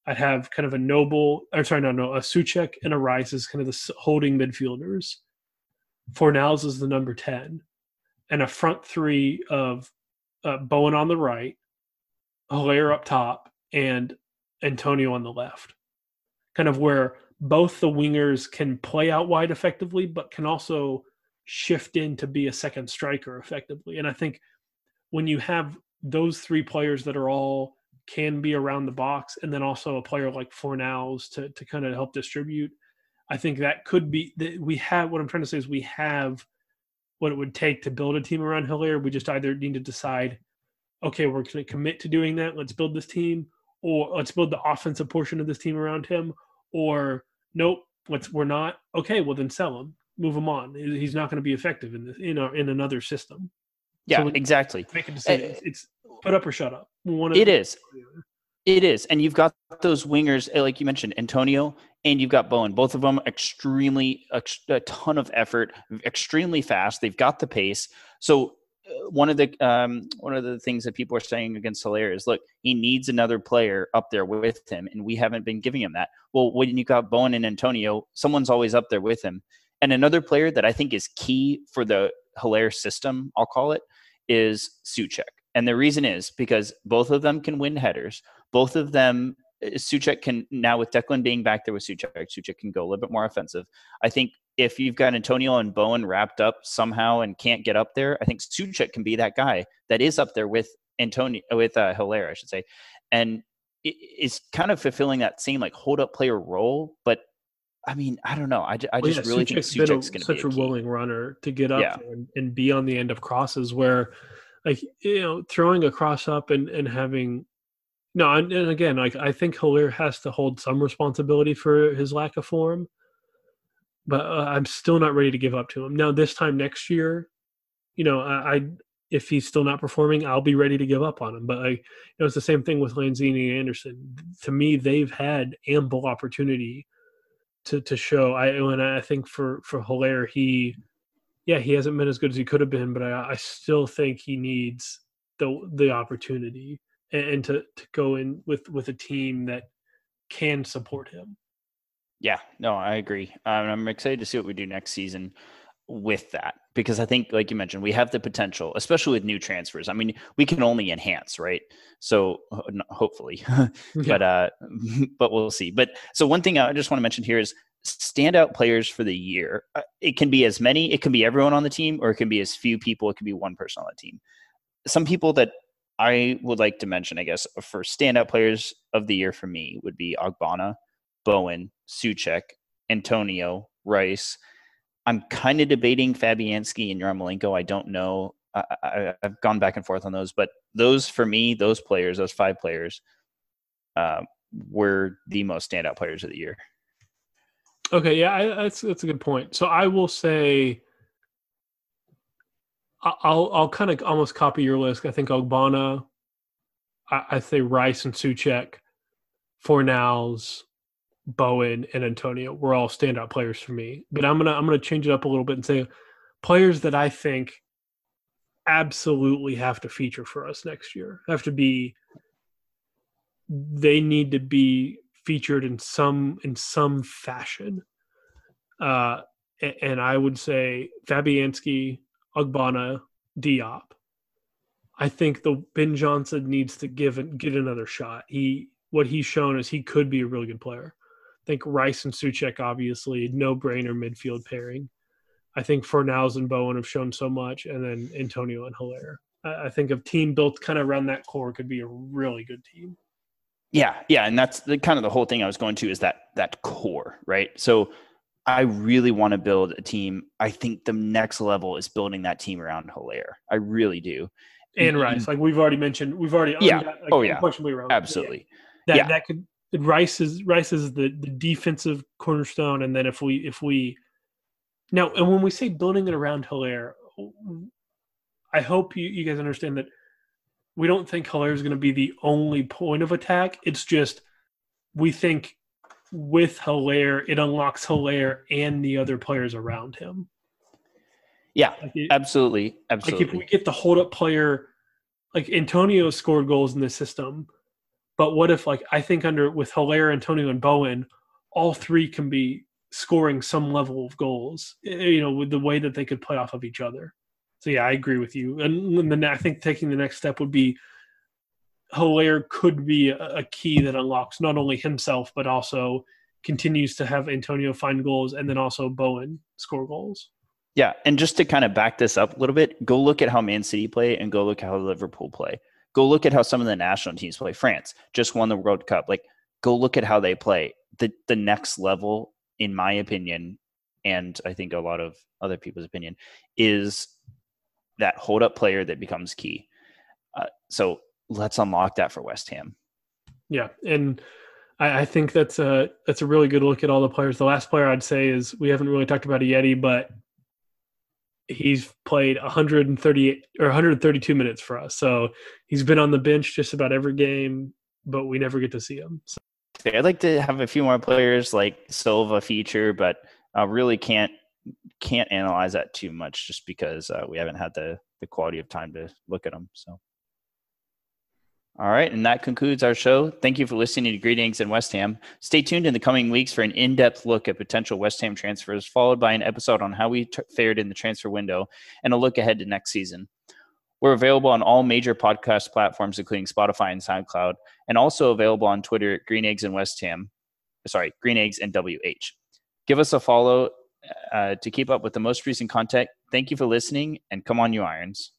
I'd have kind of a Noble, or sorry, no, no, a Soucek and a Rice as kind of the holding midfielders. Fornals is the number ten, and a front three of uh, Bowen on the right, Haller up top, and Antonio on the left. Kind of where both the wingers can play out wide effectively, but can also shift in to be a second striker effectively. And I think when you have those three players that are all can be around the box, and then also a player like Fornals to to kind of help distribute, I think that could be that we have. What I'm trying to say is we have what it would take to build a team around Haller. We just either need to decide, okay, we're going to commit to doing that. Let's build this team, or let's build the offensive portion of this team around him, or nope, let's we're not. Okay, well then sell him move him on. He's not going to be effective in this in our, in another system. Yeah, so exactly. Make a decision. Uh, it's put up or shut up. One it is. It is, and you've got those wingers, eh, like you mentioned, Antonio, and you've got Bowen. Both of them extremely a, a ton of effort, extremely fast. They've got the pace. So uh, one of the um, one of the things that people are saying against Haller is, look, he needs another player up there with him, and we haven't been giving him that. Well, when you got Bowen and Antonio, someone's always up there with him. And another player that I think is key for the Haller system, I'll call it, is Soucek. And the reason is because both of them can win headers. Both of them, uh, Soucek can now with Declan being back there with Soucek, Soucek can go a little bit more offensive. I think if you've got Antonio and Bowen wrapped up somehow and can't get up there, I think Soucek can be that guy that is up there with Antonio with uh, Haller, I should say, and is kind of fulfilling that same like hold up player role, but I mean, I don't know. I, I well, just yeah, really Soucek's think Soucek's going to be such a, a willing runner to get up yeah. and, and, be on the end of crosses where, like you know, throwing a cross up and and having no, and, and again, like I think Haller has to hold some responsibility for his lack of form, but uh, I'm still not ready to give up to him. Now, this time next year, you know, I, I if he's still not performing, I'll be ready to give up on him. But I, you know, it's the same thing with Lanzini and Anderson. To me, they've had ample opportunity to to show. I and I think for for Haller, he yeah he hasn't been as good as he could have been, but I, I still think he needs the the opportunity and, and to to go in with with a team that can support him. Yeah, no, I agree. Um, I'm excited to see what we do next season. With that because I think, like you mentioned, we have the potential, especially with new transfers. I mean, we can only enhance, right? So hopefully, yeah. but uh, but we'll see. But so one thing I just want to mention here is standout players for the year. Uh, it can be as many, it can be everyone on the team, or it can be as few people. It can be one person on the team. Some people that I would like to mention, I guess, for standout players of the year for me would be Ogbonna, Bowen, Soucek, Antonio, Rice. I'm kind of debating Fabianski and Yarmolenko. I don't know. I, have gone back and forth on those, but those for me, those players, those five players, uh, were the most standout players of the year. Okay, yeah, I, that's that's a good point. So I will say, I'll I'll kind of almost copy your list. I think Ogbonna, I, I say Rice and Soucek, Fornals, Bowen and Antonio were all standout players for me. But I'm gonna I'm gonna change it up a little bit and say players that I think absolutely have to feature for us next year. Have to be they need to be featured in some in some fashion. Uh and I would say Fabianski, Ogbonna, Diop. I think the Ben Johnson needs to give it, get another shot. He what he's shown is he could be a really good player. I think Rice and Soucek, obviously, no brainer midfield pairing. I think Fornals and Bowen have shown so much, and then Antonio and Haller. I, I think a team built kind of around that core could be a really good team. Yeah, yeah, and that's the kind of the whole thing I was going to is that that core, right? So I really want to build a team. I think the next level is building that team around Haller. I really do. And mm-hmm. Rice, like we've already mentioned, we've already yeah, like, oh yeah, around. absolutely. Yeah. That yeah. that could Rice is Rice is the, the defensive cornerstone, and then if we if we now and when we say building it around Haller, I hope you, you guys understand that we don't think Haller is going to be the only point of attack. It's just we think with Haller, it unlocks Haller and the other players around him. Yeah, like it, absolutely, absolutely. Like if we get the hold up player, like Antonio scored goals in the system, but what if, like, I think under with Haller, Antonio, and Bowen, all three can be scoring some level of goals, eh, you know, with the way that they could play off of each other. So, yeah, I agree with you. And then I think taking the next step would be Haller could be a key that unlocks not only himself, but also continues to have Antonio find goals and then also Bowen score goals. Yeah, and just to kind of back this up a little bit, go look at how Man City play and go look at how Liverpool play. Go look at how some of the national teams play. France just won the World Cup. Like, go look at how they play. The the next level, in my opinion, and I think a lot of other people's opinion, is that hold up player that becomes key. Uh, so let's unlock that for West Ham. Yeah, and I, I, think that's a that's a really good look at all the players. The last player I'd say is we haven't really talked about Ajeti, but he's played 138 or 132 minutes for us. So he's been on the bench just about every game, but we never get to see him. So. I'd like to have a few more players like Silva feature, but I really can't can't analyze that too much just because uh, we haven't had the the quality of time to look at them. So. All right, and that concludes our show. Thank you for listening to Green Eggs and West Ham. Stay tuned in the coming weeks for an in depth look at potential West Ham transfers, followed by an episode on how we t- fared in the transfer window and a look ahead to next season. We're available on all major podcast platforms, including Spotify and SoundCloud, and also available on Twitter at Green Eggs and West Ham. Sorry, Green Eggs and WH. Give us a follow uh, to keep up with the most recent content. Thank you for listening, and come on, you Irons.